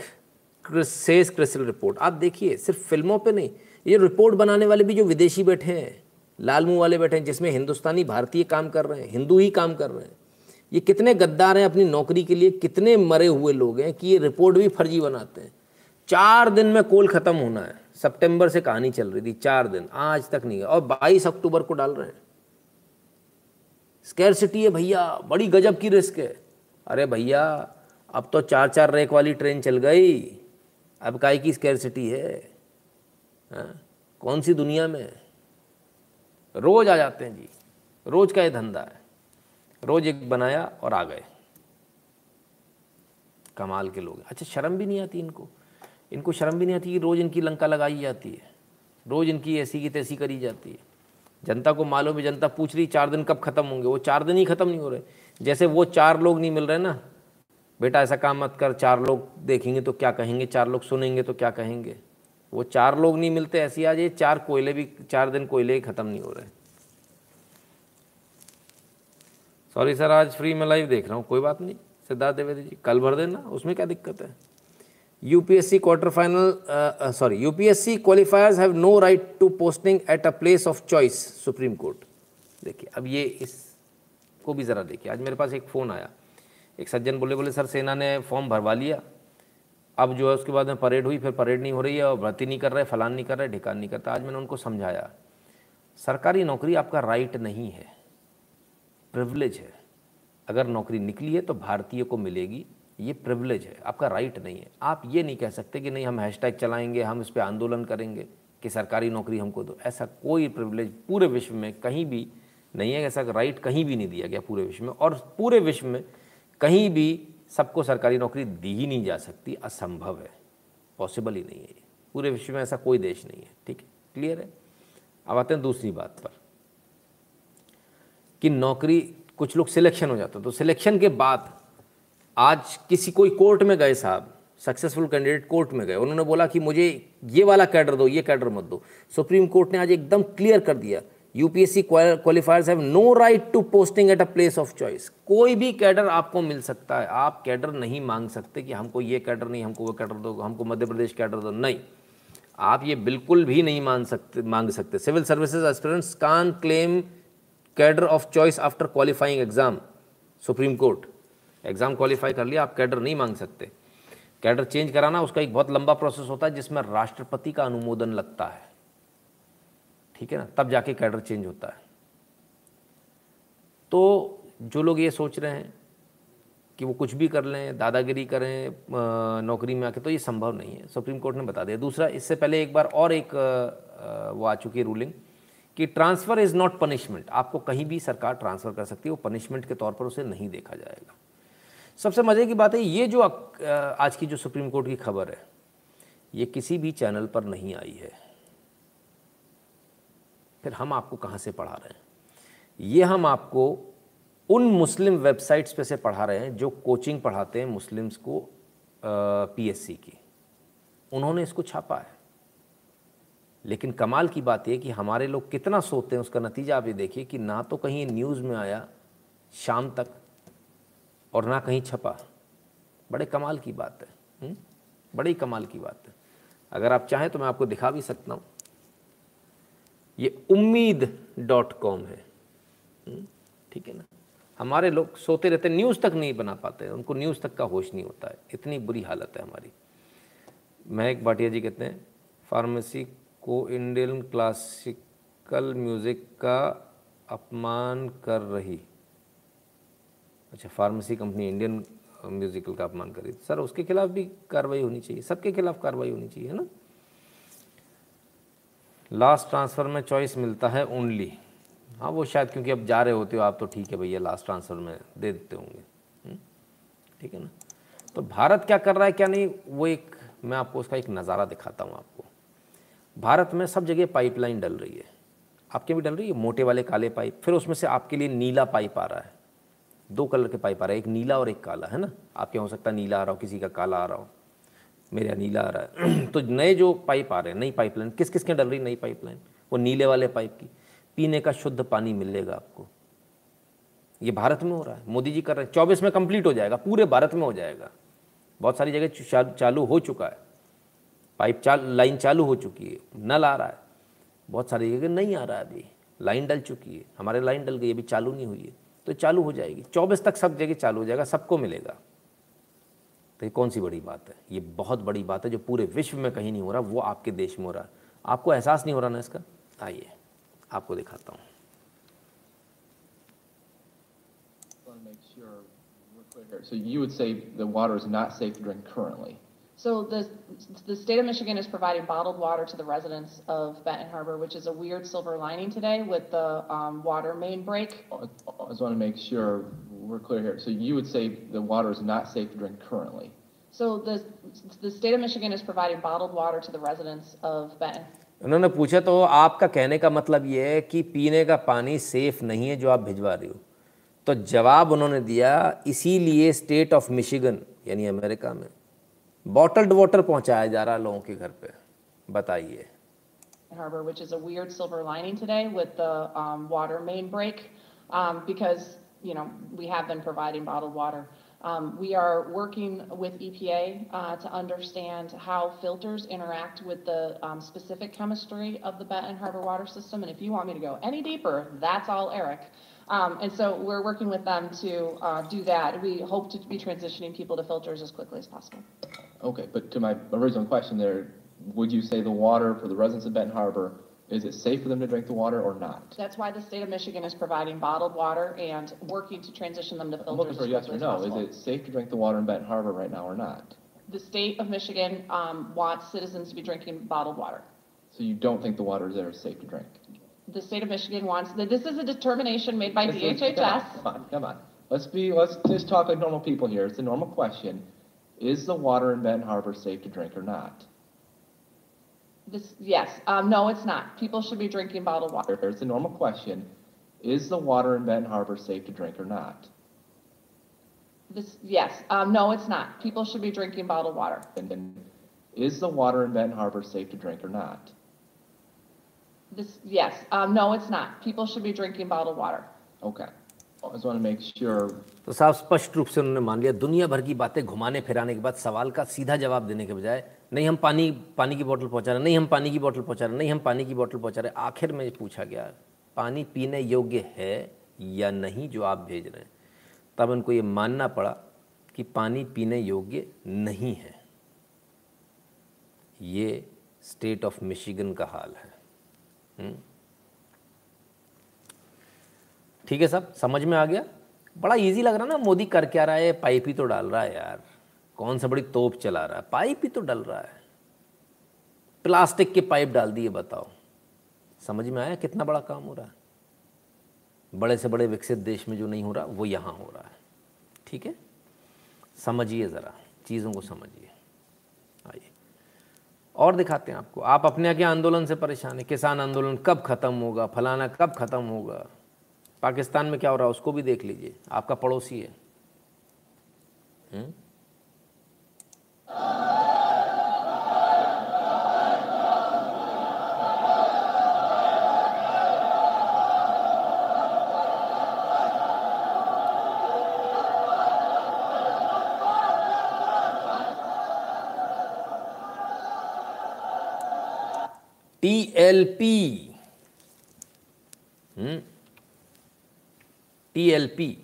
says CRISIL report आप देखिए, सिर्फ़ फ़िल्मों पे नहीं, ये रिपोर्ट बनाने वाले भी जो विदेशी बैठे हैं, लाल मुँह वाले बैठे हैं, जिसमें हिंदुस्तानी भारतीय काम कर रहे हैं, हिंदू ही काम कर रहे हैं, ये कितने गद्दार हैं अपनी नौकरी के लिए, कितने मरे हुए लोग हैं कि ये रिपोर्ट भी फर्जी बनाते हैं। चार दिन में कोल ख़त्म होना है, सितंबर से कहानी चल रही थी, चार दिन, आज तक नहीं है, और 22 अक्टूबर को डाल रहे हैं। स्कैरसिटी है भैया, बड़ी गजब की रिस्क है। अरे भैया, अब तो चार चार रैक वाली ट्रेन चल गई। अब काय की स्कैरसिटी है? हा? कौन सी दुनिया में? रोज आ जाते हैं जी। रोज का ये धंधा है। रोज एक बनाया और आ गए। कमाल के लोग अच्छा शर्म भी नहीं आती इनको। इनको शर्म भी नहीं आती कि रोज़ इनकी लंका लगाई जाती है। रोज़ इनकी ऐसी की तैसी करी जाती है। जनता को मालूम है, जनता पूछ रही, चार दिन कब ख़त्म होंगे? वो चार दिन ही ख़त्म नहीं हो रहे। जैसे वो चार लोग नहीं मिल रहे ना, बेटा, ऐसा काम मत कर, चार लोग देखेंगे तो क्या कहेंगे, चार लोग सुनेंगे तो क्या कहेंगे? वो चार लोग नहीं मिलते ऐसी आज, ये चार कोयले भी, चार दिन कोयले ही ख़त्म नहीं हो रहे। सॉरी सर आज फ्री में लाइव देख रहा हूँ, कोई बात नहीं। सिद्धार्थ द्विवेदी जी, कल भर देना, उसमें क्या दिक्कत है? UPSC quarter final sorry UPSC qualifiers have no right to posting at a place of choice supreme court देखिए, अब ये इसको भी ज़रा देखिए। आज मेरे पास एक फ़ोन आया। एक सज्जन बोले बोले, सर, सेना ने फॉर्म भरवा लिया। अब जो है उसके बाद में परेड हुई, फिर परेड नहीं हो रही है और भर्ती नहीं कर रहे, फलान नहीं कर रहे, ढिकान नहीं करता। आज मैंने उनको समझाया। सरकारी नौकरी आपका राइट नहीं है। प्रिवलेज है। अगर नौकरी निकली है तो भारतीय को मिलेगी। ये प्रिविलेज है, आपका राइट नहीं है। आप ये नहीं कह सकते कि नहीं, हम हैशटैग चलाएँगे, हम इस पर आंदोलन करेंगे कि सरकारी नौकरी हमको दो। ऐसा कोई प्रिविलेज पूरे विश्व में कहीं भी नहीं है, ऐसा राइट कहीं भी नहीं दिया गया पूरे विश्व में। और पूरे विश्व में कहीं भी सबको सरकारी नौकरी दी ही नहीं जा सकती, असंभव है। पॉसिबल ही नहीं है पूरे विश्व में ऐसा कोई देश नहीं है। ठीक है? क्लियर है? अब आते हैं दूसरी बात पर। कि नौकरी, कुछ लोग सिलेक्शन हो जाता तो सिलेक्शन के बाद आज किसी कोई कोर्ट में गए साहब सक्सेसफुल कैंडिडेट कोर्ट में गए, उन्होंने बोला कि मुझे ये वाला कैडर दो, ये कैडर मत दो। सुप्रीम कोर्ट ने आज एकदम क्लियर कर दिया UPSC qualifiers have no right to posting at a place of choice कोई भी कैडर आपको मिल सकता है, आप कैडर नहीं मांग सकते कि हमको ये कैडर नहीं, हमको वो कैडर दो, हमको मध्य प्रदेश कैडर दो, नहीं। आप ये बिल्कुल भी नहीं मान सकते, मांग सकते। Civil services aspirants can claim cadre of choice after qualifying exam supreme court. Exam qualify कर लिया, आप कैडर नहीं मांग सकते। कैडर चेंज कराना, उसका एक बहुत लंबा प्रोसेस होता है, जिसमें राष्ट्रपति का अनुमोदन लगता है। ठीक है ना? तब जाके कैडर चेंज होता है। तो जो लोग ये सोच रहे हैं कि वो कुछ भी कर लें, दादागिरी करें नौकरी में आके तो ये संभव नहीं है। सुप्रीम कोर्ट ने बता दिया। दूसरा, इससे पहले एक बार और एक वो आ चुकी है रूलिंग कि ट्रांसफ़र इज़ नॉट पनिशमेंट आपको कहीं भी सरकार ट्रांसफ़र कर सकती है, वो पनिशमेंट के तौर पर उसे नहीं देखा जाएगा। सबसे मज़े की बात है, ये जो आज की जो सुप्रीम कोर्ट की खबर है, ये किसी भी चैनल पर नहीं आई है। फिर हम आपको कहाँ से पढ़ा रहे हैं? ये हम आपको उन मुस्लिम वेबसाइट्स पे से पढ़ा रहे हैं, जो कोचिंग पढ़ाते हैं मुस्लिम्स को पीएससी की। उन्होंने इसको छापा है। लेकिन कमाल की बात यह कि हमारे लोग कितना सोते हैं, उसका नतीजा आप ये देखिए कि ना तो कहीं न्यूज़ में आया, शाम तक और ना कहीं छपा बड़े कमाल की बात है? हम्म? बड़ी कमाल की बात है अगर आप चाहें तो मैं आपको दिखा भी सकता हूँ ये उम्मीद डॉट कॉम है हम्म? ठीक है ना हमारे लोग सोते रहते न्यूज़ तक नहीं बना पाते उनको न्यूज़ तक का होश नहीं होता है इतनी बुरी हालत है हमारी महक भाटिया जी कहते हैं, फार्मेसी को इंडियन क्लासिकल म्यूज़िक का अपमान कर रही अच्छा फार्मेसी कंपनी इंडियन म्यूज़िकल का अपमान कर सर, उसके खिलाफ भी कार्रवाई होनी चाहिए। सबके खिलाफ कार्रवाई होनी चाहिए, है ना? लास्ट ट्रांसफ़र में चॉइस मिलता है ओनली हाँ वो शायद क्योंकि अब जा रहे होते हो, आप तो ठीक है भैया लास्ट ट्रांसफ़र में दे देते होंगे। हम्म? ठीक है ना? तो भारत क्या कर रहा है, क्या नहीं, वो एक, मैं आपको उसका एक नज़ारा दिखाता हूँ आपको। भारत में सब जगह पाइपलाइन डल रही है। आपके भी डल रही है? मोटे वाले काले पाइप फिर उसमें से आपके लिए नीला पाइप आ रहा है। दो कलर के पाइप आ रहा है, एक नीला और एक काला, है ना? आपके हो सकता है नीला आ रहा हो, किसी का काला आ रहा हो, मेरे यहाँ नीला आ रहा है। [clears throat] तो नए जो पाइप आ रहे हैं, नई पाइपलाइन किस किस के डल रही नई पाइपलाइन? वो नीले वाले पाइप की। पीने का शुद्ध पानी मिलेगा आपको। ये भारत में हो रहा है, मोदी जी कर रहे हैं। चौबीस में कंप्लीट हो जाएगा, पूरे भारत में हो जाएगा। बहुत सारी जगह चालू हो चुका है। पाइप चाल, लाइन चालू हो चुकी है, नल आ रहा है। बहुत सारी जगह नहीं आ रहा है अभी। लाइन डल चुकी है, हमारे लाइन डल गई, अभी चालू नहीं हुई है। तो चालू हो जाएगी। चौबीस तक सब जगह चालू हो जाएगा, सबको मिलेगा। तो ये कौन सी बड़ी बात है? ये बहुत बड़ी बात है जो पूरे विश्व में कहीं नहीं हो रहा, वो आपके देश में हो रहा है। आपको एहसास नहीं हो रहा ना इसका? आइए, आपको दिखाता हूँ। So you would say the water is not safe to drink currently? So the, the state of Michigan is providing bottled water to the residents of Benton Harbor, which is a weird silver lining today with the um, water main break. I just want to make sure we're clear here. So you would say the water is not safe to drink currently? So the, the state of Michigan is providing bottled water to the residents of Benton. उन्होंने पूछा तो आपका कहने का मतलब ये है कि पीने का पानी सेफ नहीं है जो आप भिजवा रही हो तो जवाब उन्होंने दिया इसीलिए स्टेट ऑफ मिशिगन यानी अमेरिका में बॉटल्ड वाटर पहुंचाया जा रहा है लोगों के घर पे बताइए Harbor, which is a weird silver lining today with the um, water main break, um, because you know we have been providing bottled water. Um, we are working with EPA uh, to understand how filters interact with the um, specific chemistry of the Benton Harbor water system. And if you want me to go any deeper, that's all Eric. Um, and so we're working with them to uh, do that. We hope to be transitioning people to filters as quickly as possible. Okay, but to my original question there, would you say the water for the residents of Benton Harbor, is it safe for them to drink the water or not? That's why the state of Michigan is providing bottled water and working to transition them to I'm looking filters for as yes quickly or as no. possible. Is it safe to drink the water in Benton Harbor right now or not? The state of Michigan um, wants citizens to be drinking bottled water. So you don't think the water there is safe to drink? The state of Michigan wants, that. this is a determination made by let's- DHHS. Come on, come on. Let's be, let's just talk like normal people here. It's a normal question. Is the water in Benton Harbor safe to drink or not? This, yes, um, no, it's not. People should be drinking bottled water. It's a normal question. Is the water in Benton Harbor safe to drink or not? This, yes, um, no, it's not. People should be drinking bottled water. And then, is the water in Benton Harbor safe to drink or not? This, yes, um, no, it's not. People should be drinking bottled water. Okay. तो साफ़ स्पष्ट रूप से उन्होंने मान लिया, दुनिया भर की बातें घुमाने, फिराने के बाद सवाल का सीधा जवाब देने के बजाय, नहीं हम पानी पानी की बोतल पहुँचा रहे, नहीं हम पानी की बोतल पहुँचा रहे, नहीं हम पानी की बोतल पहुँचा रहे, आखिर में पूछा गया, पानी पीने योग्य है या नहीं जो आप भेज रहे हैं? तब उनको ये मानना पड़ा कि पानी पीने योग्य नहीं है। ये स्टेट ऑफ़ मिशिगन का हाल है। हम्म? ठीक है सब? समझ में आ गया? बड़ा इजी लग रहा ना, मोदी कर क्या रहा है? पाइप ही तो डाल रहा है यार। कौन सा बड़ी तोप चला रहा है? पाइप ही तो डल रहा है। प्लास्टिक के पाइप डाल दिए, बताओ। समझ में आया कितना बड़ा काम हो रहा है? बड़े से बड़े विकसित देश में जो नहीं हो रहा, वो यहाँ हो रहा है। ठीक है? समझिए ज़रा, चीज़ों को समझिए। आइए। और दिखाते हैं आपको। आप अपने आगे आंदोलन से परेशान है। किसान आंदोलन कब ख़त्म होगा? फलाना कब ख़त्म होगा? पाकिस्तान में क्या हो रहा है, उसको भी देख लीजिए। आपका पड़ोसी है। हुँ? टीएलपी। हम्म। टीएलपी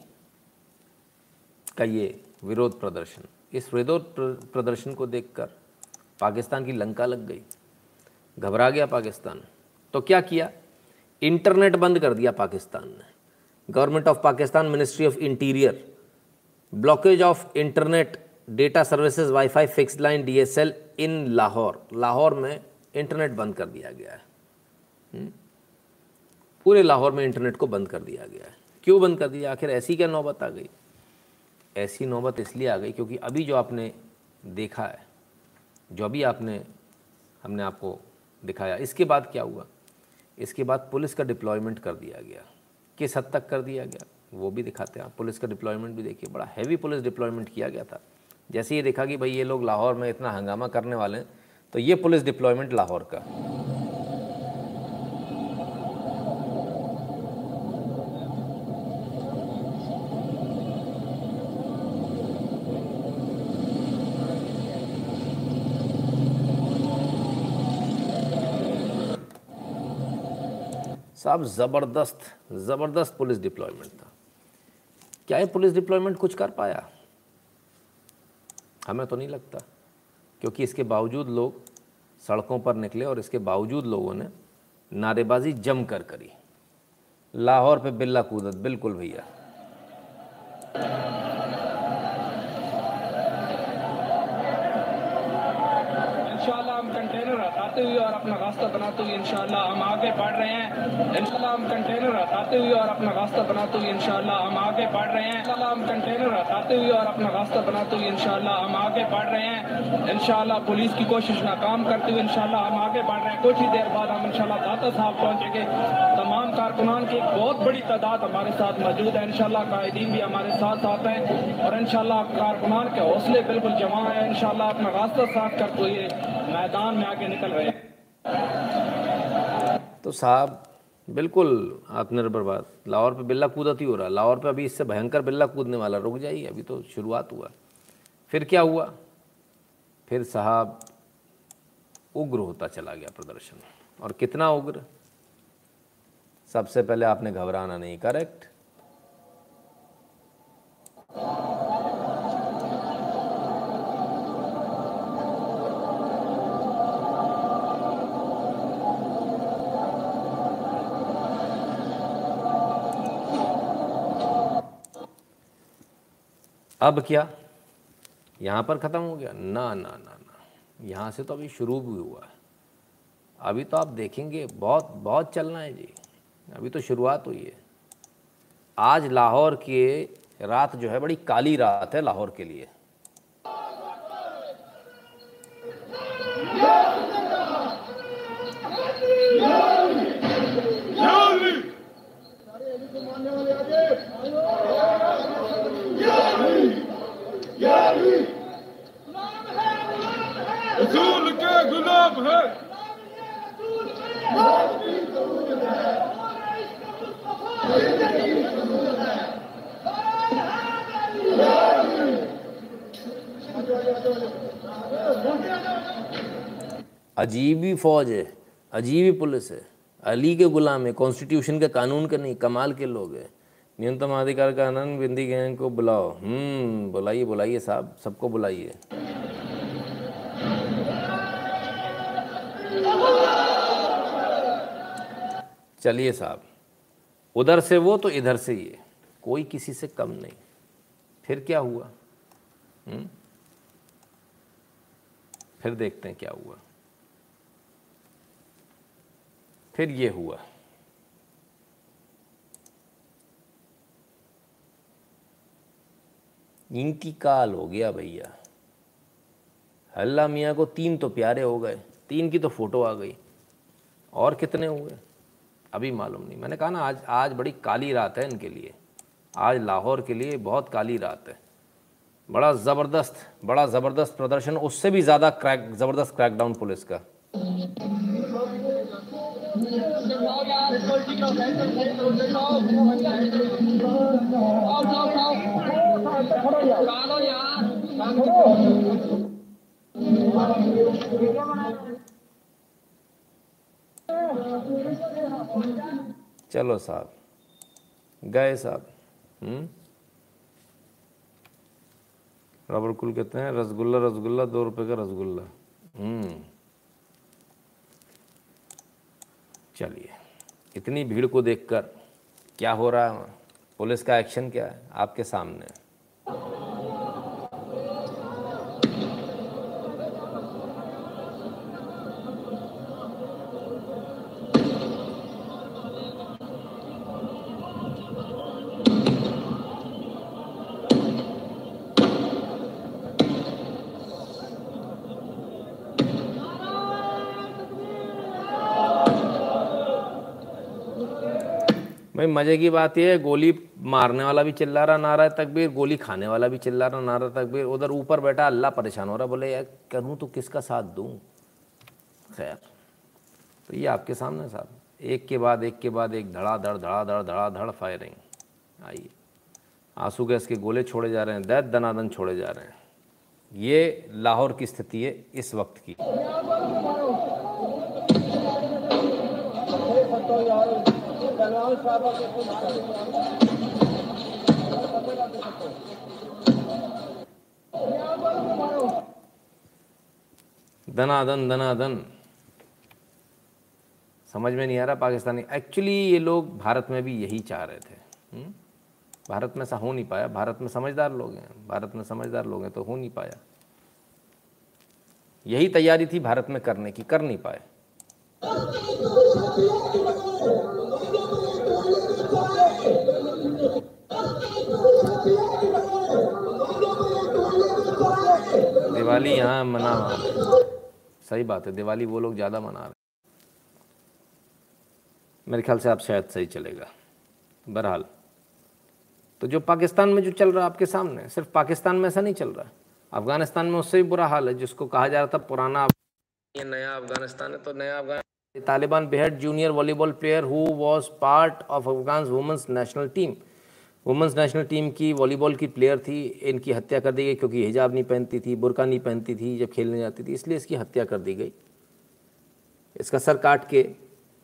का ये विरोध प्रदर्शन। इस विरोध प्रदर्शन को देखकर पाकिस्तान की लंका लग गई। घबरा गया पाकिस्तान। तो क्या किया? इंटरनेट बंद कर दिया पाकिस्तान ने। Government of Pakistan, ministry of interior, blockage of internet, data services, wifi fix line, DSL in Lahore. Lahore में इंटरनेट बंद कर दिया गया है। हम्म? पूरे लाहौर में इंटरनेट को बंद कर दिया गया है। क्यों बंद कर दिया? आखिर ऐसी क्या नौबत आ गई? ऐसी नौबत इसलिए आ गई क्योंकि अभी जो आपने देखा है, जो अभी आपने, हमने आपको दिखाया, इसके बाद क्या हुआ? इसके बाद पुलिस का डिप्लॉयमेंट कर दिया गया। किस हद तक कर दिया गया? वो भी दिखाते हैं आप। पुलिस का डिप्लॉयमेंट भी देखिए, बड़ा हैवी पुलिस डिप्लॉयमेंट किया गया था। जैसे ये देखा कि भाई ये लोग लाहौर में इतना हंगामा करने वाले हैं तो ये पुलिस डिप्लॉयमेंट लाहौर का। साहब, ज़बरदस्त ज़बरदस्त पुलिस डिप्लॉयमेंट था। क्या ये पुलिस डिप्लॉयमेंट कुछ कर पाया? हमें तो नहीं लगता, क्योंकि इसके बावजूद लोग सड़कों पर निकले और इसके बावजूद लोगों ने नारेबाजी जम कर करी। लाहौर पे बिल्ला कूदत, बिल्कुल भैया। हटाते हुए और अपना रास्ता बनाते हुए इंशाल्लाह हम आगे बढ़ रहे हैं। इंशाल्लाह हम कंटेनर हटाते हुए और अपना रास्ता बनाते हुए इंशाल्लाह हम आगे बढ़ रहे हैं। इंशाल्लाह हम कंटेनर हटाते हुए और अपना रास्ता बनाते हुए इंशाल्लाह हम आगे बढ़ रहे हैं। इंशाल्लाह पुलिस की कोशिश नाकाम करते हुए इंशाल्लाह हम आगे बढ़ रहे हैं। कुछ ही देर बाद हम इंशाल्लाह दाता साहब पहुँचेंगे। तमाम कारकुनान की बहुत बड़ी तादाद हमारे साथ मौजूद है। इंशाल्लाह कायदीन भी हमारे साथ आते हैं और इंशाल्लाह कारकुनान के हौसले बिल्कुल जमा है। इंशाल्लाह अपना रास्ता साफ़ करते हुए मैदान में आगे निकल रहे तो साहब, बिल्कुल आत्मनिर्भर बात। लाहौर पे बिल्ला कूदत ही हो रहा है। लाहौर पे अभी इससे भयंकर बिल्ला कूदने वाला, रुक जाइए, अभी तो शुरुआत हुआ। फिर क्या हुआ? फिर साहब, उग्र होता चला गया प्रदर्शन। और कितना उग्र? सबसे पहले आपने घबराना नहीं, करेक्ट? अब क्या? यहाँ पर ख़त्म हो गया। ना ना ना ना। यहाँ से तो अभी शुरू भी हुआ है। अभी तो आप देखेंगे, बहुत बहुत चलना है जी। अभी तो शुरुआत हुई है। आज लाहौर के रात जो है, बड़ी काली रात है लाहौर के लिए। रसूल के गुलाब है। अजीब ही फौज है अजीब ही पुलिस है। अली के गुलाम है कॉन्स्टिट्यूशन के कानून के नहीं कमाल के लोग हैं। न्यूनतम अधिकार का आनंद बिंदी गैंग को बुलाओ। हम्म बुलाइए बुलाइए साहब, सबको बुलाइए। चलिए साहब, उधर से वो तो इधर से ये कोई किसी से कम नहीं। फिर क्या हुआ? हुँ? फिर देखते हैं क्या हुआ। फिर ये हुआ। इंतकाल हो गया भैया। हल्ला मियाँ को तीन तो प्यारे हो गए, तीन की तो फ़ोटो आ गई। और कितने हुए? अभी मालूम नहीं। मैंने कहा ना, आज आज बड़ी काली रात है इनके लिए। आज लाहौर के लिए बहुत काली रात है। बड़ा ज़बरदस्त बड़ा ज़बरदस्त प्रदर्शन, उससे भी ज़्यादा क्रैक, ज़बरदस्त क्रैकडाउन पुलिस का। चलो साहब। गए साहब। हम्म? रबर कुल कहते हैं, रसगुल्ला रसगुल्ला, दो रुपए का रसगुल्ला। हम्म। चलिए, इतनी भीड़ को देखकर क्या हो रहा है? पुलिस का एक्शन क्या है? आपके सामने। मज़े की बात यह है, गोली मारने वाला भी चिल्ला रहा नारा तकबीर, गोली खाने वाला भी चिल्ला रहा नारा तकबीर। उधर ऊपर बैठा, अल्लाह परेशान हो रहा, बोले, यार, करूँ तो किसका साथ दूँ? खैर तो ये आपके सामने साहब। एक के बाद, एक के बाद, एक धड़ाधड़ धड़ाधड़ धड़ाधड़ फायरिंग आइए। आँसू गैस के गोले छोड़े जा रहे हैं, दैत दनादन छोड़े जा रहे हैं। ये लाहौर की स्थिति है, इस वक्त की। दनादन दनादन समझ में नहीं आ रहा पाकिस्तानी। एक्चुअली ये लोग भारत में भी यही चाह रहे थे। हुँ? भारत में ऐसा हो नहीं पाया। भारत में समझदार लोग हैं। भारत में समझदार लोग हैं तो हो नहीं पाया। यही तैयारी थी भारत में करने की। कर नहीं पाए। दिवाली यहाँ मना सही बात है दिवाली वो लोग ज़्यादा मना रहे मेरे ख्याल से आप शायद सही चलेगा। बहरहाल। तो जो पाकिस्तान में जो चल रहा है आपके सामने सिर्फ़ पाकिस्तान में ऐसा नहीं चल रहा है? अफ़गानिस्तान में उससे भी बुरा हाल है जिसको कहा जा रहा था पुराना ये नया अफ़गानिस्तान है तो नया अफगान तालिबान बेहद junior volleyball player who was part of Afghan women's national team women's national team की वॉलीबॉल की प्लेयर थी, इनकी हत्या कर दी गई क्योंकि हिजाब नहीं पहनती थी, बुरका नहीं पहनती थी, जब खेलने जाती थी, इसलिए इसकी हत्या कर दी गई। इसका सर काट के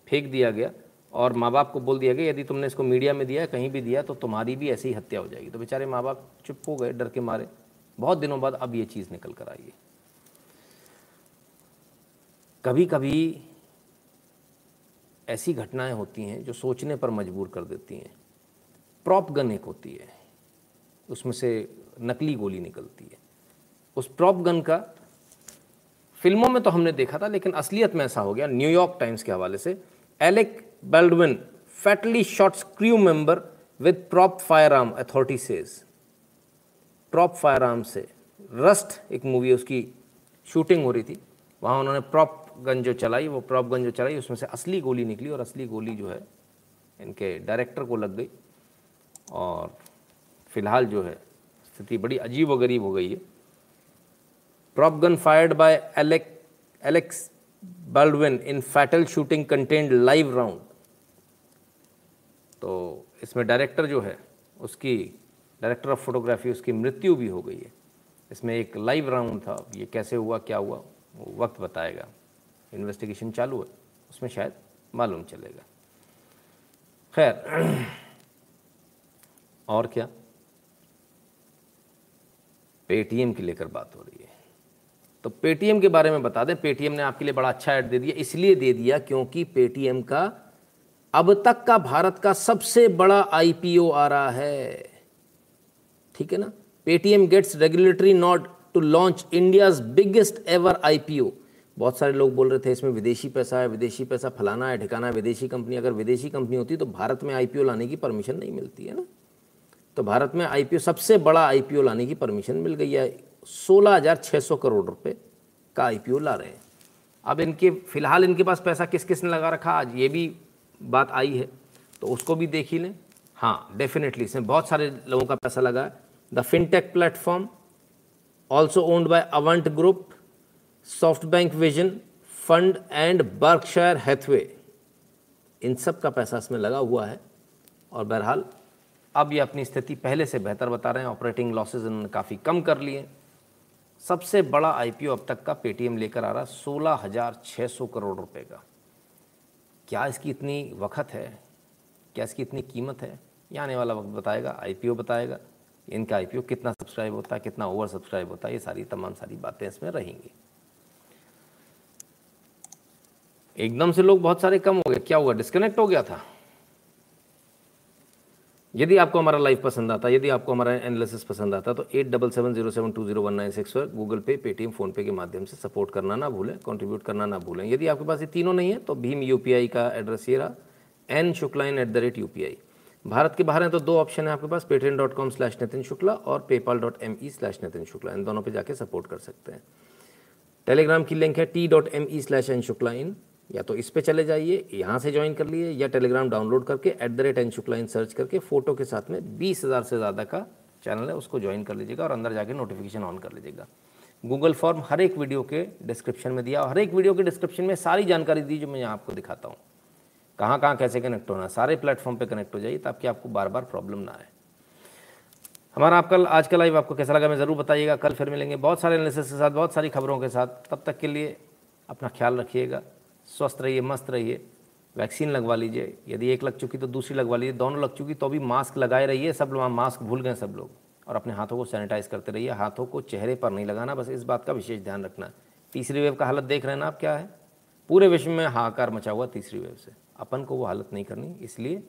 फेंक दिया गया और माँ बाप को बोल दिया गया, यदि तुमने इसको मीडिया में दिया कहीं भी दिया तो तुम्हारी भी ऐसी ही हत्या हो जाएगी। तो बेचारे माँ बाप चुप हो गए, डर के मारे। बहुत दिनों बाद अब ये चीज़ निकल कर आई है। कभी कभी ऐसी घटनाएँ होती हैं जो सोचने पर मजबूर कर देती हैं। प्रॉप गन एक होती है, उसमें से नकली गोली निकलती है। उस प्रॉप गन का फ़िल्मों में तो हमने देखा था, लेकिन असलियत में ऐसा हो गया न्यूयॉर्क टाइम्स के हवाले से। Alec Baldwin fatally shots crew member with prop firearm authority says prop firearm से रस्ट एक मूवी, उसकी शूटिंग हो रही थी, वहाँ उन्होंने प्रॉप गन जो चलाई, वो प्रॉप गन जो चलाई, उसमें से असली गोली निकली और असली गोली जो है, इनके डायरेक्टर को लग गई। और फ़िलहाल जो है, स्थिति बड़ी अजीब व गरीब हो गई है। Prop gun fired by Alec Alex Baldwin in fatal shooting contained live round तो इसमें डायरेक्टर जो है, उसकी डायरेक्टर ऑफ़ फोटोग्राफी उसकी मृत्यु भी हो गई है। इसमें एक लाइव राउंड था। ये कैसे हुआ, क्या हुआ, वो वक्त बताएगा। इन्वेस्टिगेशन चालू है। उसमें शायद मालूम चलेगा। खैर और क्या? पेटीएम की लेकर बात हो रही है। तो पेटीएम के बारे में बता दें पेटीएम ने आपके लिए बड़ा अच्छा ऐड दे दिया, इसलिए दे दिया क्योंकि पेटीएम का अब तक का भारत का सबसे बड़ा आईपीओ आ रहा है। ठीक है ना? Paytm gets regulatory nod to launch India's biggest ever IPO बहुत सारे लोग बोल रहे थे, इसमें विदेशी पैसा है, विदेशी पैसा फलाना है, ठिकाना है। विदेशी कंपनी, अगर विदेशी कंपनी होती तो भारत में आईपीओ लाने की परमिशन नहीं मिलती, है ना? तो भारत में आईपीओ सबसे बड़ा आईपीओ लाने की परमिशन मिल गई है। सोलह हज़ार छः सौ करोड़ रुपए का आईपीओ ला रहे हैं। अब इनके, फ़िलहाल इनके पास पैसा किस किस ने लगा रखा? आज ये भी बात आई है तो उसको भी देख ही लें। हाँ डेफिनेटली इसमें बहुत सारे लोगों का पैसा लगा है। The fintech platform also owned by Ant Group SoftBank Vision Fund and Berkshire Hathaway इन सब का पैसा इसमें लगा हुआ है। और बहरहाल अब ये अपनी स्थिति पहले से बेहतर बता रहे हैं। ऑपरेटिंग लॉसेज इन्होंने काफ़ी कम कर लिए। सबसे बड़ा आईपीओ अब तक का पेटीएम लेकर आ रहा सोलह हज़ार छः सौ करोड़ रुपए का। क्या इसकी इतनी वक्त है? क्या इसकी इतनी कीमत है? ये आने वाला वक्त बताएगा आईपीओ बताएगा। इनका आईपीओ कितना सब्सक्राइब होता है, कितना ओवर सब्सक्राइब होता है, ये सारी तमाम सारी बातें इसमें रहेंगी। एकदम से लोग बहुत सारे कम हो गए। क्या हुआ? डिस्कनेक्ट हो गया था। यदि आपको हमारा लाइव पसंद आता, यदि आपको हमारा एनालिसिस पसंद आता तो at double seven zero seven two zero one nine six पर गूगल पे पेटीएम फ़ोनपे के माध्यम से सपोर्ट करना ना भूलें कंट्रीब्यूट करना ना भूलें। यदि आपके पास ये तीनों नहीं है तो भीम यूपीआई का एड्रेस ये रहा N Shukla in at the rate U Bharat के बाहर हैं तो दो ऑप्शन है आपके पास Paytm dot com slash Nitin Shukla और PayPal dot M E slash Nitin Shukla इन दोनों पर जाके सपोर्ट कर सकते हैं। टेलीग्राम की लिंक है T dot M E slash N Shukla in या तो इस पे चले जाइए, यहाँ से ज्वाइन कर लिए, या टेलीग्राम डाउनलोड करके at the rate N Shukla in search करके फ़ोटो के साथ में बीस हज़ार से ज़्यादा का चैनल है, उसको ज्वाइन कर लीजिएगा और अंदर जाके नोटिफिकेशन ऑन कर लीजिएगा। गूगल फॉर्म हर एक वीडियो के डिस्क्रिप्शन में दिया, और हर एक वीडियो के डिस्क्रिप्शन में सारी जानकारी दी जो मैं यहाँ आपको दिखाता हूँ। कहाँ कहाँ कैसे कनेक्ट होना सारे प्लेटफॉर्म पे कनेक्ट हो जाइए, ताकि आपको बार बार प्रॉब्लम ना आए। हमारा आपका आज का लाइव आपको कैसा लगा मैं ज़रूर बताइएगा, कल फिर मिलेंगे। बहुत सारे एनालिसिस के साथ, बहुत सारी खबरों के साथ, तब तक के लिए अपना ख्याल रखिएगा। स्वस्थ रहिए, मस्त रहिए। वैक्सीन लगवा लीजिए। यदि एक लग चुकी तो दूसरी लगवा लीजिए। दोनों लग चुकी तो अभी मास्क लगाए रहिए। सब लोग, मास्क भूल गए सब लोग। और अपने हाथों को सैनिटाइज करते रहिए। हाथों को चेहरे पर नहीं लगाना, बस इस बात का विशेष ध्यान रखना। तीसरी वेव का हालत देख रहे हैं ना आप, क्या है? पूरे विश्व में हाहाकार मचा हुआ तीसरी वेव से। अपन को वो हालत नहीं करनी, इसलिए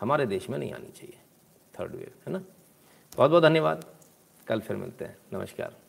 हमारे देश में नहीं आनी चाहिए। थर्ड वेव, है ना? बहुत बहुत धन्यवाद। कल फिर मिलते हैं। नमस्कार।